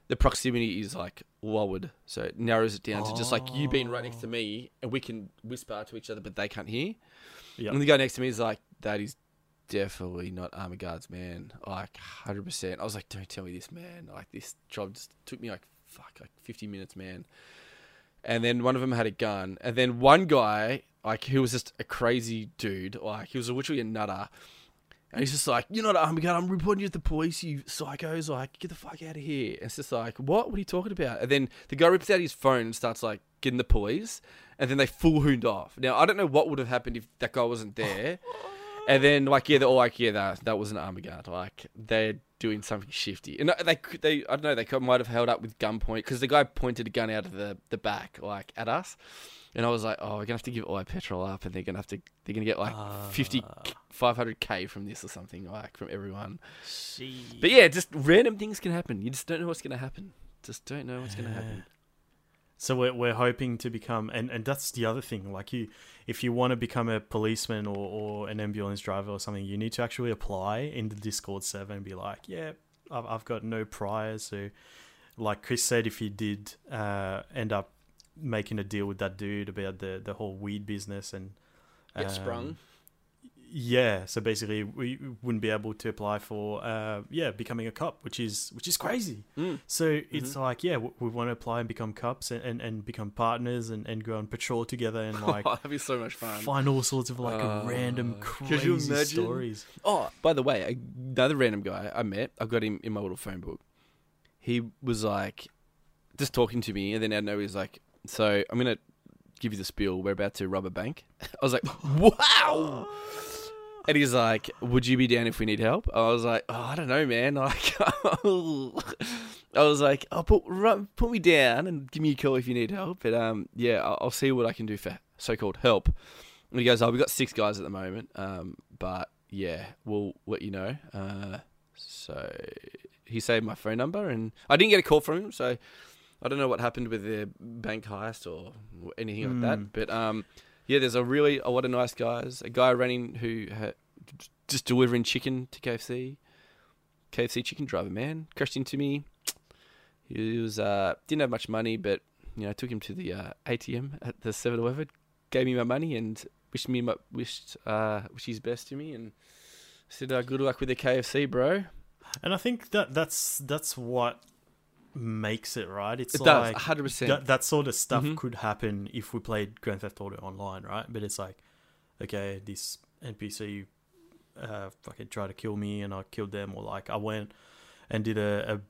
The proximity is like lowered, so it narrows it down to just like you being right next to me, oh. and we can whisper to each other, but they can't hear. Yeah. And the guy next to me is like, that is definitely not armor guards, man. Like, 100%. I was like, don't tell me this, man. Like, this job just took me like, fuck, like 50 minutes, man. And then one of them had a gun. And then one guy, like, he was just a crazy dude. Like, he was literally a nutter. And he's just like, You're not an army guard. I'm reporting you to the police, you psychos. Like, get the fuck out of here. And it's just like, What? What are you talking about? And then the guy rips out his phone and starts, like, getting the police. And then they full hooned off. Now, I don't know what would have happened if that guy wasn't there. And then, like, yeah, they're all like, Yeah, that, that was an army guard. Like, they're doing something shifty. And they, they I don't know, they might have held up with gunpoint because the guy pointed a gun out of the, the back, like, at us. And I was like, oh, we're gonna have to give all our petrol up, and they're gonna have to, they're gonna get like Ah. 50, 500 k from this or something, like from everyone. She. But yeah, just random things can happen. You just don't know what's gonna happen. Just don't know what's gonna happen. So we're we're hoping to become, and, and that's the other thing. Like you, if you want to become a policeman or, or an ambulance driver or something, you need to actually apply in the Discord server and be like, yeah, I've I've got no prior. So, like Chris said, if you did uh, end up making a deal with that dude about the the whole weed business and Get um, sprung. Yeah, so basically we wouldn't be able to apply for uh yeah, becoming a cop, which is which is crazy. Mm. So it's like, yeah, we, we want to apply and become cops and, and, and become partners and, and go on patrol together and <laughs> like That'd be so much fun. find all sorts of like Uh, random crazy stories. Oh, by the way, another random guy I met, I've got him in my little phone book. He was like, just talking to me, and then I know he's like, "So I'm gonna give you the spiel. We're about to rob a bank." <laughs> I was like, <laughs> "Wow!" And he's like, "Would you be down if we need help?" I was like, "Oh, I don't know, man." <laughs> Like, I was like, "Oh, put ru- put me down and give me a call if you need help." But um, yeah, I'll, I'll see what I can do for so-called help. And he goes, "Oh, we've got six guys at the moment, um, but yeah, we'll let you know." Uh, so he saved my phone number, and I didn't get a call from him, so I don't know what happened with the bank heist or anything like Mm. that. But um, yeah, there's a really a lot of nice guys. A guy running who ha- just delivering chicken to KFC. KFC chicken driver, man, crashed into me. He was uh, didn't have much money, but you know, I took him to the uh, ATM at the 7-Eleven, gave me my money, and wished me my, wished uh, wished his best to me, and said, uh, "Good luck with the KFC, bro." And I think that that's that's what makes it right. It's It like does, hundred percent. that, that sort of stuff Mhm. could happen if we played Grand Theft Auto online, right? But it's like, okay, this NPC uh, fucking tried to kill me and I killed them, or like I went and did a, a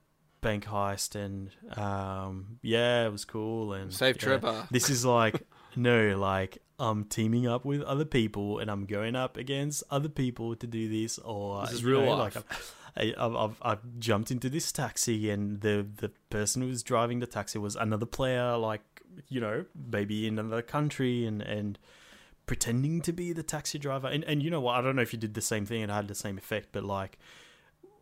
bank heist and um, yeah, it was cool and Save yeah. Trevor. This is like <laughs> no, like I'm teaming up with other people and I'm going up against other people to do this, or This is real know, life. Like I, I've, I've, I've jumped into this taxi and the the person who was driving the taxi was another player, like you know, maybe in another country, and and pretending to be the taxi driver. And and you know what? I don't know if you did the same thing and had the same effect, but like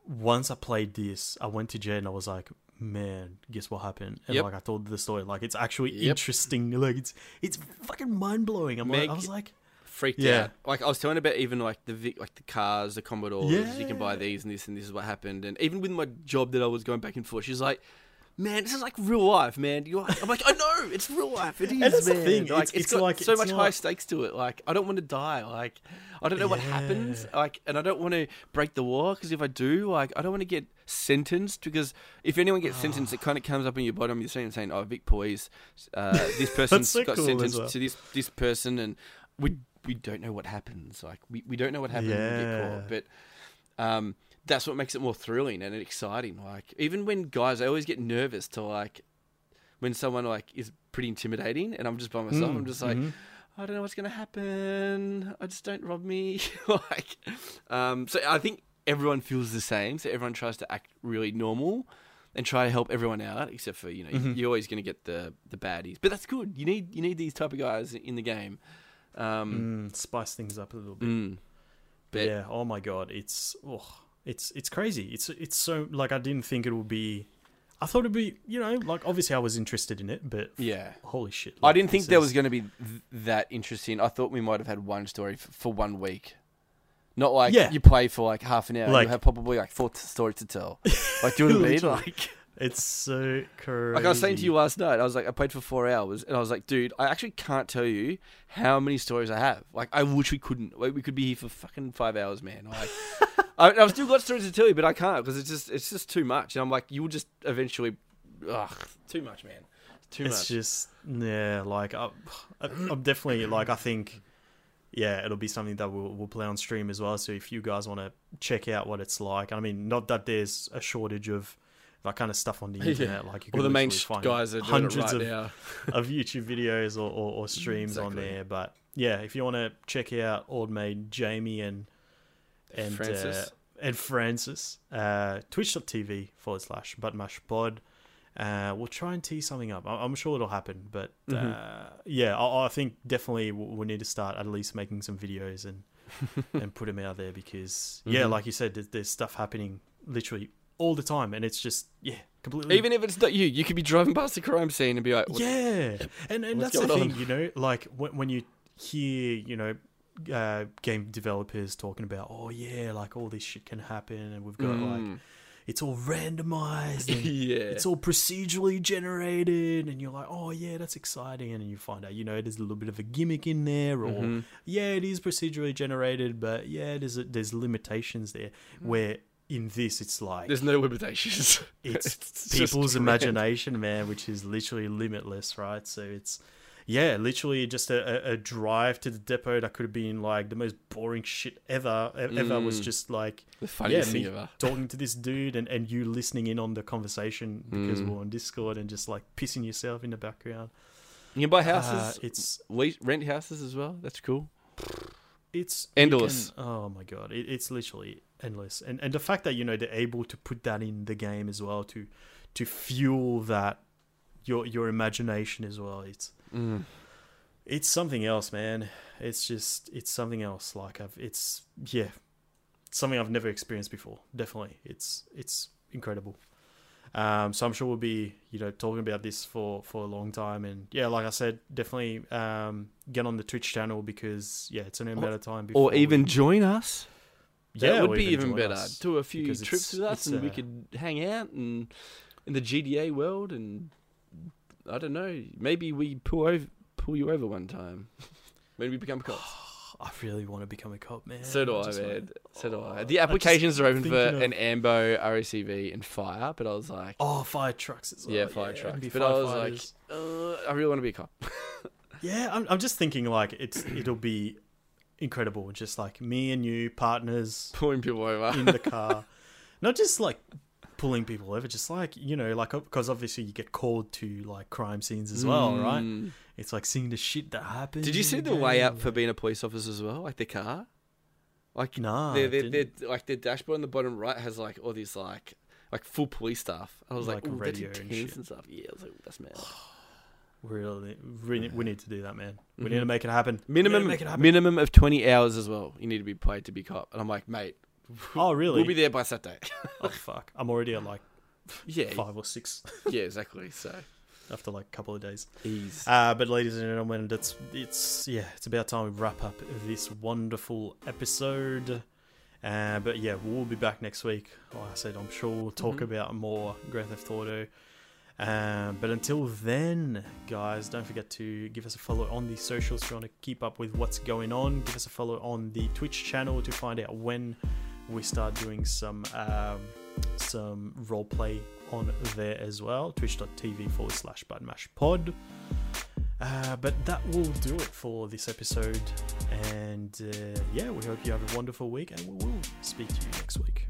once I played this, I went to jail and I was like, man, guess what happened? And Yep. like I told the story, like it's actually Yep. interesting. Like it's it's fucking mind blowing. I'm like, Meg- I was like, freaked Yeah. out. Like I was telling about even like the Vic, like the cars, the Commodores. You can buy these and this and this is what happened. And even with my job that I was going back and forth, she's like, "Man, this is like real life, man." You're like, I'm like, "I know, it's real life. It <laughs> is, that's the thing, Like, it's- it's got like- so it's much not- high stakes to it. Like I don't want to die. Like I don't know what happens. Like and I don't want to break the law because if I do, like I don't want to get sentenced because if anyone gets sentenced, it <sighs> kind of comes up in your bottom You're screen saying, "Oh, Vic Police, uh, this <laughs> person's so got cool sentenced well. to this this person," and we we don't know what happens. Like we, we don't know what happens when we get caught. But um, that's what makes it more thrilling and exciting. Like even when guys, I always get nervous to like when someone like is pretty intimidating, and I'm just by myself. I'm Mm, just like, mhm. I don't know what's gonna happen. I just don't rob me. <laughs> like, um, so I think everyone feels the same. So everyone tries to act really normal and try to help everyone out, except for you know Mhm. you're always gonna get the the baddies. But that's good. You need you need these type of guys in the game. Um, Mm, spice things up a little bit. mm. But yeah. Oh my god, it's oh, it's it's crazy. It's it's so like I didn't think it would be. I thought it'd be you know like obviously I was interested in it, but yeah. holy shit! I didn't think there was going to be th- that interesting. I thought we might have had one story f- for one week. Not like Yeah. you play for like half an hour. Like- you have probably like four t- stories to tell. <laughs> Like, do you know what I mean? Like, It's so crazy. like I was saying to you last night, I was like, I played for four hours, and I was like, dude, I actually can't tell you how many stories I have. Like, I wish we couldn't. Like, we could be here for fucking five hours, man. Like, <laughs> I, I've still got stories to tell you, but I can't because it's just, it's just too much. And I'm like, you will just eventually, ugh, too much, man. Too it's much. It's just yeah, like I, I'm definitely like I think yeah, it'll be something that we'll we'll play on stream as well. So if you guys want to check out what it's like, I mean, not that there's a shortage of that kind of stuff on the <laughs> Yeah. internet. Like you All can the main find guys are doing hundreds right of <laughs> of YouTube videos or, or, or streams on there. But yeah, if you want to check out Old Maid Jamie and and Francis. uh, and Francis, uh, twitch.tv forward slash buttonmashpod. Uh, we'll try and tee something up. I- I'm sure it'll happen, but uh, Mhm. yeah, I, I think definitely we we need to start at least making some videos and <laughs> and put them out there because yeah, Mhm. like you said, there's, there's stuff happening literally all the time, and it's just yeah, completely Even if it's not you, you could be driving past a crime scene and be like, yeah, <laughs> and and that's the thing, on? you know, like when when you hear, you know, uh, game developers talking about, oh yeah, like all this shit can happen, and we've got like Mm. it's all randomized, <laughs> and yeah. it's all procedurally generated, and you're like, oh yeah, that's exciting, and then you find out, you know, there's a little bit of a gimmick in there, or Mhm. yeah, it is procedurally generated, but yeah, there's a, there's limitations there. Where in this, it's like There's no limitations. <laughs> it's, just people's imagination, man, which is literally limitless, right? So it's yeah, literally just a, a, drive to the depot that could have been like the most boring shit ever. Ever was Mm. just like The funniest yeah, thing ever. <laughs> talking to this dude and, and you listening in on the conversation because Mm. we're on Discord and just like pissing yourself in the background. You can buy Uh, houses, it's lease, rent houses as well. That's cool. it's Endless. can- oh my god, it, it's literally endless, and and the fact that you know they're able to put that in the game as well to to fuel that your your imagination as well. It's Mm. it's something else, man. It's just it's something else. Like I've it's yeah, something I've never experienced before. Definitely, it's it's incredible. Um, so I'm sure we'll be you know talking about this for for a long time. And yeah, like I said, definitely um, get on the Twitch channel because yeah, it's only a matter of time. Before Or even we- join us. That would be even better. us. Do a few because trips with us, and we uh, could hang out and in the GTA world, and I don't know. Maybe we pull over, pull you over one time. <laughs> Maybe we become <sighs> cops. I really want to become a cop, man. so do I, wanna- man. So do I. Oh, The I just applications are open for of- an AMBO, RACV, and fire, but I was like, Oh, fire trucks as well. yeah, fire trucks. be But I was like, uh, I really want to be a cop. <laughs> Yeah, I'm, I'm just thinking like it's it'll be incredible. Just like me and you, partners <laughs> Pulling people over. in the car, not just like pulling people over, just like you know, like because obviously you get called to like crime scenes as well, right? Mm. It's like seeing the shit that happens. Did you see the way up for being a police officer as well? Like the car? Like Nah, their, their, like their dashboard on the bottom right has like all these like like full police stuff. I was like, Like radio radio and and, and stuff. Yeah, I was like, that's mad. <sighs> <sighs> Really, we, we need to do that, man. We need to make it happen. We need to Minimum make it happen. minimum of twenty hours as well. You need to be paid to be cop. And I'm like, mate, <laughs> Oh, really? we'll be there by Saturday. <laughs> oh fuck! I'm already at like yeah, five or six <laughs> yeah, exactly. So after like a couple of days. ease. Uh, but ladies and gentlemen, it's it's yeah, it's about time we wrap up this wonderful episode. Uh, but yeah, we'll be back next week. Like I said, I'm sure we'll talk Mhm. about more Grand Theft Auto. Um, but until then, guys, don't forget to give us a follow on the socials if you want to keep up with what's going on. Give us a follow on the Twitch channel to find out when we start doing some um, some role play on there as well. Twitch.tv forward slash pod. Uh, but that will do it for this episode. And uh, yeah, we hope you have a wonderful week, and we will speak to you next week.